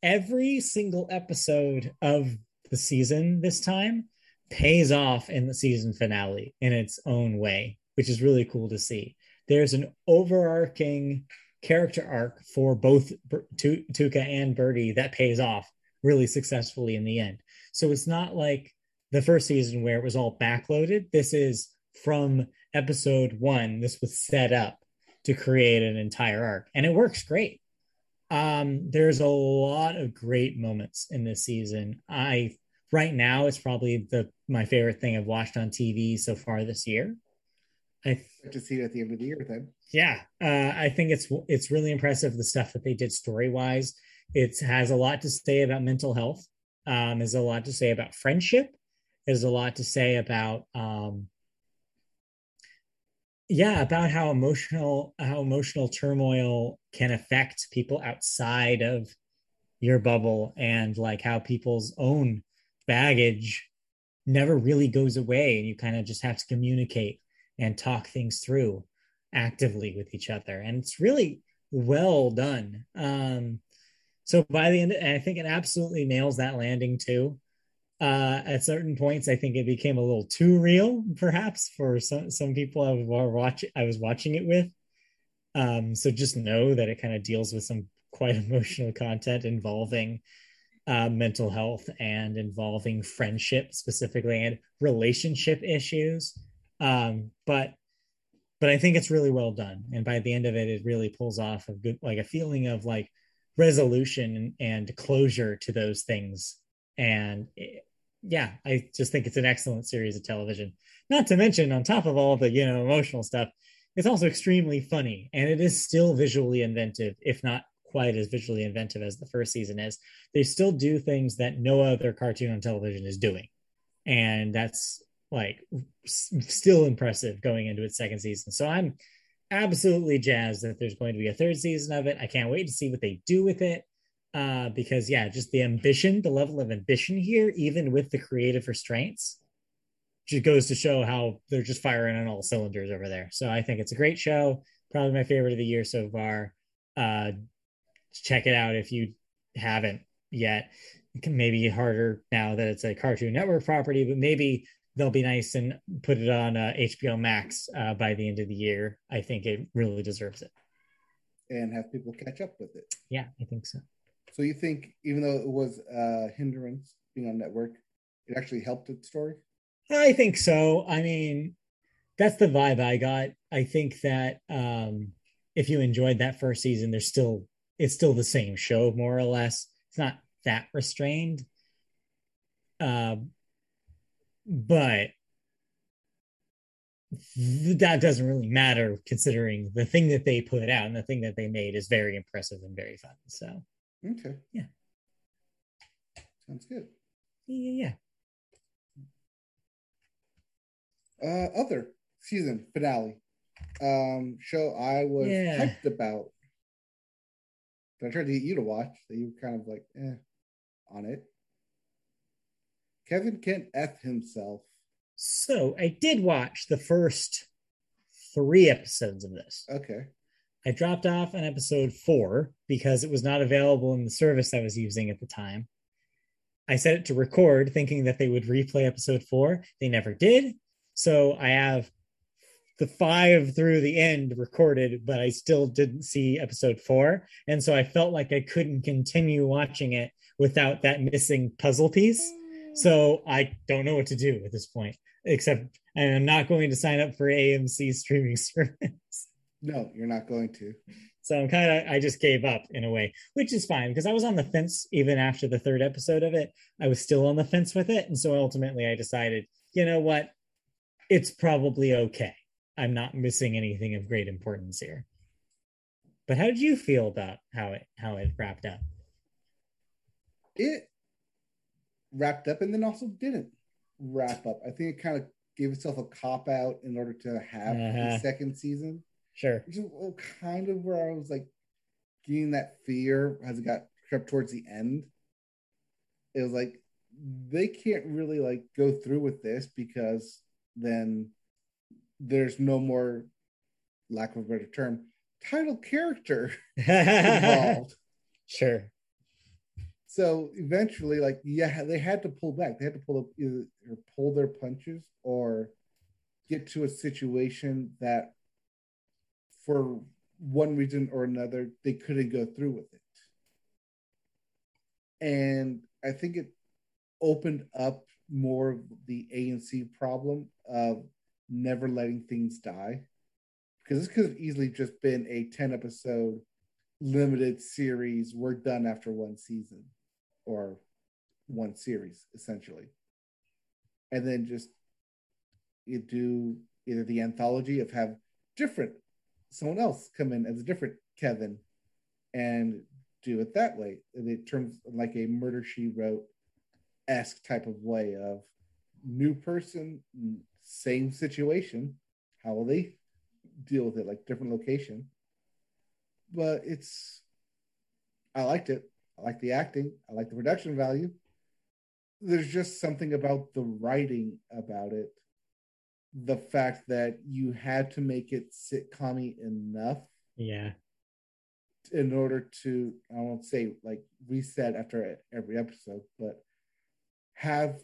Every single episode of the season this time pays off in the season finale in its own way, which is really cool to see. There's an overarching character arc for both Tuca and Bertie that pays off really successfully in the end. So it's not like the first season where it was all backloaded. This is from episode one. This was set up to create an entire arc, and it works great. Um, there's a lot of great moments in this season. I right now it's probably the my favorite thing I've watched on TV so far this year. I to see it at the end of the year then. Yeah, uh, I think it's it's really impressive the stuff that they did story wise. It has a lot to say about mental health. Um, there's a lot to say about friendship. There's a lot to say about um, yeah about how emotional how emotional turmoil can affect people outside of your bubble and like how people's own baggage never really goes away and you kind of just have to communicate and talk things through actively with each other. And it's really well done. Um so by the end i think it absolutely nails that landing too. Uh at certain points i think it became a little too real perhaps for some some people i was watching i was watching it with. Um so just know that it kind of deals with some quite emotional content involving uh, mental health and involving friendship specifically and relationship issues. Um, but but I think it's really well done, and by the end of it, it really pulls off a good like a feeling of like resolution and, closure to those things. And it, yeah, I just think it's an excellent series of television. Not to mention, on top of all the you know emotional stuff, it's also extremely funny, and it is still visually inventive, if not quite as visually inventive as the first season is, they still do things that no other cartoon on television is doing. And that's like still impressive going into its second season. So I'm absolutely jazzed that there's going to be a third season of it. I can't wait to see what they do with it. Uh, because yeah, just the ambition, the level of ambition here, even with the creative restraints, just goes to show how they're just firing on all cylinders over there. So I think it's a great show, probably my favorite of the year so far. Uh, check it out if you haven't yet. It can maybe harder now that it's a Cartoon Network property, but maybe they'll be nice and put it on uh, HBO Max uh, by the end of the year. I think it really deserves it. And have people catch up with it. Yeah, I think so. So you think, even though it was a hindrance being on network, it actually helped the story? I think so. I mean, that's the vibe I got. I think that um, if you enjoyed that first season, there's still it's still the same show more or less. It's not that restrained. Uh, but that doesn't really matter considering the thing that they put out and the thing that they made is very impressive and very fun. So, okay. Yeah. Sounds good. Yeah. Yeah. Uh, other season finale um show I was yeah. hyped about I tried to get you to watch, that you were kind of like, eh, on it. Kevin can't F himself. So I did watch the first three episodes of this. Okay. I dropped off on episode four because it was not available in the service I was using at the time. I set it to record thinking that they would replay episode four. They never did. So I have the five through the end recorded, but I still didn't see episode four. And so I felt like I couldn't continue watching it without that missing puzzle piece. So I don't know what to do at this point, except I'm not going to sign up for AMC streaming service. No, you're not going to. So I'm kind of I just gave up in a way, which is fine because I was on the fence even after the third episode of it. I was still on the fence with it, and so ultimately I decided, you know what, it's probably okay. I'm not missing anything of great importance here. But how did you feel about how it how it wrapped up? It wrapped up and then also didn't wrap up. I think it kind of gave itself a cop out in order to have uh-huh. the second season. Sure. Which is kind of where I was like getting that fear as it got crept towards the end. It was like they can't really like go through with this because then there's no more lack of a better term title character involved. Sure. So eventually, like, yeah, they had to pull back. They had to pull up either pull their punches or get to a situation that for one reason or another, they couldn't go through with it. And I think it opened up more of the AMC problem of never letting things die. Because this could have easily just been a 10 episode limited series. We're done after one season or one series, essentially. And then just you do either the anthology of have different someone else come in as a different Kevin and do it that way. And it turns like a murder she wrote esque type of way of new person, same situation. How will they deal with it? Like different location. But it's I liked it. I like the acting. I like the production value. There's just something about the writing about it the fact that you had to make it sitcom enough. Yeah. In order to, I won't say like reset after every episode, but have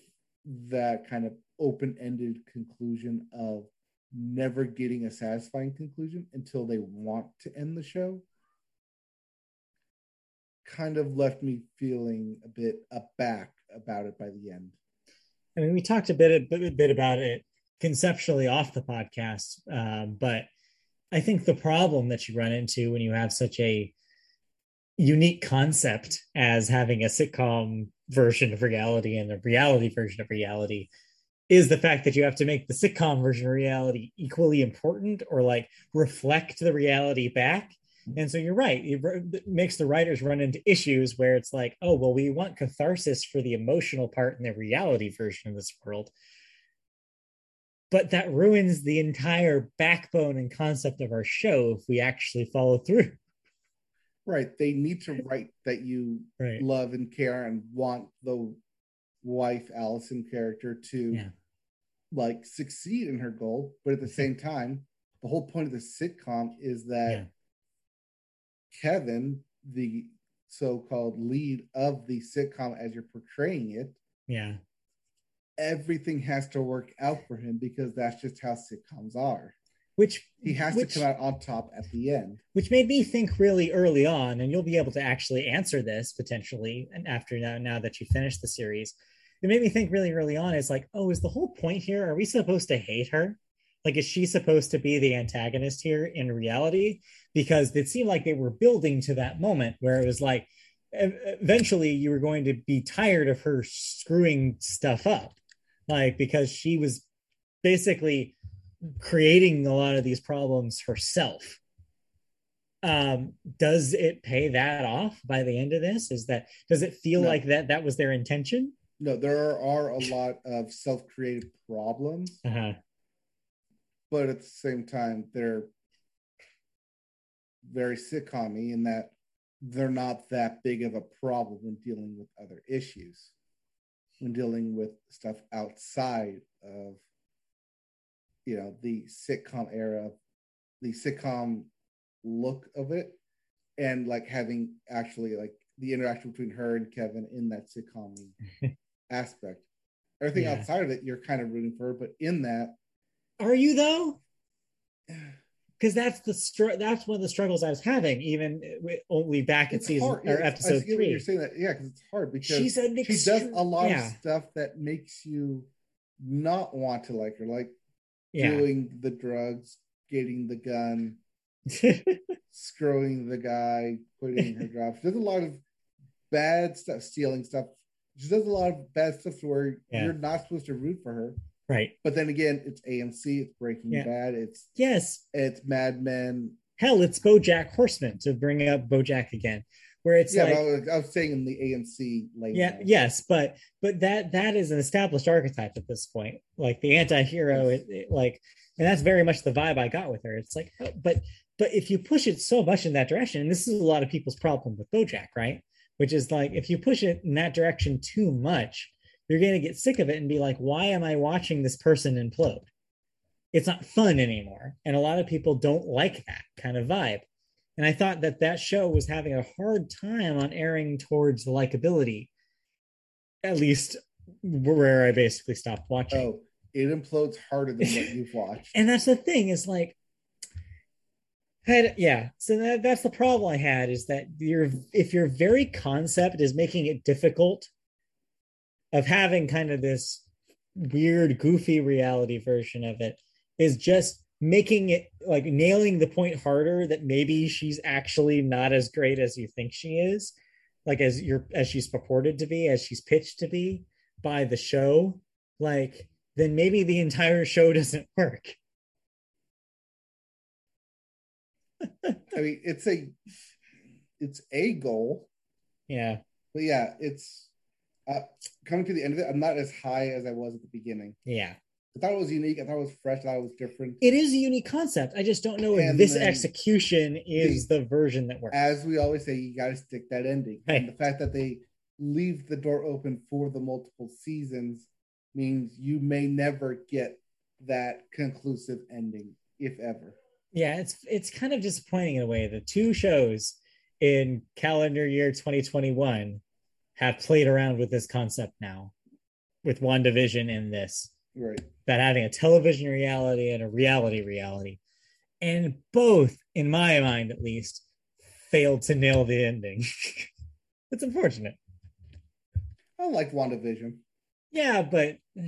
that kind of open ended conclusion of never getting a satisfying conclusion until they want to end the show kind of left me feeling a bit aback about it by the end. I mean, we talked a bit a bit about it conceptually off the podcast. Um, but I think the problem that you run into when you have such a unique concept as having a sitcom version of reality and a reality version of reality is the fact that you have to make the sitcom version of reality equally important or like reflect the reality back. And so you're right. It makes the writers run into issues where it's like, oh, well, we want catharsis for the emotional part in the reality version of this world but that ruins the entire backbone and concept of our show if we actually follow through. Right. They need to write that you right. love and care and want the wife Allison character to yeah. like succeed in her goal, but at the same time, the whole point of the sitcom is that yeah. Kevin, the so-called lead of the sitcom as you're portraying it, yeah, everything has to work out for him because that's just how sitcoms are. Which he has which, to come out on top at the end. Which made me think really early on, and you'll be able to actually answer this potentially, and after now, now that you finish the series, it made me think really early on. Is like, oh, is the whole point here? Are we supposed to hate her? Like, is she supposed to be the antagonist here in reality? Because it seemed like they were building to that moment where it was like, eventually you were going to be tired of her screwing stuff up. Like because she was basically creating a lot of these problems herself. Um does it pay that off by the end of this? Is that does it feel no. like that that was their intention? No there are a lot of self-created problems. Uh-huh. but at the same time they're very sitcom in that they're not that big of a problem when dealing with other issues when dealing with stuff outside of you know the sitcom era the sitcom look of it and like having actually like the interaction between her and kevin in that sitcom aspect everything yeah. outside of it you're kind of rooting for her but in that are you though because that's the str- that's one of the struggles I was having even only back at It's season hard. or episode three. You're saying that, yeah, because it's hard because She's an she does a lot yeah. of stuff that makes you not want to like her, like yeah. doing the drugs, getting the gun, screwing the guy, quitting her job. She does a lot of bad stuff, stealing stuff. She does a lot of bad stuff to where Yeah. you're not supposed to root for her. Right. But then again, it's AMC, it's Breaking Yeah. Bad, it's Yes. it's Mad Men. Hell, it's BoJack Horseman to bring up BoJack again, where it's yeah, like but I was, I was saying in the AMC lane. yeah yes but but that that is an established archetype at this point like the anti-hero Yes. it, it, like and that's very much the vibe i got with her it's like oh, but but if you push it so much in that direction and this is a lot of people's problem with bojack right which is like if you push it in that direction too much you're going to get sick of it and be like why am i watching this person implode it's not fun anymore and a lot of people don't like that kind of vibe and I thought that that show was having a hard time on airing towards the likability, at least where I basically stopped watching. Oh, it implodes harder than what you've watched. And that's the thing is like, had, yeah. So that, that's the problem I had is that your if your very concept is making it difficult of having kind of this weird, goofy reality version of it is just making it like nailing the point harder that maybe she's actually not as great as you think she is like as you're as she's purported to be as she's pitched to be by the show. Like then maybe the entire show doesn't work. I mean, it's a it's a goal, yeah. But yeah, it's uh, coming to the end of it. I'm not as high as I was at the beginning. yeah I thought it was unique. I thought it was fresh. I thought it was different. it is a unique concept i just don't know if this execution is the version that works As we always say, you got to stick that ending. Right. And the fact that they leave the door open for the multiple seasons means you may never get that conclusive ending, if ever. yeah it's it's kind of disappointing in a way the two shows in calendar year 2021 have played around with this concept now with WandaVision in this Right. about having a television reality and a reality reality and both in my mind at least failed to nail the ending it's unfortunate I like WandaVision. yeah but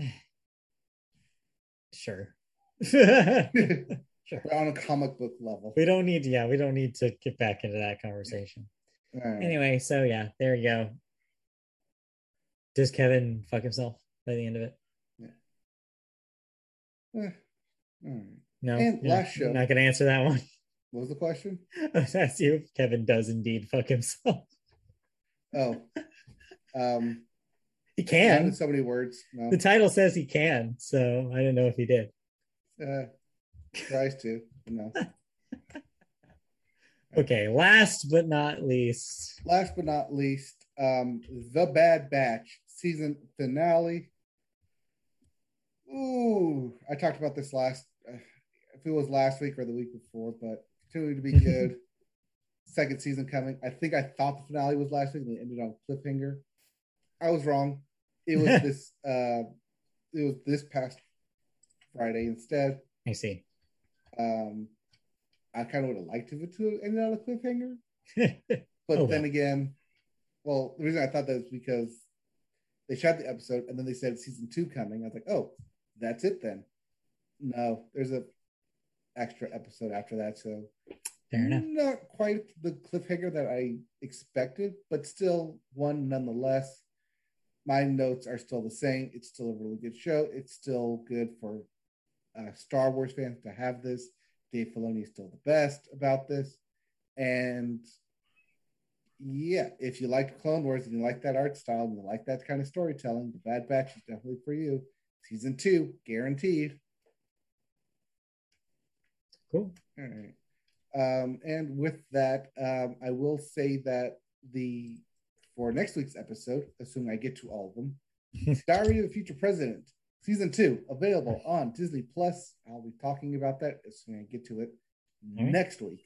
sure sure But on a comic book level. we don't need to, yeah we don't need to get back into that conversation right. anyway so yeah there you go does kevin fuck himself by the end of it Eh, all right. no And last show. not gonna answer that one What was the question? that's you if kevin does indeed fuck himself Oh, um, he can in so many words. No, the title says he can so i didn't know if he did uh, tries to. No. okay last but not least Last but not least, um, the Bad Batch season finale. Ooh, I talked about this last. Uh, if it was last week or the week before, but continuing to be good. Second season coming. I think I thought the finale was last week, and it ended on cliffhanger. I was wrong. It was this. Uh, it was this past Friday instead. i see Um, I kind of would have liked if it to end on a cliffhanger. oh But well. then again, well, the reason I thought that is because they shot the episode and then they said season two coming. I was like, oh, that's it then. No, there's a extra episode after that, so fair enough not quite the cliffhanger that I expected, but still one nonetheless. My notes are still the same. It's still a really good show. It's still good for uh, Star Wars fans to have this. Dave Filoni is still the best about this, and yeah, if you like Clone Wars and you like that art style and you like that kind of storytelling, the Bad Batch is definitely for you. Season two, guaranteed. cool All right. Um, and with that, um, I will say that the for next week's episode, assuming I get to all of them, Diary of the Future President, season two, available on Disney Plus. I'll be talking about that assuming I get to it right. next week.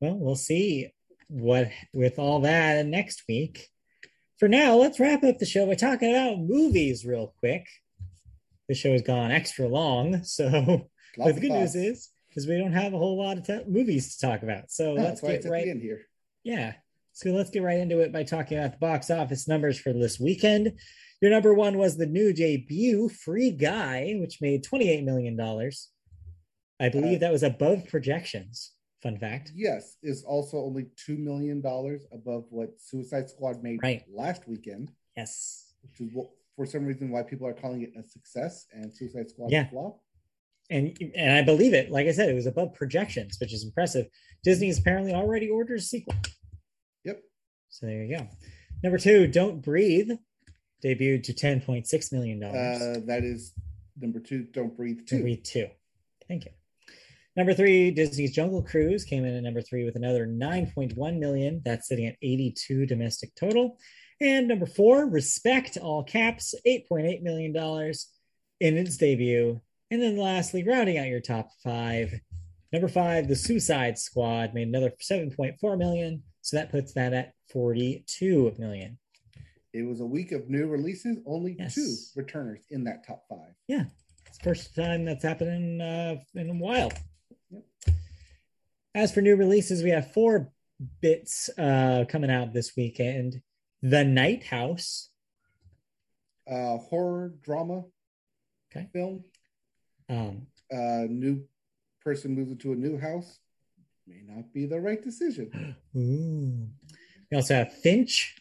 well we'll see what with all that next week for now let's wrap up the show by talking about movies real quick the show has gone extra long so Lots the good thoughts. news is because we don't have a whole lot of te- movies to talk about. So No, let's get right. in here. Yeah. So let's get right into it by talking about the box office numbers for this weekend. Your number one was the new debut, Free Guy, which made $28 million. I believe Uh, that was above projections. Fun fact. Yes, is also only two million dollars above what Suicide Squad made Right. last weekend, Yes. which is what, for some reason why people are calling it a success and Suicide Squad Yeah. a flop. And and I believe it. Like I said, it was above projections, which is impressive. Disney's apparently already ordered a sequel. Yep. So there you go. Number two, Don't Breathe, debuted to $10.6 million. Uh, that is number two. Don't breathe Don't. Breathe two. Thank you. Number three, Disney's Jungle Cruise came in at number three with another 9.1 million. That's sitting at 82 domestic total. And number four, Respect, all caps, $8.8 million in its debut. And then lastly, rounding out your top five, number five, The Suicide Squad made another 7.4 million. So that puts that at 42 million. It was a week of new releases. Only Yes. two returners in that top five. It's first time that's happened in, uh, in a while. Yep. As for new releases, we have four bits uh, coming out this weekend. The Night House. Uh, horror drama Okay. film. Um, Uh, new person moves into a new house. May not be the right decision. ooh. We also have Finch.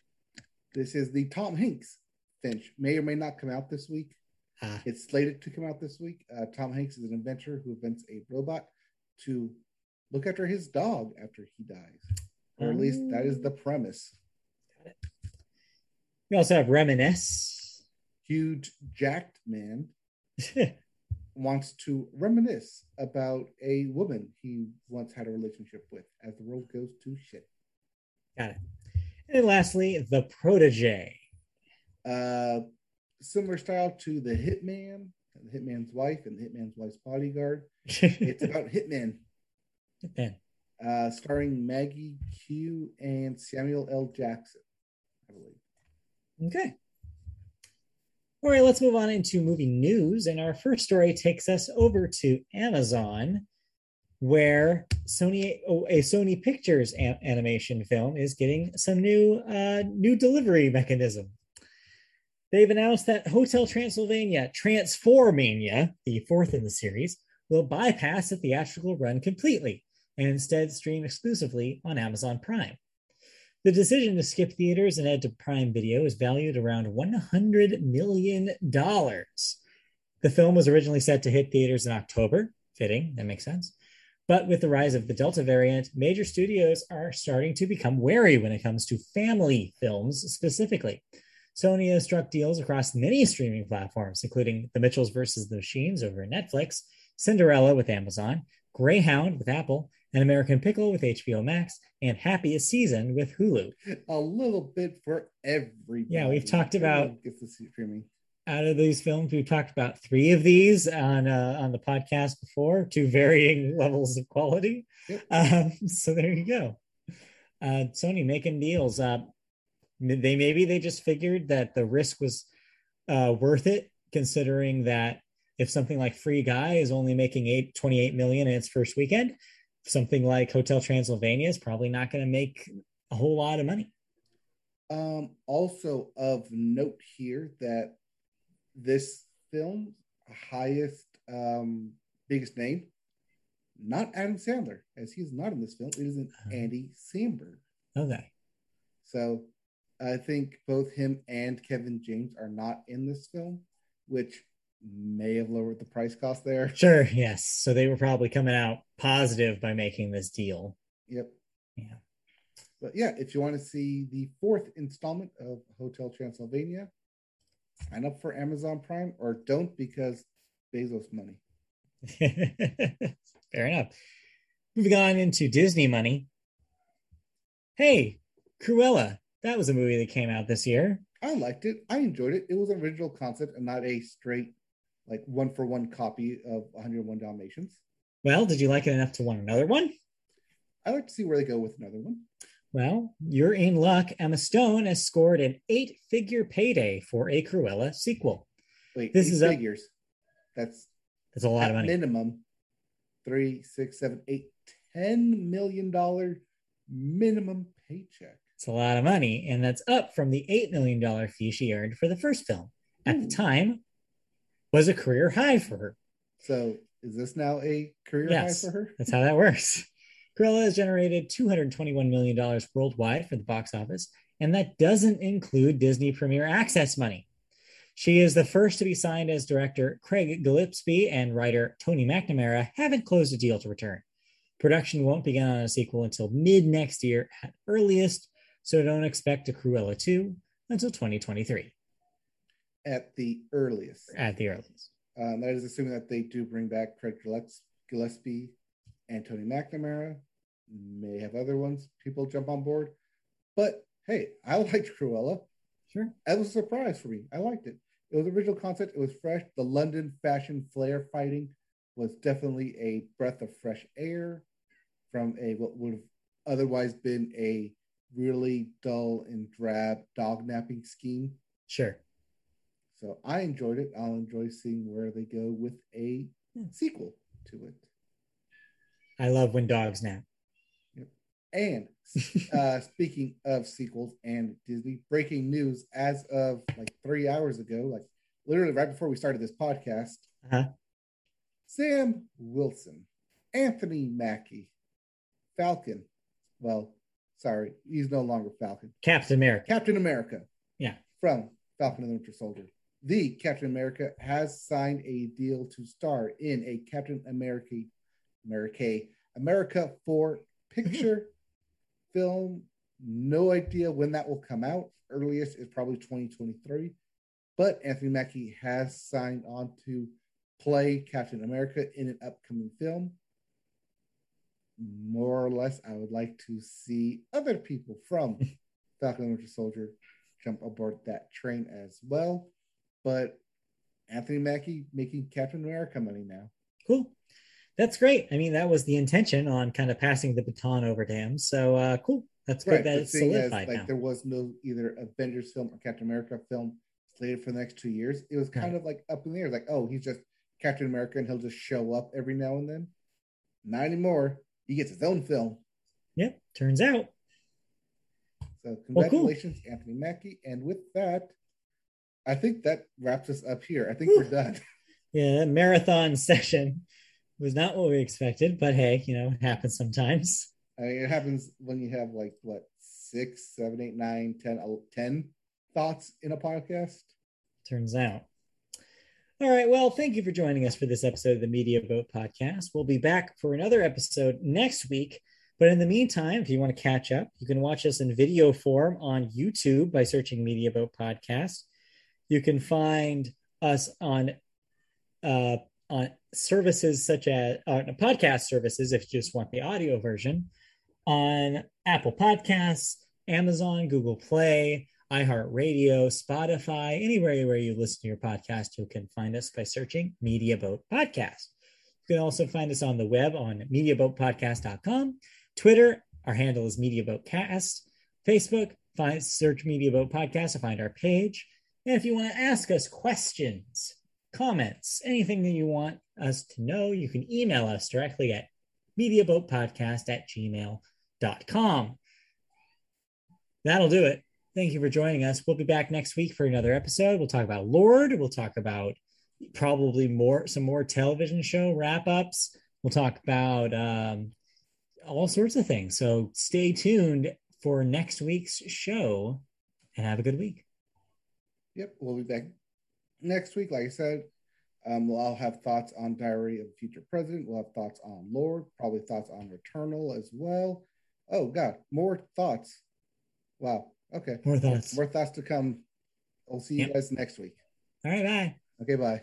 This is the Tom Hanks Finch. May or may not come out this week. Ah, It's slated to come out this week. Uh, Tom Hanks is an inventor who invents a robot to look after his dog after he dies. Or at least that is the premise. we also have Reminisce. Huge jacked man wants to reminisce about a woman he once had a relationship with as the world goes to shit. Got it. And lastly, The Protege. Uh, similar style to the Hitman, the Hitman's wife, and the Hitman's wife's bodyguard. It's about Hitman, Man, uh, starring Maggie Q and Samuel L. Jackson, I believe. Okay. All right, let's move on into movie news. And our first story takes us over to Amazon, where Sony, oh, a Sony Pictures a- animation film is getting some new uh, new delivery mechanism. They've announced that Hotel Transylvania Transformania, the fourth in the series, will bypass the theatrical run completely and instead stream exclusively on Amazon Prime. The decision to skip theaters and head to Prime Video is valued around $100 million. The film was originally set to hit theaters in October. Fitting, that makes sense. But with the rise of the Delta variant, major studios are starting to become wary when it comes to family films specifically. Sony has struck deals across many streaming platforms, including The Mitchells versus the Machines over Netflix, Cinderella with Amazon, Greyhound with Apple, An American Pickle with HBO Max, and Happiest Season with Hulu. A little bit for everybody. Yeah, we've talked about- Everyone Gets to streaming. Out of these films, we've talked about three of these on uh, on the podcast before, to varying levels of quality. Yep. Um, so there you go. Uh, Sony making deals. Uh, they maybe they just figured that the risk was uh, worth it, considering that if something like Free Guy is only making eight, 28 million in its first weekend, something like Hotel Transylvania is probably not going to make a whole lot of money. Um, also of note here that this film highest um biggest name, not Adam Sandler, as he's not in this film. It is an Oh. Andy Samberg. Okay. So I think both him and Kevin James are not in this film, which may have lowered the price cost there. Sure. Yes. So they were probably coming out positive by making this deal. Yep. Yeah. But yeah, if you want to see the fourth installment of Hotel Transylvania, sign up for Amazon Prime or don't because Bezos money. Fair enough. Moving on into Disney money. Hey, Cruella. That was a movie that came out this year. I liked it. I enjoyed it. It was an original concept and not a straight, like one for one copy of 101 Dalmatians. Well, did you like it enough to want another one? I like to see where they go with another one. Well, you're in luck. Emma Stone has scored an eight figure payday for a Cruella sequel. Wait, This is a- figures. That's That's a lot of money. minimum three, six, seven, eight, ten million dollar minimum paycheck. It's a lot of money, and that's up from the $8 million fee she earned for the first film. At the hmm. time, was a career high for her. So is this now a career Yes. high for her? That's how that works. Cruella has generated $221 million worldwide for the box office, and that doesn't include Disney Premier Access money. She is the first to be signed as director Craig Gillespie and writer Tony McNamara haven't closed a deal to return. Production won't begin on a sequel until mid next year at earliest, so don't expect a Cruella 2 until 2023 At the earliest. at the earliest. Um, that is assuming that they do bring back Craig Gillespie and Tony McNamara. May have other ones. People jump on board. But hey, I liked Cruella. Sure. That was a surprise for me. I liked it. It was original concept. It was fresh. The London fashion flair fighting was definitely a breath of fresh air from a what would have otherwise been a really dull and drab dog napping scheme. Sure. So I enjoyed it. I'll enjoy seeing where they go with a sequel to it. I love when dogs nap. And uh, speaking of sequels and Disney, breaking news as of like three hours ago, like literally right before we started this podcast, Uh-huh. Sam Wilson, Anthony Mackie, Falcon. Well, sorry, he's no longer Falcon. Captain America. Captain America. Yeah. From Falcon and the Winter Soldier. The Captain America has signed a deal to star in a Captain America America America 4 picture film. No idea when that will come out. Earliest is probably 2023. But Anthony Mackie has signed on to play Captain America in an upcoming film. More or less, I would like to see other people from Falcon and Winter Soldier jump aboard that train as well. But Anthony Mackie making Captain America money now. Cool. That's great. I mean, that was the intention on kind of passing the baton over to him. So uh cool. That's good that but it's seeing as, like now. there was no either Avengers film or Captain America film slated for the next two years. It was kind of like up in the air, like, oh, he's just Captain America and he'll just show up every now and then. Not anymore. He gets his own film. Yep. Turns out. So Well, cool. congratulations, Anthony Mackie. And with that, I think that wraps us up here. I think Whew. we're done. Yeah, that marathon session was not what we expected, but hey, you know, it happens sometimes. I mean, it happens when you have like what six, seven, eight, nine, ten, ten thoughts in a podcast. Turns out. All right. Well, thank you for joining us for this episode of the Media Boat Podcast. We'll be back for another episode next week. But in the meantime, if you want to catch up, you can watch us in video form on YouTube by searching Media Boat Podcast. You can find us on uh, on services such as uh, podcast services if you just want the audio version on Apple Podcasts, Amazon, Google Play, iHeartRadio, Spotify, anywhere where you listen to your podcast, you can find us by searching Media Boat Podcast. You can also find us on the web on MediaBoatPodcast.com, Twitter, our handle is MediaBoatCast, Facebook, find search Media Boat Podcast to find our page. And if you want to ask us questions, comments, anything that you want us to know, you can email us directly at mediaboatpodcast at gmail.com. That'll do it. Thank you for joining us. We'll be back next week for another episode. We'll talk about Lorde. We'll talk about probably more some more television show wrap ups. We'll talk about um, all sorts of things. So stay tuned for next week's show and have a good week. Yep, we'll be back next week. Like I said, um, we'll all have thoughts on Diary of a Future President. We'll have thoughts on Lorde, probably thoughts on Returnal as well. Oh God, more thoughts. Wow. Okay. More thoughts. More thoughts to come. I'll see you Yep. guys next week. All right, bye. Okay, bye.